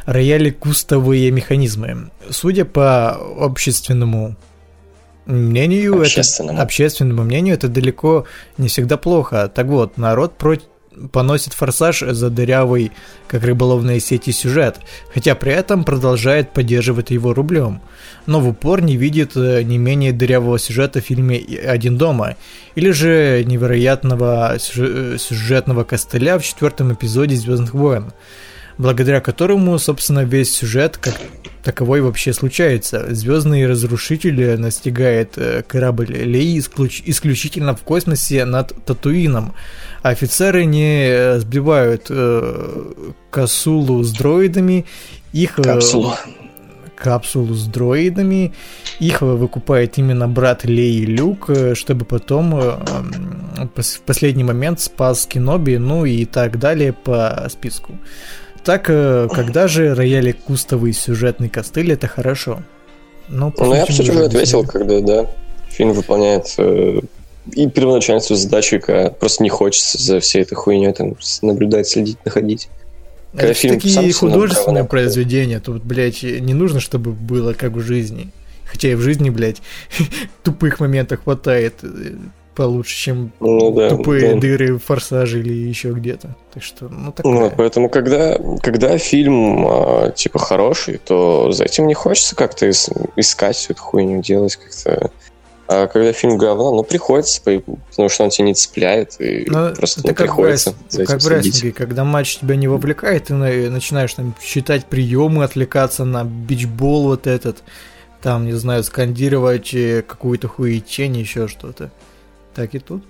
Рояли кустовые механизмы. Судя по общественному мнению, общественному. это общественному мнению, это далеко не всегда плохо. Так вот, народ против поносит форсаж за дырявый, как рыболовные сети, сюжет, хотя при этом продолжает поддерживать его рублем. Но в упор не видит э, не менее дырявого сюжета в фильме «Один дома», или же невероятного э, сюжетного костыля в четвертом эпизоде «Звездных войн», благодаря которому, собственно, весь сюжет как таковой вообще случается. Звездный разрушитель настигает э, корабль Леи исключительно в космосе над Татуином, офицеры не э, сбивают э, капсулу с дроидами, их... Э, капсулу. Капсулу с дроидами. Их выкупает именно брат Лей Люк, э, чтобы потом э, в последний момент спас Киноби, ну и так далее по списку. Так, когда же рояли кустовый сюжетный костыль, это хорошо. Ну, ну я, кстати, уже ответил, когда, да, фильм выполняет э, и первоначальную свою задачу, когда просто не хочется за всей этой хуйней там наблюдать, следить, находить. Когда это фильм такие художественные произведения, тут, блядь, не нужно, чтобы было как в жизни. Хотя и в жизни, блядь, тупых моментов хватает э, получше, чем ну, да, тупые да. дыры в форсаже или еще где-то. Так что, ну такое. Ну, поэтому, когда, когда фильм а, типа хороший, то за этим не хочется как-то искать всю эту хуйню, делать как-то. А когда фильм говно, ну, приходится, потому что он тебя не цепляет, и Но просто ну, приходится этим Как в рестлинге, когда матч тебя не вовлекает, ты начинаешь там считать приемы, отвлекаться на бичбол вот этот, там, не знаю, скандировать э, какую-то хуетень, еще что-то. Так и тут.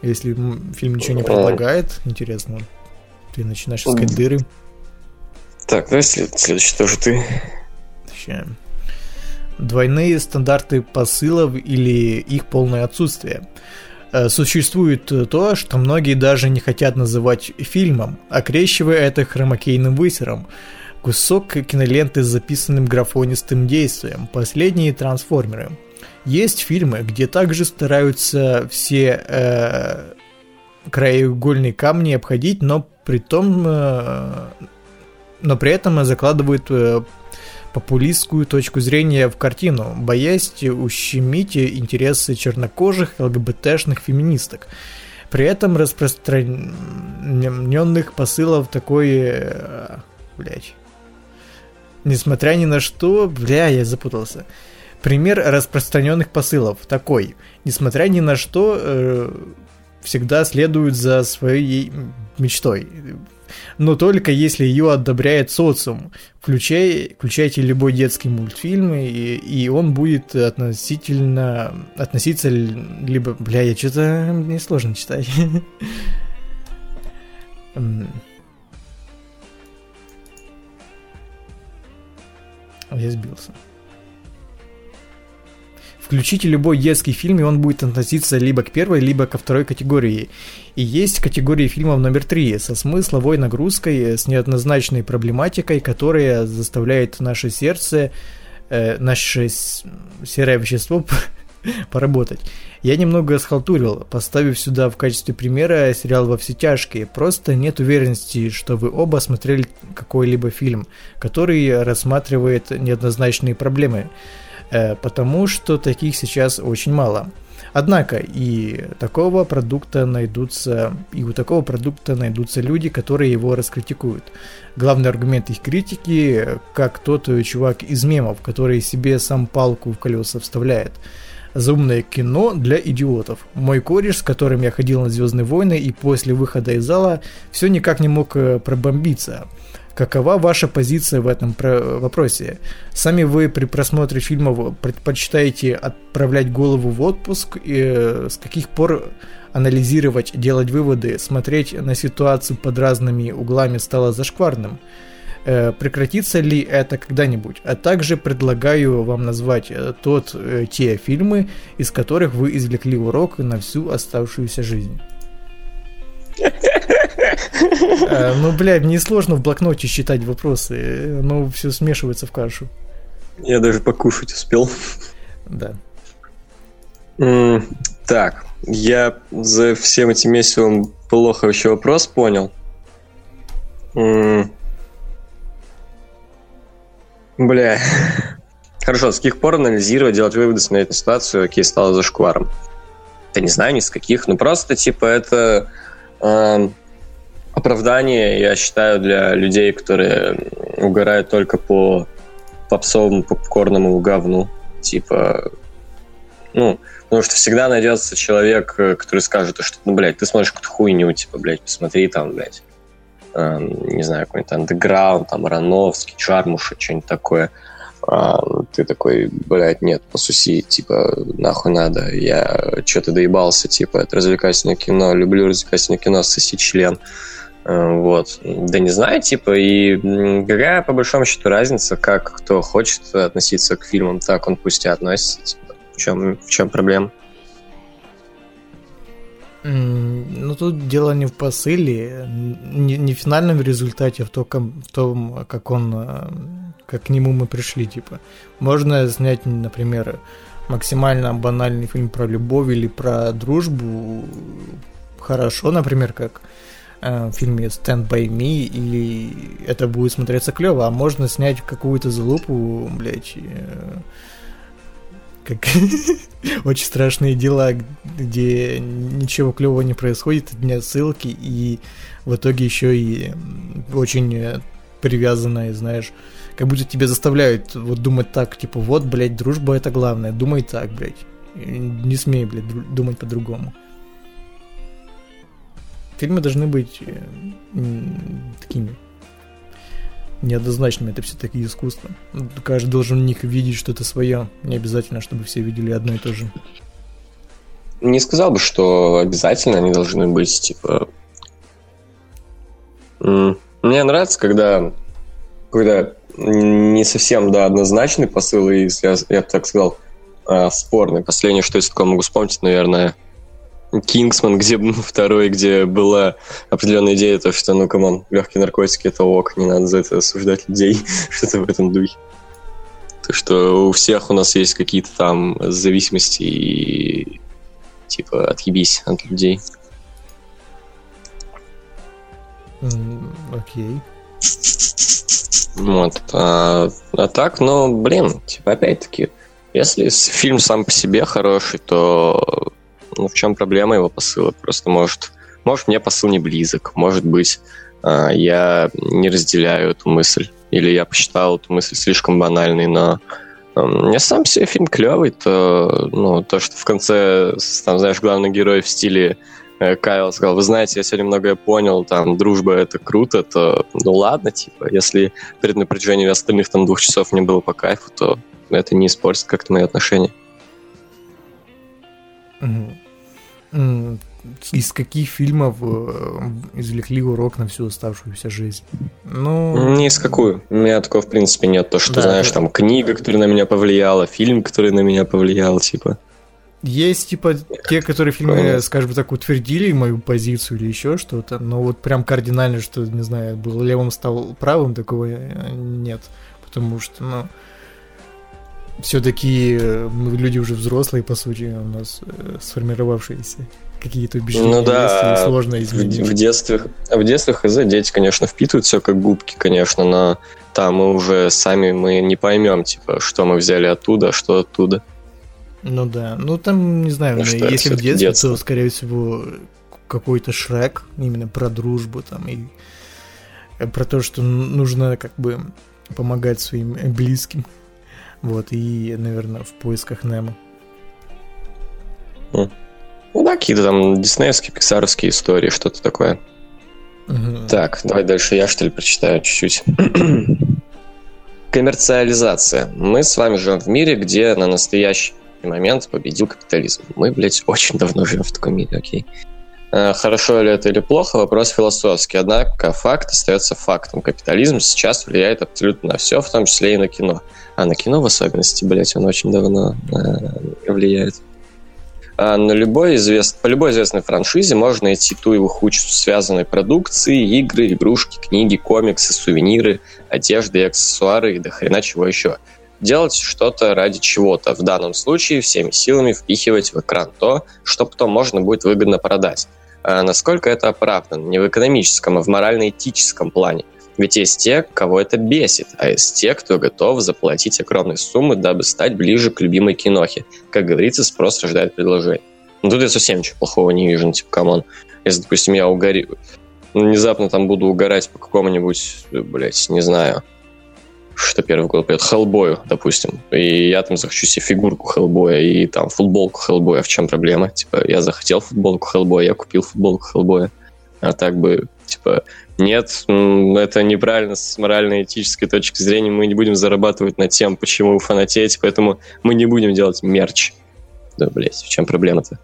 Если фильм ничего не предлагает, интересно, ты начинаешь искать дыры. Так, давай след- следующий тоже ты. Сейчас. Двойные стандарты посылов или их полное отсутствие. Э, существует то, что многие даже не хотят называть фильмом, окрещивая это хромакейным высером. Кусок киноленты с записанным графонистым действием. Последние трансформеры. Есть фильмы, где также стараются все э, краеугольные камни обходить, но при том, э, но при этом закладывают э, популистскую точку зрения в картину, боясь ущемить интересы чернокожих, ЛГБТшных феминисток. При этом распространенных посылов такой... Э, блять. Несмотря ни на что, бля, я запутался. Пример распространенных посылов такой. Несмотря ни на что, э, всегда следуют за своей мечтой. Но только если ее одобряет социум. Включай, включайте любой детский мультфильм, и, и он будет относительно относиться либо... Бля, я что-то... Мне сложно читать. Я сбился. Включите любой детский фильм, и он будет относиться либо к первой, либо ко второй категории. И есть категория фильмов номер три со смысловой нагрузкой, с неоднозначной проблематикой, которая заставляет наше сердце, э, наше серое вещество поработать. Я немного схалтурил, поставив сюда в качестве примера сериал «Во все тяжкие». Просто нет уверенности, что вы оба смотрели какой-либо фильм, который рассматривает неоднозначные проблемы. Э, потому что таких сейчас очень мало. Однако и такого продукта найдутся, и у такого продукта найдутся люди, которые его раскритикуют. Главный аргумент их критики, как тот чувак из мемов, который себе сам палку в колеса вставляет. Заумное кино для идиотов. Мой кореш, с которым я ходил на Звездные войны и после выхода из зала все никак не мог э, пробомбиться. Какова ваша позиция в этом вопросе? Сами вы при просмотре фильмов предпочитаете отправлять голову в отпуск? И э, с каких пор анализировать, делать выводы, смотреть на ситуацию под разными углами стало зашкварным? Э, прекратится ли это когда-нибудь? А также предлагаю вам назвать э, тот, те фильмы, из которых вы извлекли урок на всю оставшуюся жизнь. Э, ну, блядь, мне сложно в блокноте считать вопросы. Ну, все смешивается в кашу. Я даже покушать успел. Да. Так, я за всем этим месяцем плохо еще вопрос понял. Бля. Хорошо, с каких пор анализировать, делать выводы, смотреть на ситуацию, окей, стало зашкваром? Да не знаю ни с каких, ну просто, типа, это э, оправдание, я считаю, для людей, которые угорают только по попсовому попкорному говну. Типа, ну, потому что всегда найдется человек, который скажет, что, ну, блядь, ты смотришь какую-то хуйню, типа, блядь, посмотри там, блядь, э, не знаю, какой-нибудь андеграунд, там, Рановский, Чармуша, что-нибудь такое. А, ты такой, блядь, нет, посуси, типа, нахуй надо, я что-то доебался, типа, это развлекательное кино, люблю развлекательное кино, соси член. Э, вот. Да не знаю, типа, и какая, по большому счету, разница, как кто хочет относиться к фильмам, так он пусть и относится. Типа, в чем, в чем проблема? Ну, тут дело не в посыле, не, не в финальном результате, а в том, в том, как он, э, как к нему мы пришли, типа. Можно снять, например, максимально банальный фильм про любовь или про дружбу хорошо, например, как в фильме Stand By Me, или это будет смотреться клево, а можно снять какую-то залупу, блядь, э, как очень страшные дела, где ничего клевого не происходит, дня ссылки, и в итоге еще и очень привязанная, знаешь, как будто тебя заставляют вот думать так, типа, вот, блядь, дружба это главное, думай так, блядь. Не смей, блядь, думать по-другому. Фильмы должны быть э, такими неоднозначными, это все-таки искусство. Каждый должен в них видеть что-то свое, не обязательно, чтобы все видели одно и то же. Не сказал бы, что обязательно они должны быть, типа... Мне нравится, когда, когда не совсем, да, однозначный посыл, и, я, я бы так сказал, а, спорный. Последнее, что я такое могу вспомнить, наверное, Кингсман, где второй, где была определенная идея, то, что, ну, come on, легкие наркотики это ок, не надо за это осуждать людей, что-то в этом духе. То, что у всех у нас есть какие-то там зависимости и типа отъебись от людей. Окей. Вот. А, а так, ну, блин, типа, опять-таки, если фильм сам по себе хороший, то ну, в чем проблема его посыла? Просто может, может мне посыл не близок, может быть, а, я не разделяю эту мысль, или я посчитал эту мысль слишком банальной, но мне сам себе фильм клевый, то, ну, то, что в конце, там, знаешь, главный герой в стиле э, Кайл сказал, вы знаете, я сегодня многое понял, там, дружба — это круто, то, ну, ладно, типа, если перед напряжением остальных там двух часов не было по кайфу, то это не испортит как-то мои отношения. Из каких фильмов э, извлекли урок на всю оставшуюся жизнь? Ну... Не из какую. У меня такого, в принципе, нет. То, что, да, знаешь, там, книга, которая на меня повлияла, фильм, который на меня повлиял, типа. Есть, типа, те, которые фильмы, скажем так, утвердили мою позицию или еще что-то, но вот прям кардинально, что, не знаю, был левым, стал правым, такого э, нет. Потому что, ну, все-таки э, мы люди уже взрослые, по сути, у нас э, сформировавшиеся какие-то убеждения ну, да, есть, сложно изменить. В, в детстве, в детстве хз, дети, конечно, впитывают все как губки, конечно, но там мы уже сами мы не поймем, типа, что мы взяли оттуда, что оттуда. Ну да, ну там, не знаю, ну, что если в детстве, детство. то, скорее всего, какой-то шрек именно про дружбу там и про то, что нужно как бы помогать своим близким. Вот, и, наверное, в поисках Немо. Ну да, какие-то там диснеевские, пиксаровские истории, что-то такое. Угу. Так, давай дальше я, что ли, прочитаю чуть-чуть. Коммерциализация. Мы с вами живем в мире, где на настоящий момент победил капитализм. Мы, блядь, очень давно живем в таком мире, окей. Э, хорошо ли это или плохо, вопрос философский. Однако факт остается фактом. Капитализм сейчас влияет абсолютно на все, в том числе и на кино. А на кино в особенности, блядь, он очень давно э, влияет. А на любой извест... По любой известной франшизе можно найти ту его хучу связанной продукции, игры, игрушки, книги, комиксы, сувениры, одежды и аксессуары и до хрена чего еще. Делать что-то ради чего-то. В данном случае всеми силами впихивать в экран то, что потом можно будет выгодно продать. А насколько это оправдано? Не в экономическом, а в морально-этическом плане. Ведь есть те, кого это бесит, а есть те, кто готов заплатить огромные суммы, дабы стать ближе к любимой кинохе. Как говорится, спрос рождает предложение. Ну, тут я совсем ничего плохого не вижу, ну, типа, come on. Если, допустим, я угори... внезапно там буду угорать по какому-нибудь, блядь, не знаю, что первый год придет, Хеллбою, допустим, и я там захочу себе фигурку Хеллбоя и там футболку Хеллбоя, в чем проблема? Типа, я захотел футболку Хеллбоя, я купил футболку Хеллбоя, а так бы, типа, нет, это неправильно с морально-этической точки зрения. Мы не будем зарабатывать на тем, почему вы фанатеете, поэтому мы не будем делать мерч. Да, блядь, в чем проблема-то?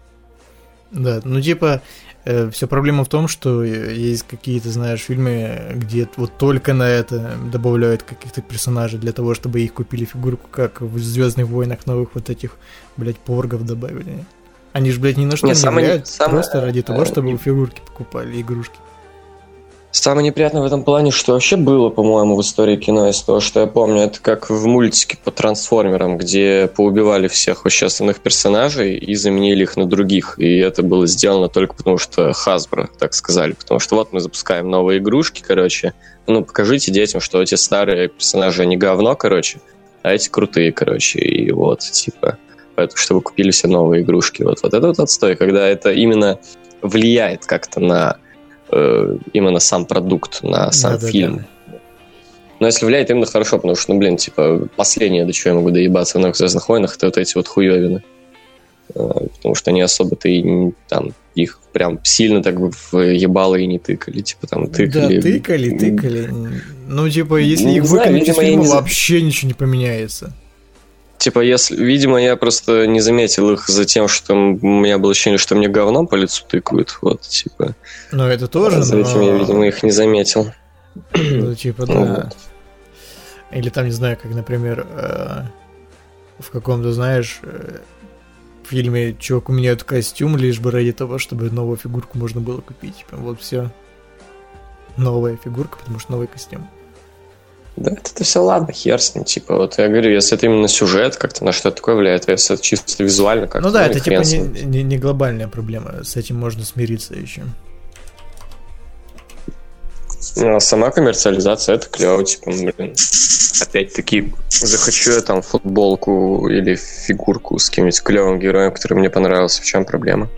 Да, ну типа, вся проблема в том, что есть какие-то, знаешь, фильмы, где вот только на это добавляют каких-то персонажей для того, чтобы их купили фигурку, как в Звездных войнах новых вот этих, блядь, поргов добавили. Они же, блядь, ни на что не, не влияют, просто ради того, чтобы фигурки покупали, игрушки Самое неприятное в этом плане, что вообще было, по-моему, в истории кино, из того, что я помню, это как в мультике по трансформерам, где поубивали всех вообще основных персонажей и заменили их на других. И это было сделано только потому, что Hasbro так сказали. Потому что вот мы запускаем новые игрушки, короче. Ну, покажите детям, что эти старые персонажи не говно, короче, а эти крутые, короче. И вот, типа, поэтому, чтобы купили все новые игрушки. Вот, вот это вот отстой, когда это именно влияет как-то на э, именно сам продукт, на сам да, фильм. Да, да. Но если влияет именно хорошо, потому что, ну, блин, типа, последнее, до чего я могу доебаться в новых Звездных войнах, это вот эти вот хуевины. Э, потому что они особо-то и там их прям сильно так в ебало и не тыкали. Типа там тыкали. Да, тыкали, тыкали. Ну, типа, если их выкинуть из фильма, вообще ничего не поменяется. Типа, если, видимо, я просто не заметил их за тем, что у меня было ощущение, что мне говном по лицу тыкают. Вот, типа. Ну, это тоже. За этим но... я, видимо, их не заметил. Ну, типа, да. Вот. Или там, не знаю, как, например, э, в каком-то, знаешь, э, фильме чуваку меняют костюм лишь бы ради того, чтобы новую фигурку можно было купить. Типа, вот все. Новая фигурка, потому что новый костюм. Да, это все ладно, хер с ним. Типа, вот я говорю, если это именно сюжет, как-то на что такое влияет, если это чисто визуально, как Ну да, это типа не, не, не глобальная проблема, с этим можно смириться еще. Ну, а сама коммерциализация это клево, типа, блин. Опять-таки, захочу я там футболку или фигурку с каким-нибудь клевым героем, который мне понравился, в чем проблема?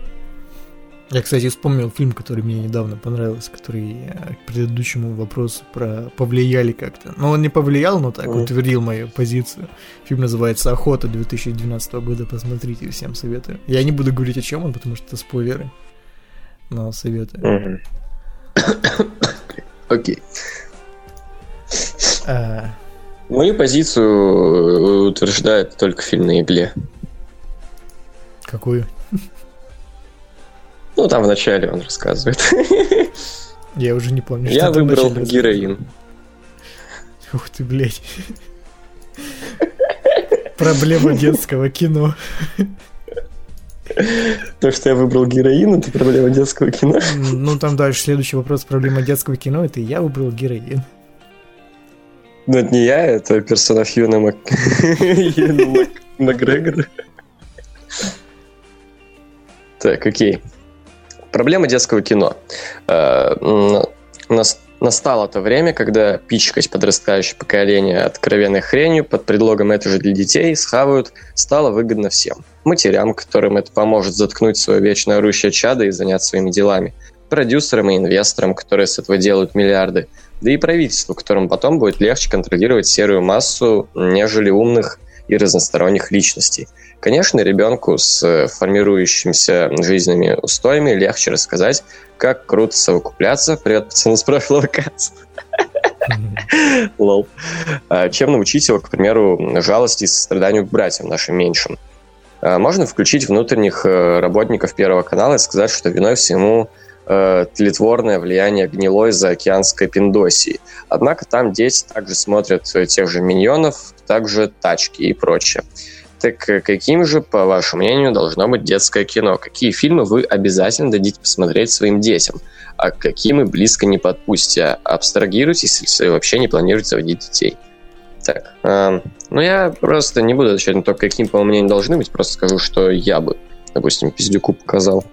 Я, кстати, вспомнил фильм, который мне недавно понравился, который э, к предыдущему вопросу про повлияли как-то. Но он не повлиял, но так mm. утвердил мою позицию. Фильм называется «Охота» 2012 года. Посмотрите, всем советую. Я не буду говорить, о чем он, потому что это спойлеры. Но советую. Окей. А. Мою позицию э, утверждает только фильм на игле. Какую? Ну, там вначале он рассказывает. Я уже не помню. Я выбрал героин. Ух ты, блядь. Проблема детского кино. То, что я выбрал героин, это проблема детского кино. Ну, там дальше следующий вопрос. Проблема детского кино, это я выбрал героин. Ну, это не я, это персонаж Юна Мак... Макгрегор. Так, окей. Проблема детского кино. Э, настало то время, когда пичкать подрастающее поколение откровенной хренью под предлогом «это же для детей» схавают, стало выгодно всем. Матерям, которым это поможет заткнуть свое вечно орущее чадо и заняться своими делами. Продюсерам и инвесторам, которые с этого делают миллиарды. Да и правительству, которым потом будет легче контролировать серую массу, нежели умных и разносторонних личностей – Конечно, ребенку с э, формирующимися жизненными устоями легче рассказать, как круто совокупляться. Привет, пацаны, с прошлого каца. Лол. А, чем научить его, к примеру, жалости и состраданию к братьям нашим меньшим. А, можно включить внутренних э, работников Первого канала и сказать, что виной всему э, тлетворное влияние гнилой заокеанской пиндосии. Однако там дети также смотрят тех же миньонов, также тачки и прочее. Так э, каким же, по вашему мнению, должно быть детское кино? Какие фильмы вы обязательно дадите посмотреть своим детям? А какие мы близко не подпустите? Абстрагируйтесь, если вообще не планируете заводить детей. Так, э, ну я просто не буду отвечать на то, каким, по моему мнению, должны быть, просто скажу, что я бы, допустим, Пиздюку показал.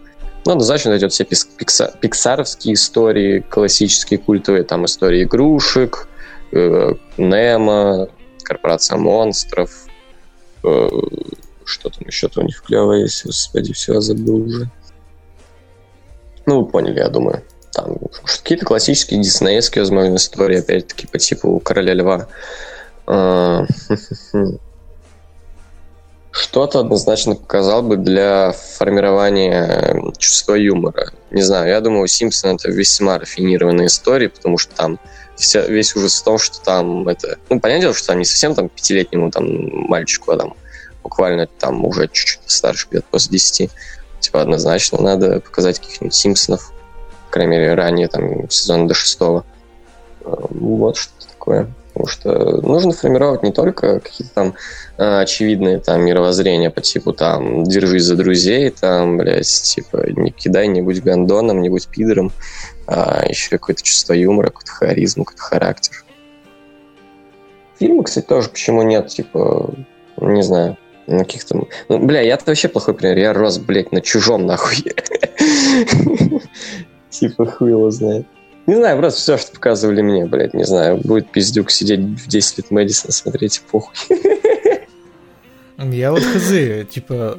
Ну, однозначно найдет все пикса- пиксаровские истории, классические культовые, там истории игрушек, э, Немо, Корпорация монстров, что там еще-то у них клевое есть, господи, все, забыл уже. Ну, вы поняли, я думаю. Там какие-то классические диснеевские, возможно, истории, опять-таки, по типу Короля Льва. А, что-то однозначно показал бы для формирования чувства юмора. Не знаю, я думаю, Симпсон это весьма рафинированная история, потому что там вся, весь ужас в том, что там это... Ну, понятное дело, что там не совсем там пятилетнему там мальчику, а там буквально там уже чуть-чуть старше, где-то после 10. Типа однозначно надо показать каких-нибудь Симпсонов, по крайней мере, ранее, там, сезона до шестого. Вот что такое. Потому что нужно формировать не только какие-то там э, очевидные там мировоззрения по типу там держись за друзей, там, блядь, типа не кидай, не будь гандоном, не будь пидором, а еще какое-то чувство юмора, какую-то харизму, какой-то характер. Фильмы, кстати, тоже почему нет, типа, не знаю, на каких-то... Ну, бля, я-то вообще плохой пример. Я рос, блядь, на чужом, нахуй. Типа, хуй его знает. Не знаю, просто все, что показывали мне, блядь, не знаю. Будет пиздюк сидеть в 10 лет Мэдисона смотреть, похуй. Я вот хз, типа,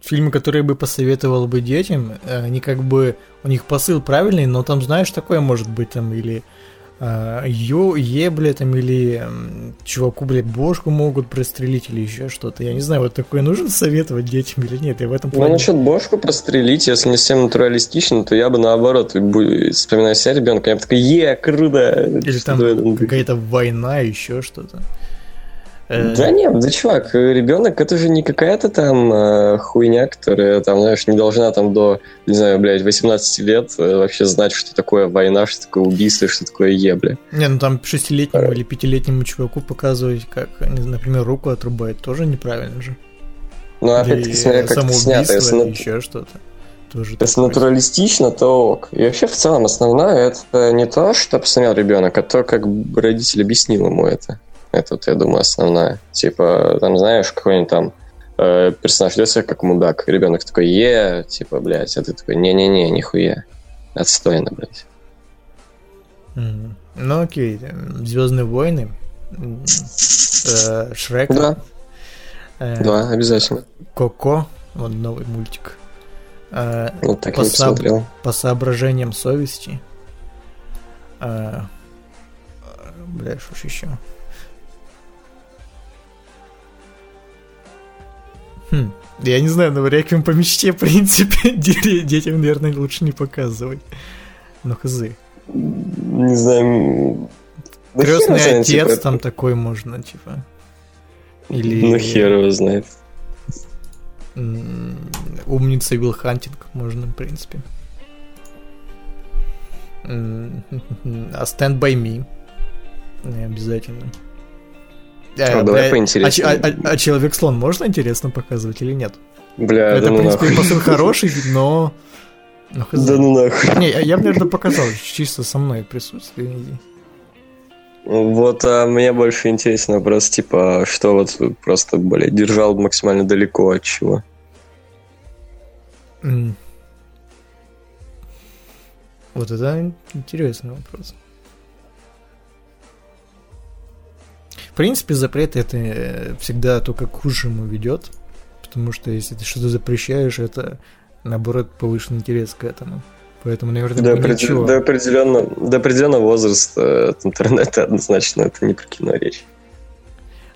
фильмы, которые бы посоветовал бы детям, они как бы, у них посыл правильный, но там, знаешь, такое может быть там, или а, Ё, ебле там или чуваку, блядь, бошку могут прострелить или еще что-то. Я не знаю, вот такое нужно советовать детям или нет, я в этом ну, плане... Ну, насчет бошку прострелить, если не совсем натуралистично, то я бы наоборот, вспоминая себя ребенка, я бы такой, е, круто! Или там какая-то война, еще что-то. Э, да нет, да чувак, ребенок это же не какая-то там э, хуйня, которая там, знаешь, не должна там до, не знаю, блядь, 18 лет э, вообще знать, что такое война, что такое убийство, что такое ебля. Не, ну там шестилетнему или пятилетнему чуваку показывать, как, например, руку отрубает, тоже неправильно же. Ну, опять-таки, смотря как это снято. Если еще что-то. Тоже Если натуралистично, то ок. И вообще, в целом, основное это не то, что посмотрел ребенок, а то, как родитель объяснил ему это. Это вот, я думаю, основная. Типа, там, знаешь, какой-нибудь там э, персонаж ведет себя как мудак. Ребенок такой, е, типа, блядь, а ты такой, не-не-не, нихуя. Отстойно, блядь. Ну окей, Звездные войны, э, Шрек. Да. Э, да, обязательно. Коко, вот новый мультик. Э, вот так по, я посмотрел. по соображениям совести. Бля, что еще? Хм. Я не знаю, но реквием по мечте, в принципе, детям, наверное, лучше не показывать. Ну, хз. Не знаю. Крестный отец типа, там такой можно, типа. Или... Ну, хер его знает. Умница Вилл Хантинг можно, в принципе. А Stand By Me. Не обязательно. А, давай поинтереснее. А, а, а Человек-слон можно интересно показывать или нет? Бля, Это, да ну в принципе, посыл хороший, но... но да ну нахуй. Не, я бы, наверное, показал чисто со мной присутствие. Вот, а мне больше интересен вопрос, типа, что вот просто, блядь, держал максимально далеко от чего? Mm. Вот это интересный вопрос. Принципе, запрет это э, всегда только к худшему ведет, потому что если ты что-то запрещаешь, это наоборот повышенный интерес к этому. Поэтому, наверное, до, определ... до, определенного, до определенного возраста от интернета однозначно это не про кино речь.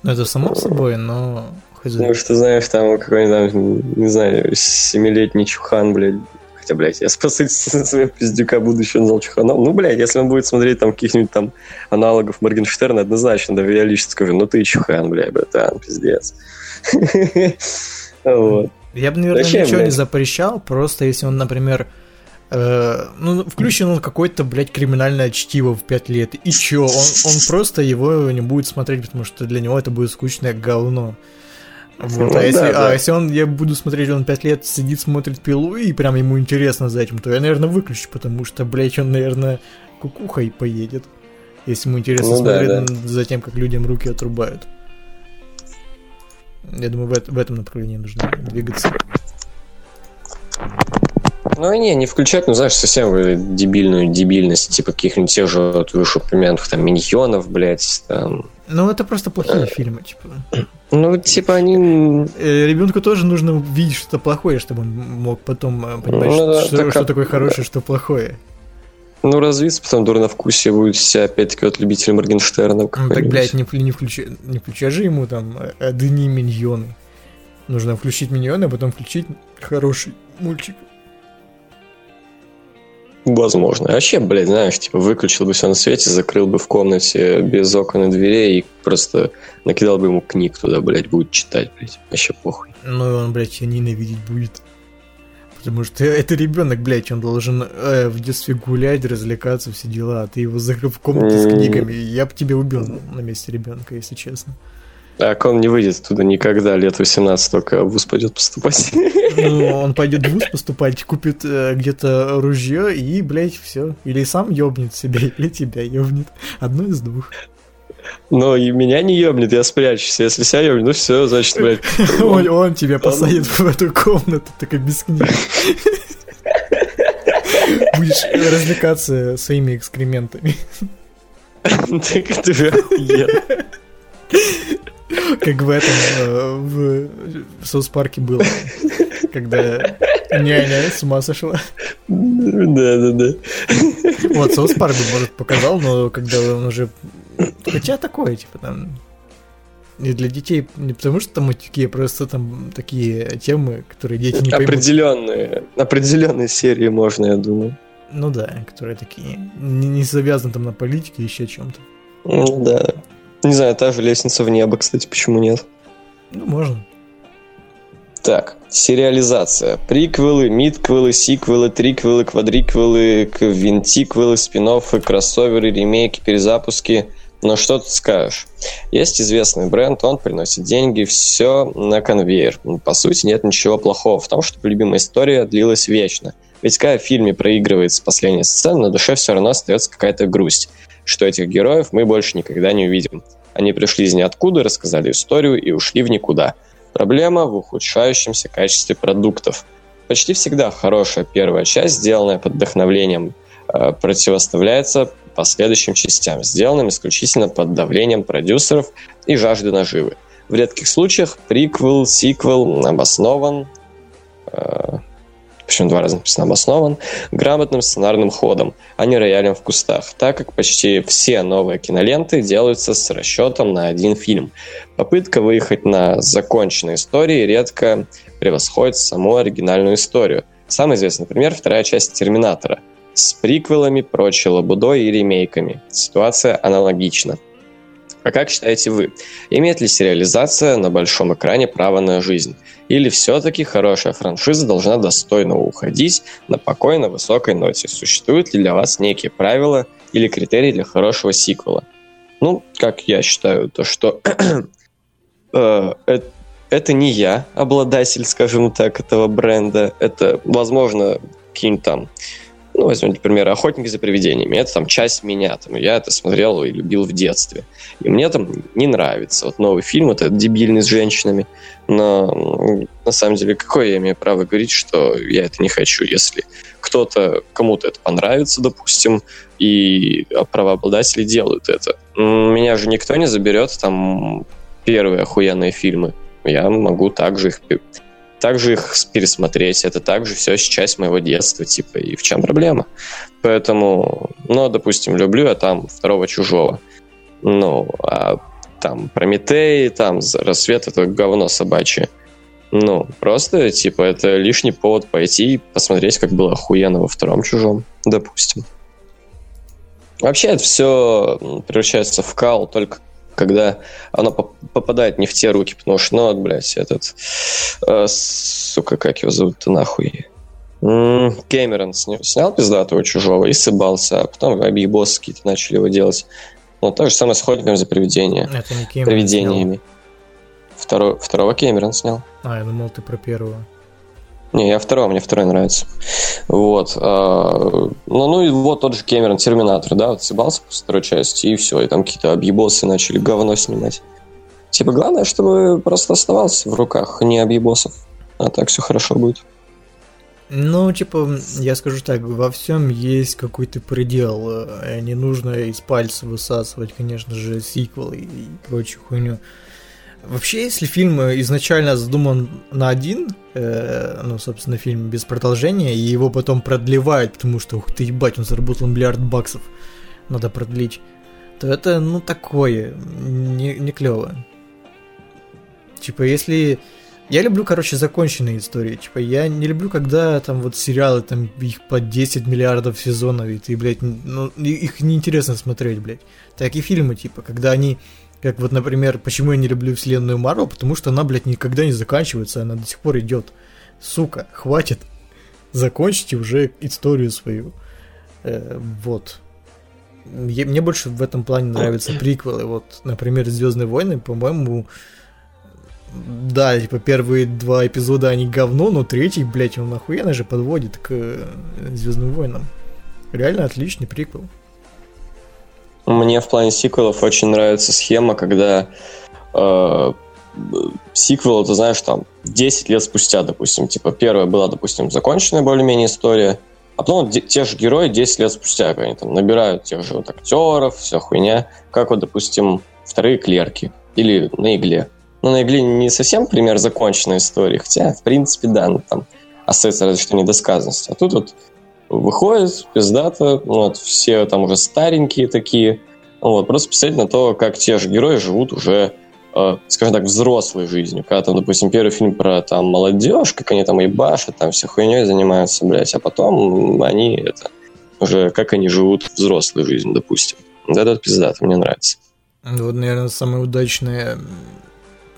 Ну, это само собой, но... Ну, что знаешь, там какой-нибудь, не знаю, семилетний чухан, блядь, Хотя, блядь, я спасать своего пиздюка буду еще назвал Чуханов. Ну, блядь, если он будет смотреть там каких-нибудь там аналогов Моргенштерна, однозначно, да, я лично скажу, ну ты Чухан, блядь, братан, пиздец. Вот. Я бы, наверное, Зачем, ничего блядь? не запрещал, просто если он, например, э, ну, включен он какой-то, блядь, криминальное чтиво в 5 лет, и чё, он, он просто его не будет смотреть, потому что для него это будет скучное говно. Вот, ну, а, если, да, а если он, я буду смотреть, он пять лет сидит, смотрит пилу, и прям ему интересно за этим, то я, наверное, выключу, потому что, блядь, он, наверное, кукухой поедет. Если ему интересно ну, смотреть да, да. за тем, как людям руки отрубают. Я думаю, в, в этом направлении нужно двигаться. Ну, не, не включать, ну, знаешь, совсем дебильную дебильность, типа каких-нибудь тех же вот, вышеупомянутых там миньонов, блядь, там. Ну, это просто плохие фильмы, типа. Ну, типа они... Э, ребенку тоже нужно видеть что-то плохое, чтобы он мог потом э, понимать, ну, да, что, так, что такое хорошее, что плохое. Ну, развиться, потом дурновкусие будет все опять-таки от любителей Моргенштерна. Ну, так, блядь, не, не, включай, не включай же ему там одни миньоны. Нужно включить миньоны, а потом включить хороший мультик. Возможно. А вообще, блядь, знаешь, типа выключил бы все на свете, закрыл бы в комнате без окон и дверей и просто накидал бы ему книг туда, блядь, будет читать, блядь. Вообще похуй. Ну, он, блядь, тебя ненавидеть будет. Потому что это ребенок, блядь, он должен э, в детстве гулять, развлекаться, все дела. А ты его закрыл в комнате с книгами. Я бы тебя убил на месте ребенка, если честно. Так он не выйдет оттуда никогда, лет 18 только в ВУЗ пойдет поступать. Ну, он пойдет в ВУЗ поступать, купит э, где-то ружье и, блядь, все. Или сам ёбнет себя, или тебя ёбнет. Одно из двух. Но и меня не ёбнет, я спрячусь. Если себя ёбнет, ну все, значит, блядь. Он, он тебя посадит в эту комнату, так без книг. Будешь развлекаться своими экскрементами. Так ты охуел. Как в этом, э, в, Соус-парке было, когда няня с ума сошла. Да, да, да. Вот, Соус-парк бы, может, показал, но когда он уже... Хотя такое, типа, там... И для детей, не потому что там такие, просто там такие темы, которые дети не поймут. Определенные, определенные серии можно, я думаю. Ну да, которые такие, не, не завязаны там на политике, еще чем-то. Ну да. Не знаю, та же лестница в небо, кстати, почему нет? Ну, можно. Так, сериализация. Приквелы, мидквелы, сиквелы, триквелы, квадриквелы, квинтиквелы, спин кроссоверы, ремейки, перезапуски. Но что тут скажешь? Есть известный бренд, он приносит деньги, все на конвейер. По сути, нет ничего плохого в том, чтобы любимая история длилась вечно. Ведь когда в фильме проигрывается последняя сцена, на душе все равно остается какая-то грусть что этих героев мы больше никогда не увидим. Они пришли из ниоткуда, рассказали историю и ушли в никуда. Проблема в ухудшающемся качестве продуктов. Почти всегда хорошая первая часть, сделанная под вдохновлением, э, противоставляется последующим частям, сделанным исключительно под давлением продюсеров и жажды наживы. В редких случаях приквел, сиквел обоснован, э, причем два раза написано обоснован, грамотным сценарным ходом, а не роялем в кустах, так как почти все новые киноленты делаются с расчетом на один фильм. Попытка выехать на законченные истории редко превосходит саму оригинальную историю. Самый известный пример – вторая часть «Терминатора» с приквелами, прочей лабудой и ремейками. Ситуация аналогична. А как считаете вы, имеет ли сериализация на большом экране право на жизнь? Или все-таки хорошая франшиза должна достойно уходить на покойно высокой ноте? Существуют ли для вас некие правила или критерии для хорошего сиквела? Ну, как я считаю, то что э, это не я, обладатель, скажем так, этого бренда. Это, возможно, какие-нибудь там ну, возьмем, например, «Охотники за привидениями». Это там часть меня. Там, я это смотрел и любил в детстве. И мне там не нравится. Вот новый фильм, вот этот дебильный с женщинами. Но на самом деле, какое я имею право говорить, что я это не хочу, если кто-то, кому-то это понравится, допустим, и правообладатели делают это. Меня же никто не заберет там первые охуенные фильмы. Я могу также их также их пересмотреть. Это также все часть моего детства, типа, и в чем проблема? Поэтому, ну, допустим, люблю я там второго чужого. Ну, а там Прометей, там Рассвет это говно собачье. Ну, просто, типа, это лишний повод пойти и посмотреть, как было охуенно во втором чужом, допустим. Вообще это все превращается в кал только когда оно попадает не в те руки, потому что, ну, вот, блядь, этот, э, сука, как его зовут-то нахуй? Кэмерон снял пиздатого чужого и сыбался, а потом объебосы какие-то начали его делать. Ну, то же самое с ходником за привидения. Это не Кэмерон Привидениями. Второго, второго Кэмерон снял. А, я думал, ты про первого. Не, я второй, мне второй нравится. Вот. А, ну, ну и вот тот же Кэмерон, Терминатор, да, вот съебался после второй части, и все, и там какие-то объебосы начали говно снимать. Типа, главное, чтобы просто оставался в руках не объебосов, а так все хорошо будет. Ну, типа, я скажу так, во всем есть какой-то предел. Э, не нужно из пальца высасывать, конечно же, сиквелы и прочую хуйню. Вообще, если фильм изначально задуман на один, э, ну, собственно, фильм без продолжения, и его потом продлевают, потому что, ух ты, ебать, он заработал миллиард баксов, надо продлить, то это, ну, такое, не, не клево. Типа, если... Я люблю, короче, законченные истории. Типа, я не люблю, когда там вот сериалы, там их по 10 миллиардов сезонов, и ты, блядь, ну, их неинтересно смотреть, блядь. Так и фильмы, типа, когда они как вот, например, почему я не люблю вселенную Марвел, потому что она, блядь, никогда не заканчивается, она до сих пор идет. Сука, хватит. закончите уже историю свою. Э, вот. Мне больше в этом плане нравятся приквелы. Вот, например, Звездные войны, по-моему, да, типа первые два эпизода они говно, но третий, блядь, он охуенно же подводит к э, Звездным войнам. Реально отличный приквел. Мне в плане сиквелов очень нравится схема, когда э, сиквел, ты знаешь, там 10 лет спустя, допустим. Типа первая была, допустим, законченная более-менее история, а потом те же герои 10 лет спустя, они там набирают тех же вот актеров, вся хуйня, как вот, допустим, вторые клерки или на игле. Ну, на игле не совсем пример законченной истории, хотя, в принципе, да, ну, там остается разве что недосказанность. А тут вот выходит пиздато, ну, вот, все там уже старенькие такие, ну, вот, просто посмотреть на то, как те же герои живут уже, э, скажем так, взрослой жизнью. Когда там, допустим, первый фильм про там молодежь, как они там ебашат, там все хуйней занимаются, блядь, а потом они это уже как они живут взрослой жизнью, допустим. Вот это пиздато, мне нравится. Вот, наверное, самая удачная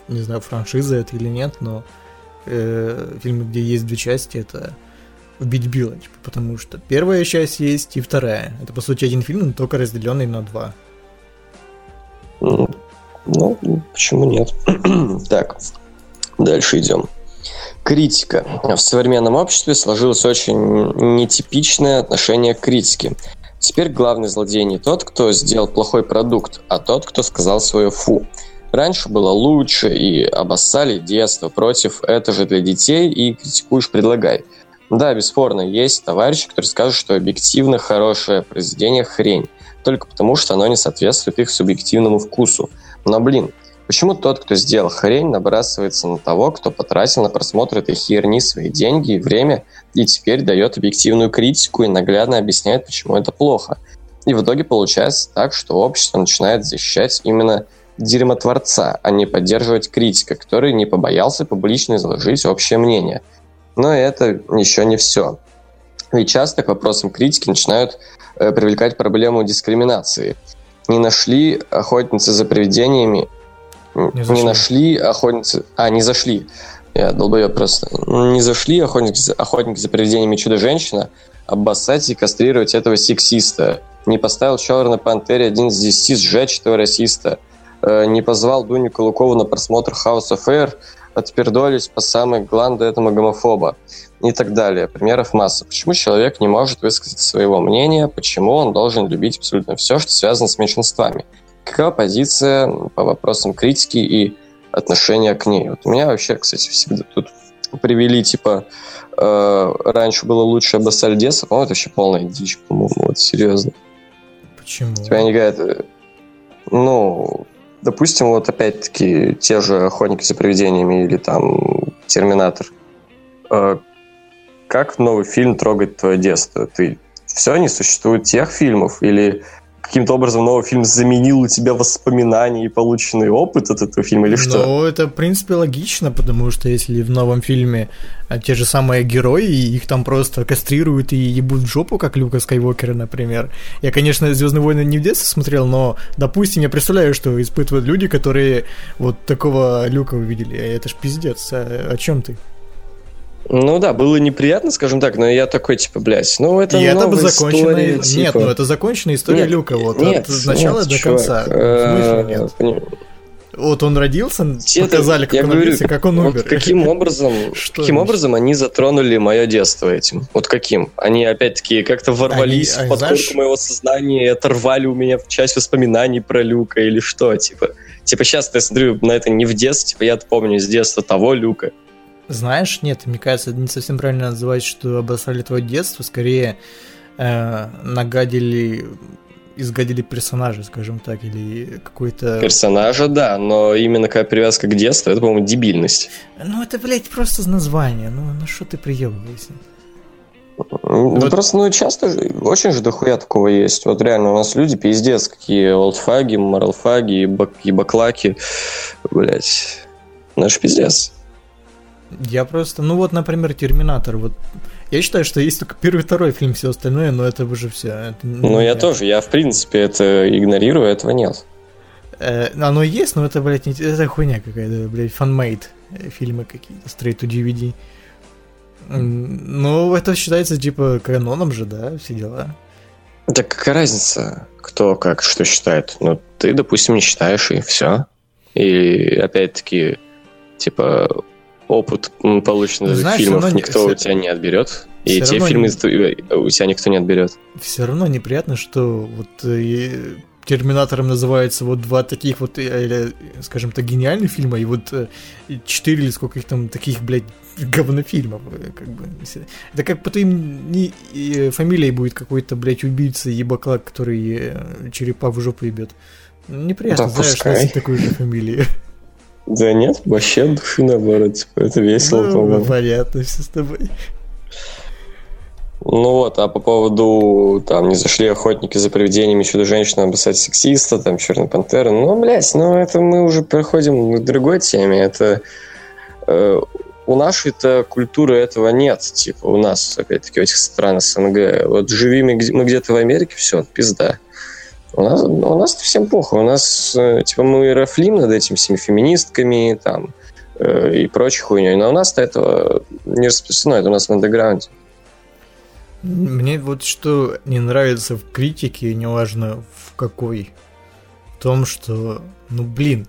не знаю, франшиза это или нет, но э, фильмы, где есть две части, это убить Билла, типа, потому что первая часть есть и вторая. Это, по сути, один фильм, но только разделенный на два. Ну, почему нет? так, дальше идем. Критика. В современном обществе сложилось очень нетипичное отношение к критике. Теперь главный злодей не тот, кто сделал плохой продукт, а тот, кто сказал свое «фу». Раньше было лучше, и обоссали детство против «это же для детей» и критикуешь «предлагай». Да, бесспорно, есть товарищи, которые скажут, что объективно хорошее произведение – хрень, только потому, что оно не соответствует их субъективному вкусу. Но, блин, почему тот, кто сделал хрень, набрасывается на того, кто потратил на просмотр этой херни свои деньги и время, и теперь дает объективную критику и наглядно объясняет, почему это плохо? И в итоге получается так, что общество начинает защищать именно дерьмотворца, а не поддерживать критика, который не побоялся публично изложить общее мнение. Но это еще не все. Ведь часто к вопросам критики начинают э, привлекать проблему дискриминации. Не нашли охотницы за привидениями, не, не нашли охотницы, а не зашли. Я долбоеб просто. Не зашли охотники, охотники за привидениями чудо-женщина обоссать и кастрировать этого сексиста. Не поставил Черной Пантере один из десяти сжечь этого расиста – Э, не позвал Дуню Кулукову на просмотр House of Air, отпердолись по самой гланду этому гомофоба и так далее. Примеров масса. Почему человек не может высказать своего мнения, почему он должен любить абсолютно все, что связано с меньшинствами? Какова позиция по вопросам критики и отношения к ней? Вот у меня вообще, кстати, всегда тут привели, типа, э, раньше было лучше детство, по-моему, это вообще полная дичь, по-моему, вот серьезно. Почему? Тебя не говорят, э, ну, допустим, вот опять-таки те же «Охотники за привидениями» или там «Терминатор». Э, как новый фильм трогает твое детство? Ты все, не существует тех фильмов? Или каким-то образом новый фильм заменил у тебя воспоминания и полученный опыт от этого фильма или что? Ну, это, в принципе, логично, потому что если в новом фильме а, те же самые герои, их там просто кастрируют и ебут в жопу, как Люка Скайуокера, например. Я, конечно, Звездные войны не в детстве смотрел, но, допустим, я представляю, что испытывают люди, которые вот такого Люка увидели. Это ж пиздец. А, о чем ты? Ну да, было неприятно, скажем так, но я такой, типа, блядь, ну это И это бы законченная... История, Нет, ну это законченная история нет, Люка, вот нет, от начала нет, до чувак, конца. Э, нет. Вот он родился, Те показали, как он говорю, родился, как он умер. Вот каким образом, каким образом они затронули мое детство этим? Вот каким? Они опять-таки как-то ворвались они, в подкорку знаешь... моего сознания и оторвали у меня часть воспоминаний про Люка или что, типа? Типа сейчас я смотрю на это не в детстве, типа я помню из детства того Люка. Знаешь, нет, мне кажется, это не совсем правильно называть, что обосрали твое детство, скорее э, нагадили, изгадили персонажа, скажем так, или какой-то... Персонажа, да, но именно какая привязка к детству, это, по-моему, дебильность. Ну, это, блядь, просто название, ну, ну что ты приебываешься? Ну, вот. просто, ну, часто же, очень же дохуя такого есть. Вот реально, у нас люди пиздец, какие олдфаги, моралфаги, и, бак, и баклаки, блядь, наш пиздец. Я просто, ну вот, например, Терминатор. Вот я считаю, что есть только первый, второй фильм, все остальное, но это уже все. Это, ну, ну, я тоже, я в принципе это игнорирую, этого нет. Э, оно есть, но это, блядь, не, это хуйня какая-то, блядь, фанмейд э, фильмы какие-то, straight to DVD. Ну, это считается, типа, каноном же, да, все дела. Так какая разница, кто как что считает? Ну, ты, допустим, не считаешь, и все. И опять-таки, типа, опыт полученный из Знаешь, фильмов равно никто у всё- тебя не отберет. И те равно фильмы тв- у тебя никто не отберет. Все равно неприятно, что вот э, и Терминатором называется вот два таких вот, э, или, скажем так, гениальных фильма, и вот э, четыре или сколько их там таких, блядь, говнофильмов, э, как бы. Это как по твоим не, и фамилией будет какой-то, блядь, убийца ебаклак, который э, черепа в жопу ебет. Неприятно, Да знаешь, пускай. такой же фамилии. Да нет, вообще от души наоборот. Типа, это весело, Ну, по-моему. понятно, все с тобой. Ну вот, а по поводу, там, не зашли охотники за привидениями, чудо-женщина обоссать сексиста, там, Черная пантера, ну, блядь, ну, это мы уже переходим к другой теме, это... э, у нашей-то культуры этого нет, типа, у нас, опять-таки, у этих стран СНГ. Вот живи мы, мы где-то в Америке, все, пизда. У нас, у нас всем плохо, у нас, э, типа, мы рофлим над этими всеми феминистками, там, э, и прочей хуйней, но у нас-то этого не распространено, это у нас в андеграунде. Мне вот что не нравится в критике, неважно в какой, в том, что, ну блин,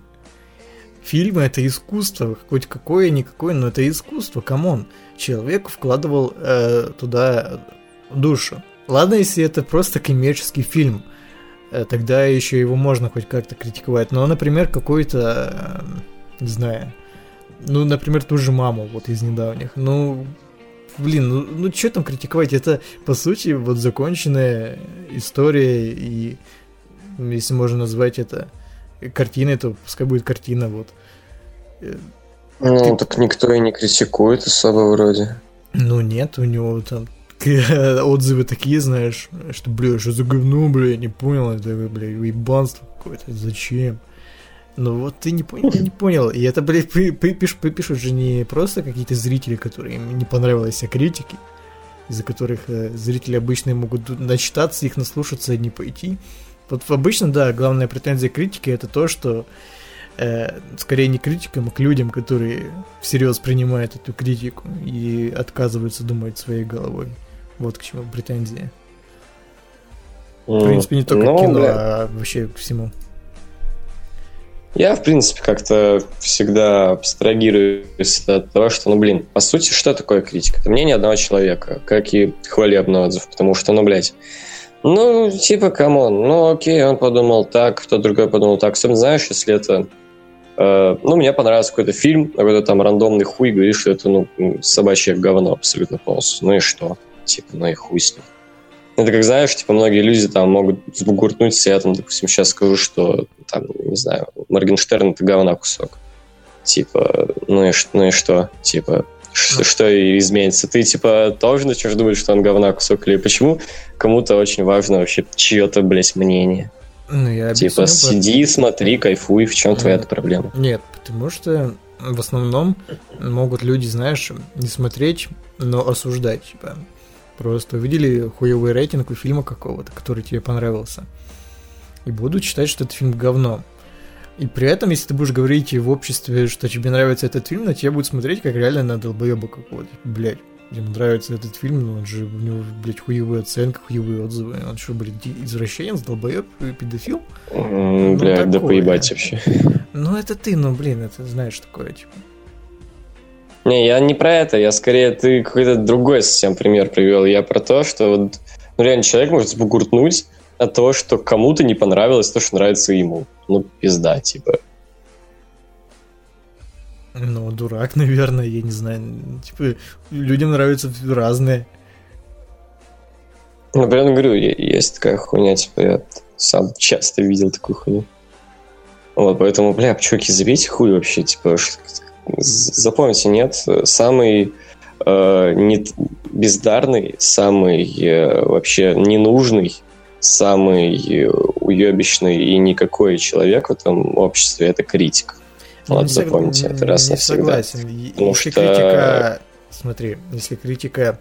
фильмы это искусство, хоть какое-никакое, но это искусство, come on. Человек вкладывал э, туда душу. Ладно, если это просто коммерческий фильм, тогда еще его можно хоть как-то критиковать. Но, например, какой-то, э, не знаю, ну, например, ту же маму вот из недавних. Ну, блин, ну, ну что там критиковать? Это, по сути, вот законченная история, и если можно назвать это картиной, то пускай будет картина, вот. Э, Ну, так никто и не критикует особо вроде. Ну, нет, у него там отзывы такие, знаешь, что, бля, что за говно, бля, я не понял, это, бля, ебанство какое-то, зачем? Ну вот ты не понял, ты не понял. И это, блядь, при- при- пиш- пишут же не просто какие-то зрители, которые им не понравились, а критики, из-за которых э, зрители обычно могут начитаться, их наслушаться и не пойти. Вот обычно, да, главная претензия критики это то, что э, скорее не критикам, а к людям, которые всерьез принимают эту критику и отказываются думать своей головой. Вот к чему претензии. В принципе, не только Ну, к кино, бля, а вообще к всему. Я, в принципе, как-то всегда абстрагируюсь от того, что, ну, блин, по сути, что такое критика? Это мнение одного человека, как и хвалебный отзыв, потому что, ну, блядь, ну, типа, come on, ну, окей, он подумал так, кто другой подумал так. Особенно, знаешь, если это... э, ну, мне понравился какой-то фильм, какой-то там рандомный хуй говорит, что это, ну, собачье говно абсолютно полностью. Ну и что? Типа, ну и хуй с ним. Это как, знаешь, типа, многие люди там могут сбугуртнуть, я там, допустим, сейчас скажу, что, там, не знаю, Моргенштерн — это говна кусок. Типа, ну и, ну и что? Типа, что и изменится? Ты, типа, тоже начнешь думать, что он говна кусок? Или почему кому-то очень важно вообще чье-то, блядь, мнение? Ну, я Типа, объясню, сиди, смотри, кайфуй, в чем твоя проблема? Нет, потому что в основном могут люди, знаешь, не смотреть, но осуждать, типа. Просто увидели хуевый рейтинг у фильма какого-то, который тебе понравился. И будут считать, что этот фильм говно. И при этом, если ты будешь говорить в обществе, что тебе нравится этот фильм, на тебя будут смотреть как реально на долбоеба какого-то. Блять, ему нравится этот фильм, но он же, у него, блядь, хуевые оценки, хуевые отзывы. Он что, блядь, извращенец, долбоеб, педофил? Ну, Блядь, да такое. поебать вообще. Ну, это ты, ну, блин, это знаешь такое, типа. Не, я не про это, я скорее, ты какой-то другой совсем пример привел. Я про то, что вот, ну, реально человек может сбугуртнуть от того, что кому-то не понравилось то, что нравится ему. Ну, пизда, типа. Ну, дурак, наверное, я не знаю. Типа, людям нравятся разные. Ну, прям говорю, есть такая хуйня, типа, я сам часто видел такую хуйню. Вот, поэтому, бля, чуваки, забейте хуй вообще, типа, з- запомните, нет, самый э, не, бездарный, самый э, вообще ненужный, самый э, уебищный и никакой человек в этом обществе – это критик. Вот, Не сог- запомните это раз не навсегда. согласен. Потому Если что- критика... Смотри, если критика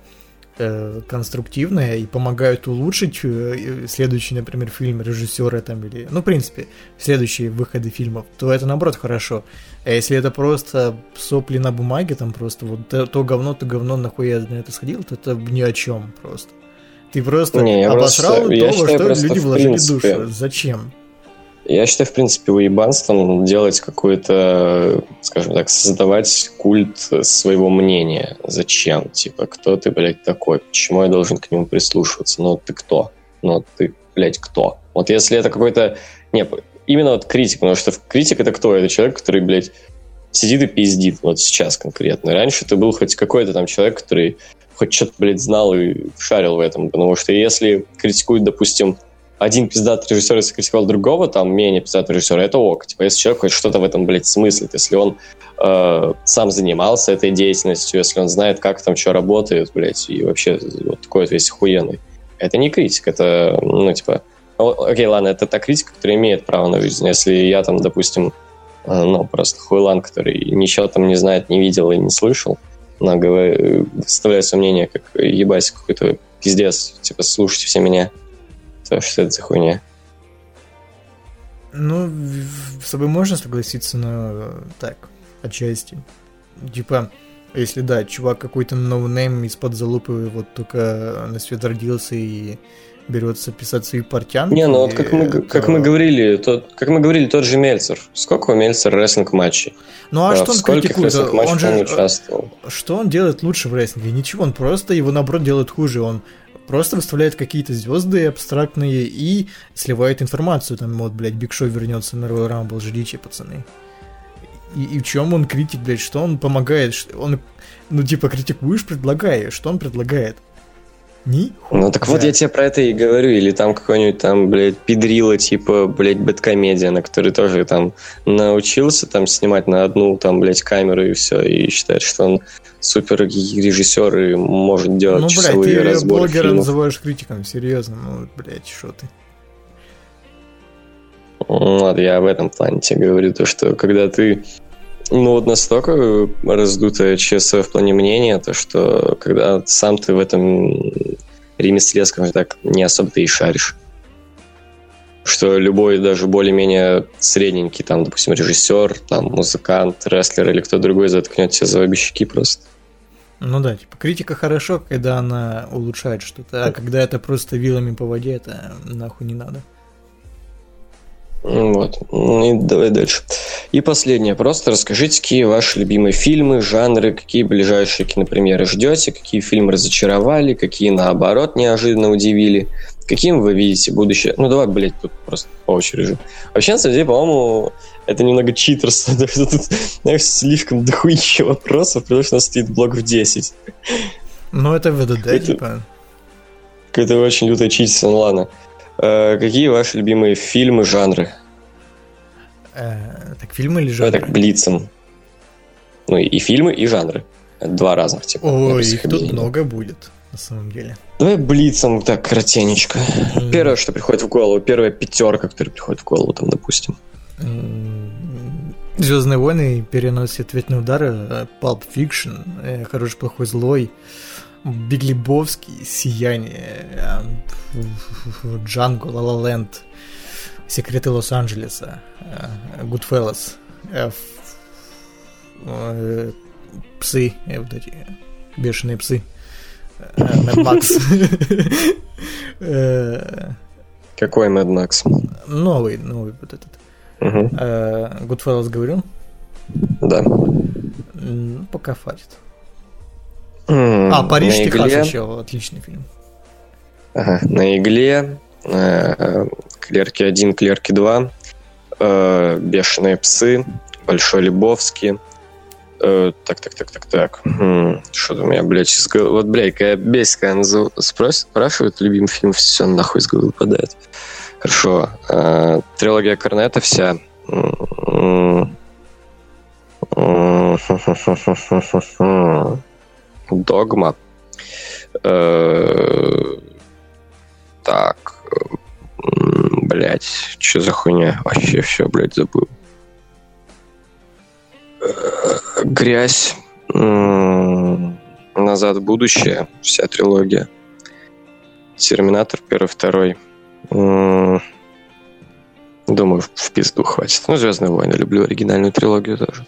э, конструктивное и помогают улучшить э, следующий, например, фильм режиссера там или, ну, в принципе, следующие выходы фильмов, то это наоборот хорошо. А если это просто сопли на бумаге, там просто вот то, то говно, то говно, нахуй я на это сходил, то это ни о чем просто. Ты просто Не, обосрал просто- то, я во считаю, что люди вложили принципе- душу. Зачем? Я считаю, в принципе, уебанством делать какой-то, скажем так, создавать культ своего мнения. Зачем? Типа, кто ты, блядь, такой? Почему я должен к нему прислушиваться? Ну, ты кто? Ну, ты, блядь, кто? Вот если это какой-то... Не, именно вот критик, потому что критик это кто? Это человек, который, блядь, сидит и пиздит, вот сейчас конкретно. Раньше ты был хоть какой-то там человек, который хоть что-то, блядь, знал и шарил в этом, потому что если критикуют, допустим, один пиздатый режиссер, если критиковал другого, там, менее пиздатый режиссер, это ок. Типа, если человек хоть что-то в этом, блядь, смыслит, если он э, сам занимался этой деятельностью, если он знает, как там что работает, блядь, и вообще вот такой вот весь охуенный. Это не критик, это, ну, типа... о- Окей, ладно, это та критика, которая имеет право на жизнь. Если я там, допустим, э, ну, просто хуйлан, который ничего там не знает, не видел и не слышал, но говор- выставляет свое мнение, как ебать какой-то пиздец, типа, слушайте все меня. То, что это за хуйня. Ну, с собой можно согласиться, но так, отчасти. Типа, если да, чувак какой-то ноунейм из-под залупы вот только на свет родился и берется писать свои портянки. Не, ну вот как мы, то- как мы говорили, тот, как мы говорили, тот же Мельцер. Сколько у Мельцера рестлинг матчей? Ну а Да, что он критикует? Он он же, э, участвовал? что он делает лучше в рестлинге? Ничего, он просто его наоборот делает хуже. Он просто выставляет какие-то звезды абстрактные и сливает информацию. Там вот, блядь, Биг Шоу вернется на Royal Rumble, ждите, пацаны. И, и в чем он критик, блядь, что он помогает? Что Он, ну, типа, критикуешь, предлагаешь. Что он предлагает? Ни Ну так вот я тебе про это и говорю. Или там какой-нибудь там, блядь, педрила, типа, блядь, бэткомедия, на который тоже там научился там снимать на одну там, блядь, камеру и все, и считает, что он супер режиссер и может делать Ну, блядь, часовые ты разборы блогера фильмов. называешь критиком, серьезно. Ну, блядь, что ты? Ну, Вот я в этом плане тебе говорю, то, что когда ты ну вот настолько раздутое ЧСВ в плане мнения, то что когда сам ты в этом ремесле, скажем так, не особо-то и шаришь. Что любой, даже более-менее средненький, там, допустим, режиссер, там, музыкант, рестлер или кто другой заткнет тебе за обе щеки просто. Ну да, типа критика хорошо, когда она улучшает что-то, а когда это просто вилами по воде, это нахуй не надо. Вот. Ну И давай дальше. И последнее. Просто расскажите, какие ваши любимые фильмы, жанры, какие ближайшие кинопремьеры ждете, какие фильмы разочаровали, какие, наоборот, неожиданно удивили, каким вы видите будущее. Ну, давай, блядь, тут просто по очереди. Вообще, на самом деле, по-моему, это немного читерство, тут, знаешь, слишком дохуища вопросов, потому что у нас стоит блок в 10. Ну это ВДД, Это- типа. Какое-то очень лютое читерство, ну ладно. Э, какие ваши любимые фильмы, жанры? Э, так фильмы или жанры? так, блицем. Ну, и фильмы, и жанры. Два разных типа. Ой, их тут много будет, на самом деле. Давай блицем так, коротенечко. Первое, что приходит в голову, первая пятерка, которая приходит в голову, там, допустим. Звездные войны переносят ответные удары, Pulp Fiction, э, Хороший, плохой, злой, Биг Лебовский, Сияние, э, Джанго, Ла Ла Ленд, Секреты Лос-Анджелеса, э, Goodfellas, э, э, Псы, вот эти бешеные псы, Mad Max. Какой Mad Max? Новый, новый вот этот. Goodfellas говорил? Да. М, Пока хватит. А, Париж, Техас игле, еще отличный фильм. ага, на игле, э, Клерки 1, Клерки 2, э, Бешеные псы, Большой Лебовский. Э, так, так, так, так, так. Что-то у меня, блядь, из головы... Вот, блядь, когда бесит, когда назов- спрашивают любимый фильм, все нахуй из головы выпадает. Хорошо. Э, Трилогия Корнета вся. Догма. Э, Так. Блять, что за хуйня? Вообще все, блядь, забыл. Грязь. Назад в будущее, вся трилогия. Терминатор первый, второй. Думаю, в пизду хватит. Ну, Звездные войны, люблю оригинальную трилогию тоже.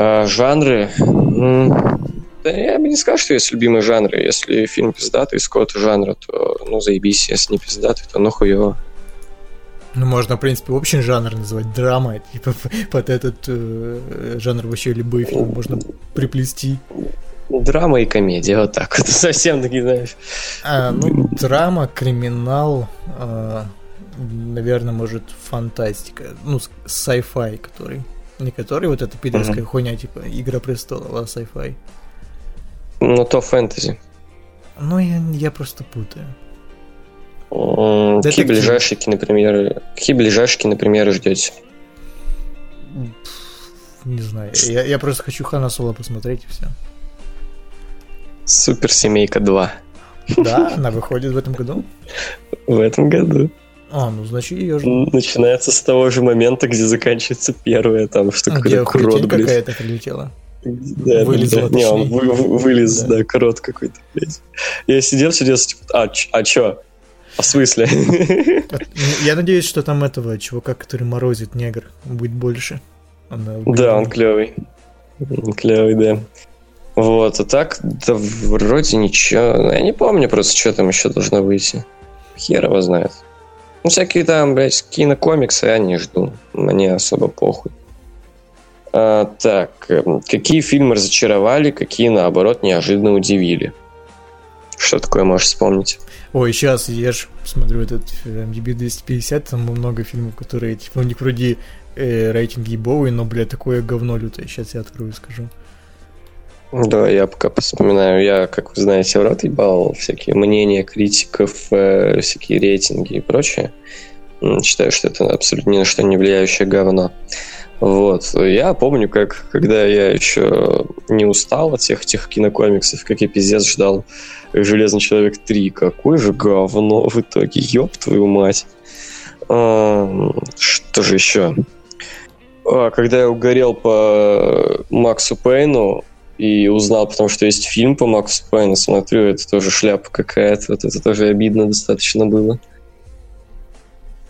А, жанры. Да я бы не сказал, что есть любимые жанры. Если фильм пиздатый из какого-то жанра, то ну заебись. Если не пиздатый, то ну хуево. Ну, можно, в принципе, общий жанр называть драма. Типа под этот э, жанр вообще любой фильм можно приплести. Драма и комедия, вот так вот. Совсем такие, знаешь. А, ну, драма, криминал, э, наверное, может, фантастика. Ну, sci-fi, который. Не который вот эта пидорская хуйня, типа Игра престолов, а sci-fi. Ну, то фэнтези. Ну, я, я просто путаю. М, Какие ближайшие кинопремьеры? Какие ближайшие кинопремьеры ждете? Не знаю. Я, я просто хочу Хана Соло посмотреть и все. Суперсемейка 2 Да, она выходит в этом году. в этом году. А, ну значит ее жду. Начинается с того же момента, где заканчивается первая, там, что А, Где крот, блядь. какая-то прилетела. Да, Вылезла, да, Не, он вы- вы- вылез, Да. да, крот какой-то, блядь. Я сидел, сидел, типа, а, ч- а чё? А в смысле? Ну, Я надеюсь, что там этого чувака, который морозит негр, будет больше. Она Да, он клевый. Он клевый, да. Вот, а так, да вроде ничего. Я не помню просто, что там еще должно выйти. Хер его знает. Ну, всякие там, блядь, кинокомиксы я не жду. Мне особо похуй. А, так, эм, какие фильмы разочаровали, какие, наоборот, неожиданно удивили? Что такое можешь вспомнить? Ой, сейчас я ж смотрю этот MDB 250, там много фильмов, которые, типа, у них вроде э, рейтинг ебовый, но, бля, такое говно лютое. Сейчас я открою и скажу. Да, я пока вспоминаю. Я, как вы знаете, в рот ебал всякие мнения критиков, э, всякие рейтинги и прочее. Считаю, что это абсолютно ни на что не влияющее говно. Вот. Я помню, как когда я еще не устал от всех этих кинокомиксов, как я пиздец ждал Железный человек 3. Какое же говно в итоге, ёб твою мать. А, Что же еще? А, Когда я угорел по Максу Пейну, и узнал, потому что есть фильм по Максу Пейну, смотрю, это тоже шляпа какая-то, вот это тоже обидно достаточно было.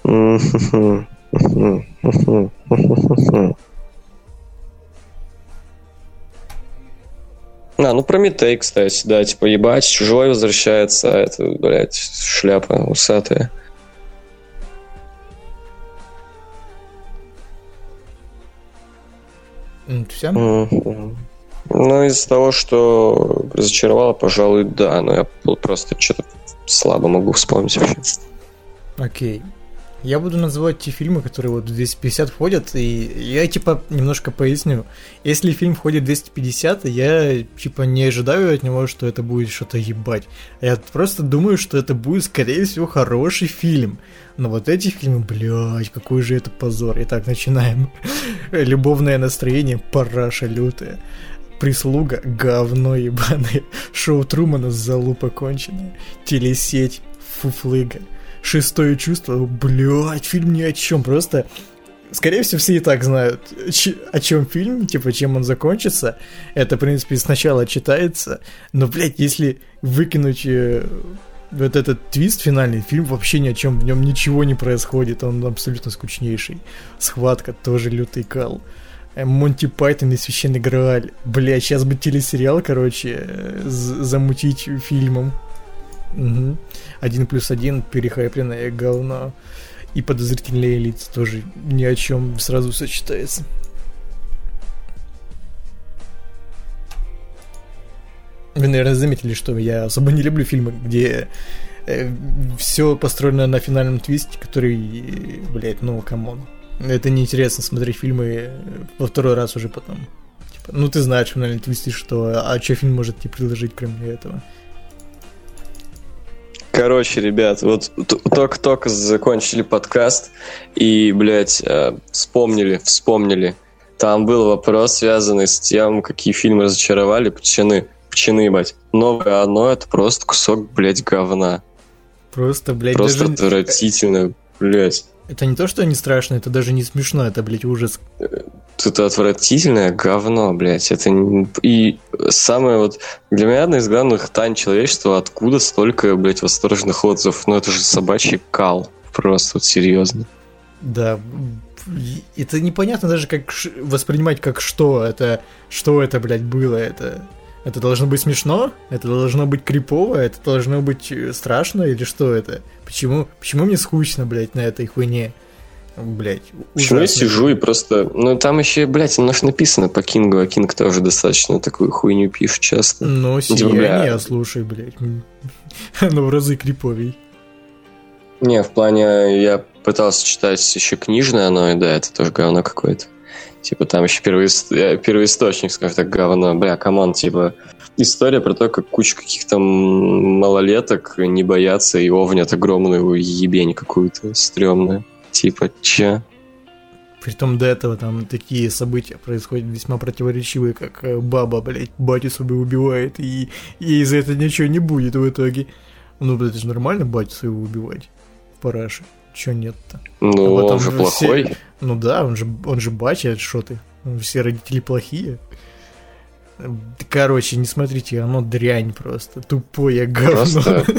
А, ну Прометей, кстати, да, типа, ебать, чужой возвращается, а это, блядь, шляпа усатая. Все? Мгм. Ну, из-за того, что разочаровало, пожалуй, да, но я просто что-то слабо могу вспомнить вообще. Окей. Я буду называть те фильмы, которые вот в 250 входят, и я типа немножко поясню. Если фильм входит в 250, я типа не ожидаю от него, что это будет что-то ебать. Я просто думаю, что это будет, скорее всего, хороший фильм. Но вот эти фильмы, блядь, какой же это позор. Итак, начинаем. Любовное настроение, параша лютая. Прислуга, говно ебаное. Шоу Трумана, залупа конченая. Телесеть, фуфлыга. Шестое чувство, блядь, фильм ни о чем, просто... Скорее всего, все и так знают, о чем фильм, типа, чем он закончится. Это, в принципе, сначала читается. Но, блядь, если выкинуть э, вот этот твист финальный, фильм вообще ни о чем, в нем ничего не происходит, он абсолютно скучнейший. Схватка тоже лютый кал. Э, Монти Пайтон и Священный Грааль. Бля, сейчас бы телесериал, короче, э, замутить фильмом. Мгм. Один плюс один, перехайпленное говно. И подозрительные лица тоже ни о чем сразу сочетается. Вы, наверное, заметили, что я особо не люблю фильмы, где все построено на финальном твисте, который, э, блядь, ну, come on. Это неинтересно смотреть фильмы во второй раз уже потом. Типа, ну, ты знаешь финальный твист и что, а что фильм может тебе предложить, кроме этого? Короче, ребят, вот только-только закончили подкаст и, блядь, э, вспомнили, вспомнили. Там был вопрос, связанный с тем, какие фильмы разочаровали пчены. Пчены, ебать. Новое оно — это просто кусок, блядь, говна. Просто, блядь, Просто даже... отвратительно, блядь. Это не то, что не страшно, это даже не смешно, это, блядь, ужас. Это отвратительное говно, блядь. Это не- И самое вот... Для меня одна из главных тайн человечества, откуда столько, блядь, восторженных отзывов. Ну это же собачий кал. Просто вот серьезно. Да, это непонятно даже как воспринимать как что это, что это, блядь, было, это... Это должно быть смешно? Это должно быть крипово? Это должно быть э, страшно? Или что это? Почему, почему мне скучно, блядь, на этой хуйне? Блядь, Почему я сижу и просто... Ну там еще, блядь, оно ж написано по Кингу, а Кинг тоже достаточно такую хуйню пишет часто. Ну, типа, сияние, бля. слушай, блядь. Оно в разы криповей. Не, в плане, я пытался читать еще книжное оно, и да, это тоже говно какое-то. Типа там еще первоис- э, первоисточник, скажем так, говно. Бля, come on, типа история про то, как куча каких-то малолеток не боятся и овнят огромную ебень какую-то стрёмную. Типа, че? Притом до этого там такие события происходят весьма противоречивые, как э, баба, блядь, батю своего убивает, и ей за это ничего не будет в итоге. Ну, блядь, это же нормально батю своего убивать в параше. Чё нет-то? Ну, А он же все- плохой. Ну да, он же, он же батя, что ты? Все родители плохие. Короче, не смотрите, оно дрянь просто. Тупое говно. Просто...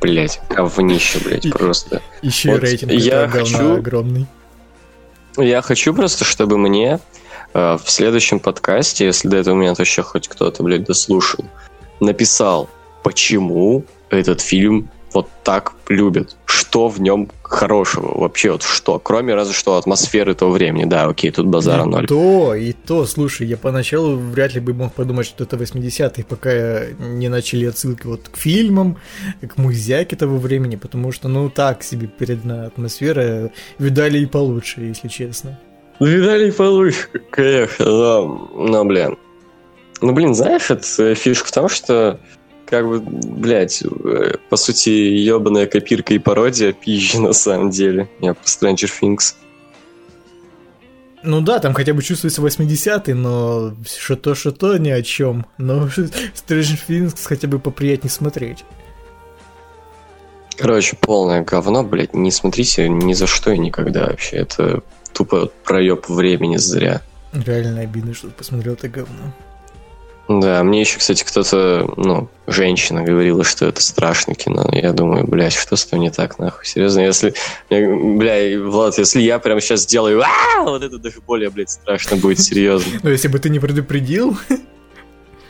Блять, говнище, блять, просто. Еще и вот рейтинг я хочу- огромный. Я хочу просто, чтобы мне э, в следующем подкасте, если до этого меня вообще хоть кто-то, блядь, дослушал, написал, почему этот фильм вот так любят. Что в нем хорошего? Вообще вот что? Кроме разве что атмосферы того времени. Да, окей, тут базара и ноль. то, и то, слушай, я поначалу вряд ли бы мог подумать, что это 80-е, пока не начали отсылки вот к фильмам, к музяке того времени, потому что, ну, так себе передана атмосфера, видали и получше, если честно. Видали и получше, конечно, но, но, блин. Ну, блин, знаешь, это фишка в том, что как бы, блядь, э, по сути, ебаная копирка и пародия пизжи на самом деле. Я про Stranger Things. Ну да, там хотя бы чувствуется 80-й, но что-то, что-то ни о чем. Но Stranger Things хотя бы поприятнее смотреть. Короче, полное говно, блядь, не смотрите ни за что и никогда вообще. Это тупо проеб времени зря. Реально обидно, что посмотрел это говно. Да, мне еще, кстати, кто-то, ну, женщина говорила, что это страшное кино. Я думаю, блядь, что с тобой не так, нахуй? Серьезно, если... Бля, Влад, если я прямо сейчас сделаю «А!», вот это даже более, блядь, страшно будет, серьезно. Но если бы ты не предупредил,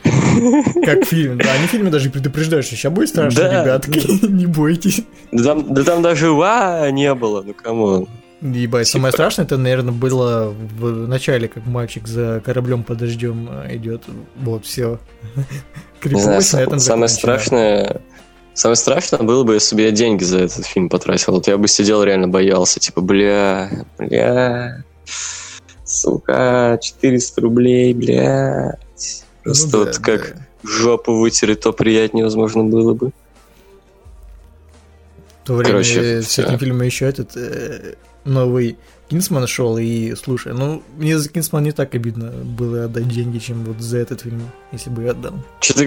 как фильм, да, они в фильме даже предупреждают, что сейчас будет страшно, ребятки, не бойтесь. Да там, да там даже «А!» не было, ну come on. Ебать, самое Типа- страшное, это, наверное, было в начале, как мальчик за кораблем под дождем э, идет. Вот, все. Не знаю, Криповость на этом самое страшное... Самое страшное было бы, если бы я деньги за этот фильм потратил. Вот я бы сидел реально боялся. Типа, бля, бля, сука, 400 рублей, бля. Просто Ну да, вот как да. жопу вытереть, то приятнее, возможно, было бы. В то время Короче, с этим фильмом еще этот э, новый Kingsman шел, и слушай, ну, мне за Kingsman не так обидно было отдать деньги, чем вот за этот фильм, если бы я отдал. Что-то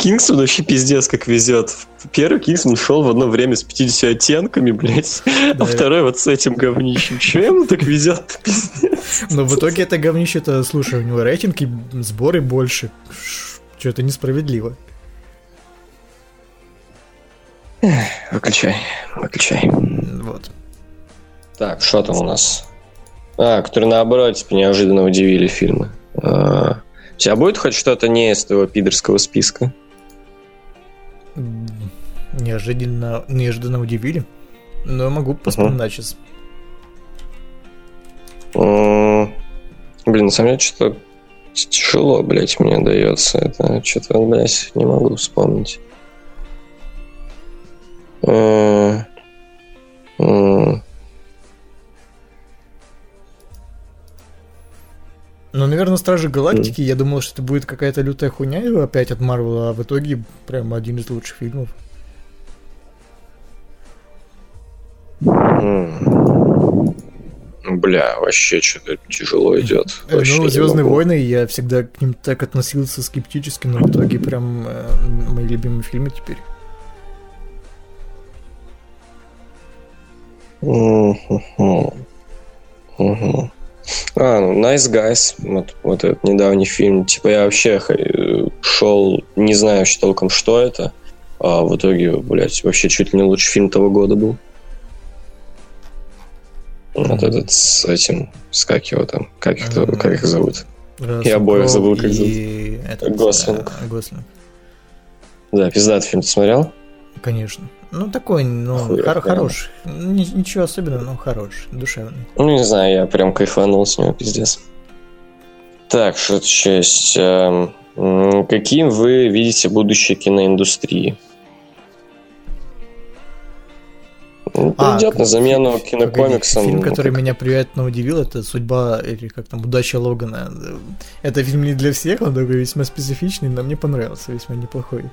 Kingsman вообще пиздец как везет. Первый Kingsman шел в одно время с 50 оттенками, блядь, а Да. второй вот с этим говнищем. Че ему так везет пиздец? Но в итоге это говнище-то, слушай, у него рейтинг и сборы больше. Что-то несправедливо. Выключай, выключай. Вот. Так, что там у нас? А, которые наоборот, типа, неожиданно удивили фильмы. А, у тебя будет хоть что-то не из твоего пидорского списка? Неожиданно, неожиданно удивили. Но я могу вспоминать сейчас. М, Блин, на самом деле, что-то тяжело, блядь, мне дается. Это что-то, блядь, не могу вспомнить. Э, Ну, наверное, Стражи Галактики, я думал, что это будет какая-то лютая хуйня опять от Марвела, а в итоге прям один из лучших фильмов. м. Бля, вообще что-то тяжело идет. Э, Вообще Ну, Звездные войны, я всегда к ним так относился скептически, но в итоге прям э, мои любимые фильмы теперь. Мгм. Мгм. А, ну, Nice Guys, вот, вот этот недавний фильм. Типа я вообще э, шел, не знаю толком, что это, а в итоге, блядь, вообще чуть ли не лучший фильм того года был. Вот этот с этим, с как его там, как их, Мгм. как их зовут. Рассел обоих Кроу забыл, как и этот, Гослинг. э, Гослинг. Да, пиздатый фильм, ты смотрел? Конечно. Ну, такой, ну, хор- хороший. Ни- ничего особенного, но хороший, душевный. Ну, не знаю, я прям кайфанул с него, пиздец. Так, что еще есть? Эм, Каким вы видите будущее киноиндустрии? Ну, А, Придет на замену Погоди, кинокомиксам. Фильм, который как- меня приятно удивил, это «Судьба» или как там «Удача Логана». Это фильм не для всех, он такой весьма специфичный, но мне понравился, весьма неплохой.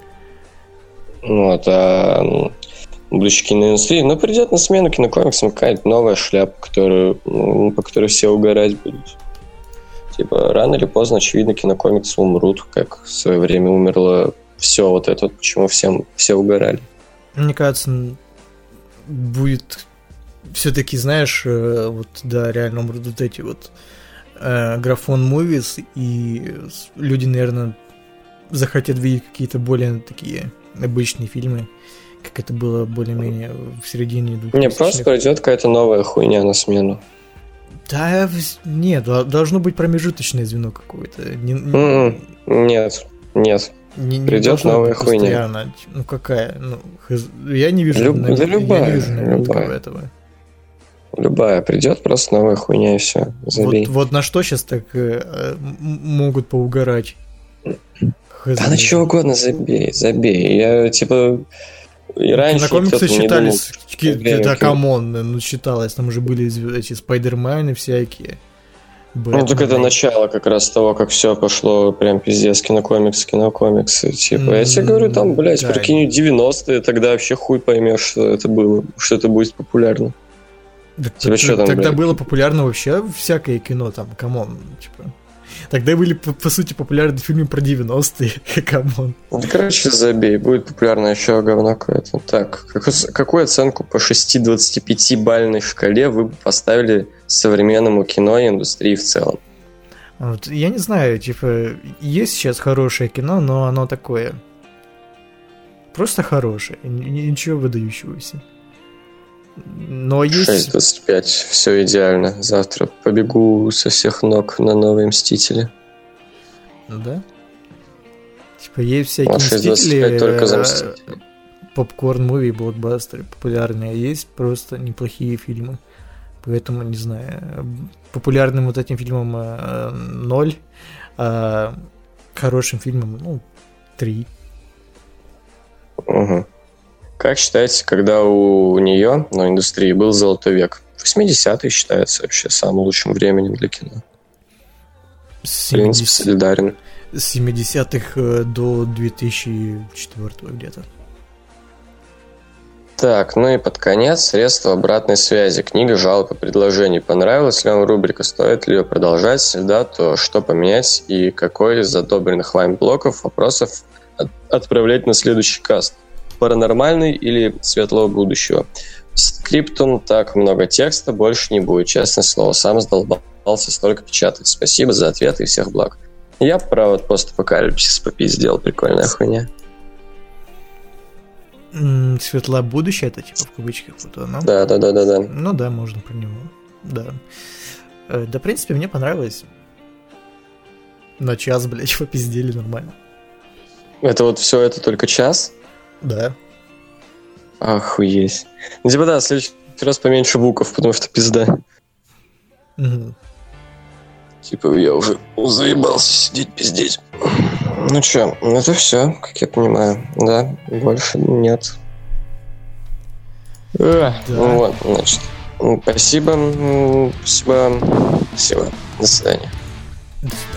Вот, а м, будущее киноиндустрии. Ну, придет на смену кинокомиксам какая-то новая шляпа, которую, м, по которой все угорать будут. Типа, рано или поздно, очевидно, кинокомиксы умрут, как в свое время умерло все вот это, почему всем все угорали. Мне кажется, будет все-таки, знаешь, э, вот, да, реально умрут вот эти вот э, графон мувис, и люди, наверное, захотят видеть какие-то более такие обычные фильмы, как это было более-менее в середине 2000-х. Не, просто придет какая-то новая хуйня на смену. Да, нет, до- должно быть промежуточное звено какое-то. Не, М-м, Нет, нет. не- не должно новая хуйня. Ну какая? Ну, хз- я не вижу. Люб- на- да я не любая, вижу любая. этого. Любая придет, просто новая хуйня и все. Забей. Вот, вот на что сейчас так э, э, могут поугарать? Хз. Да на что угодно забей, забей. Я типа и раньше На комиксы считались, думал, да come on, ну считалось, там уже были эти спайдермены всякие. Ну, так это начало как раз того, как все пошло прям пиздец, кинокомикс, кинокомиксы. Типа, я тебе говорю, там, блядь, Да. прикинь, 90-е, тогда вообще хуй поймешь, что это было, что это будет популярно. Да, так- чё там, тогда блядь? было популярно вообще всякое кино, там, come on, типа. Тогда были, по, по сути, популярны фильмы про 90-е, come on. Ну, короче, забей, будет популярно еще говно какое-то. Так, какую, какую оценку по 6-25-бальной шкале вы бы поставили современному кино и индустрии в целом? Вот, я не знаю, типа, есть сейчас хорошее кино, но оно такое... Просто хорошее, ничего выдающегося. Но есть... 6-25, все идеально. Завтра побегу со всех ног на новые Мстители. Ну Да? Типа, есть всякие А 6.25 мстители, только за э, Мстителей. попкорн-муви, блокбастеры популярные, есть просто неплохие фильмы. Поэтому, не знаю, популярным вот этим фильмом э, ноль, а хорошим фильмом, ну, три. Мгм. Как считаете, когда у нее, на индустрии, был золотой век? 80-е считается вообще самым лучшим временем для кино. С В принципе, 70 солидарен. с 70-х э, до 2004 где-то. Так, ну и под конец средства обратной связи. Книга жалоб и предложений. Понравилась ли вам рубрика? Стоит ли ее продолжать? Если да, то что поменять? И какой из одобренных вами блоков вопросов от- отправлять на следующий каст? Паранормальный или светлого будущего? Скриптум, так много текста, больше не будет. Честное слово, сам задолбался столько печатать. Спасибо за ответы и всех благ. Я про вот постапокалипсис попиздел, прикольная хуйня. Светлое будущее, это типа в кавычках вот оно. Да, да, да, да, да. Ну да, можно про него. Да. Э, Да, в принципе, мне понравилось. На час, блядь, попиздели нормально. Это вот все это только час? Да. Охуеть. Ну, типа, да, в следующий раз поменьше букв, потому что пизда. Мгм. Типа, я уже заебался сидеть пиздеть. Ну чё, это все, как я понимаю. Да, больше нет. Э, Ну вот, значит. Спасибо, спасибо, спасибо. До свидания. До свидания.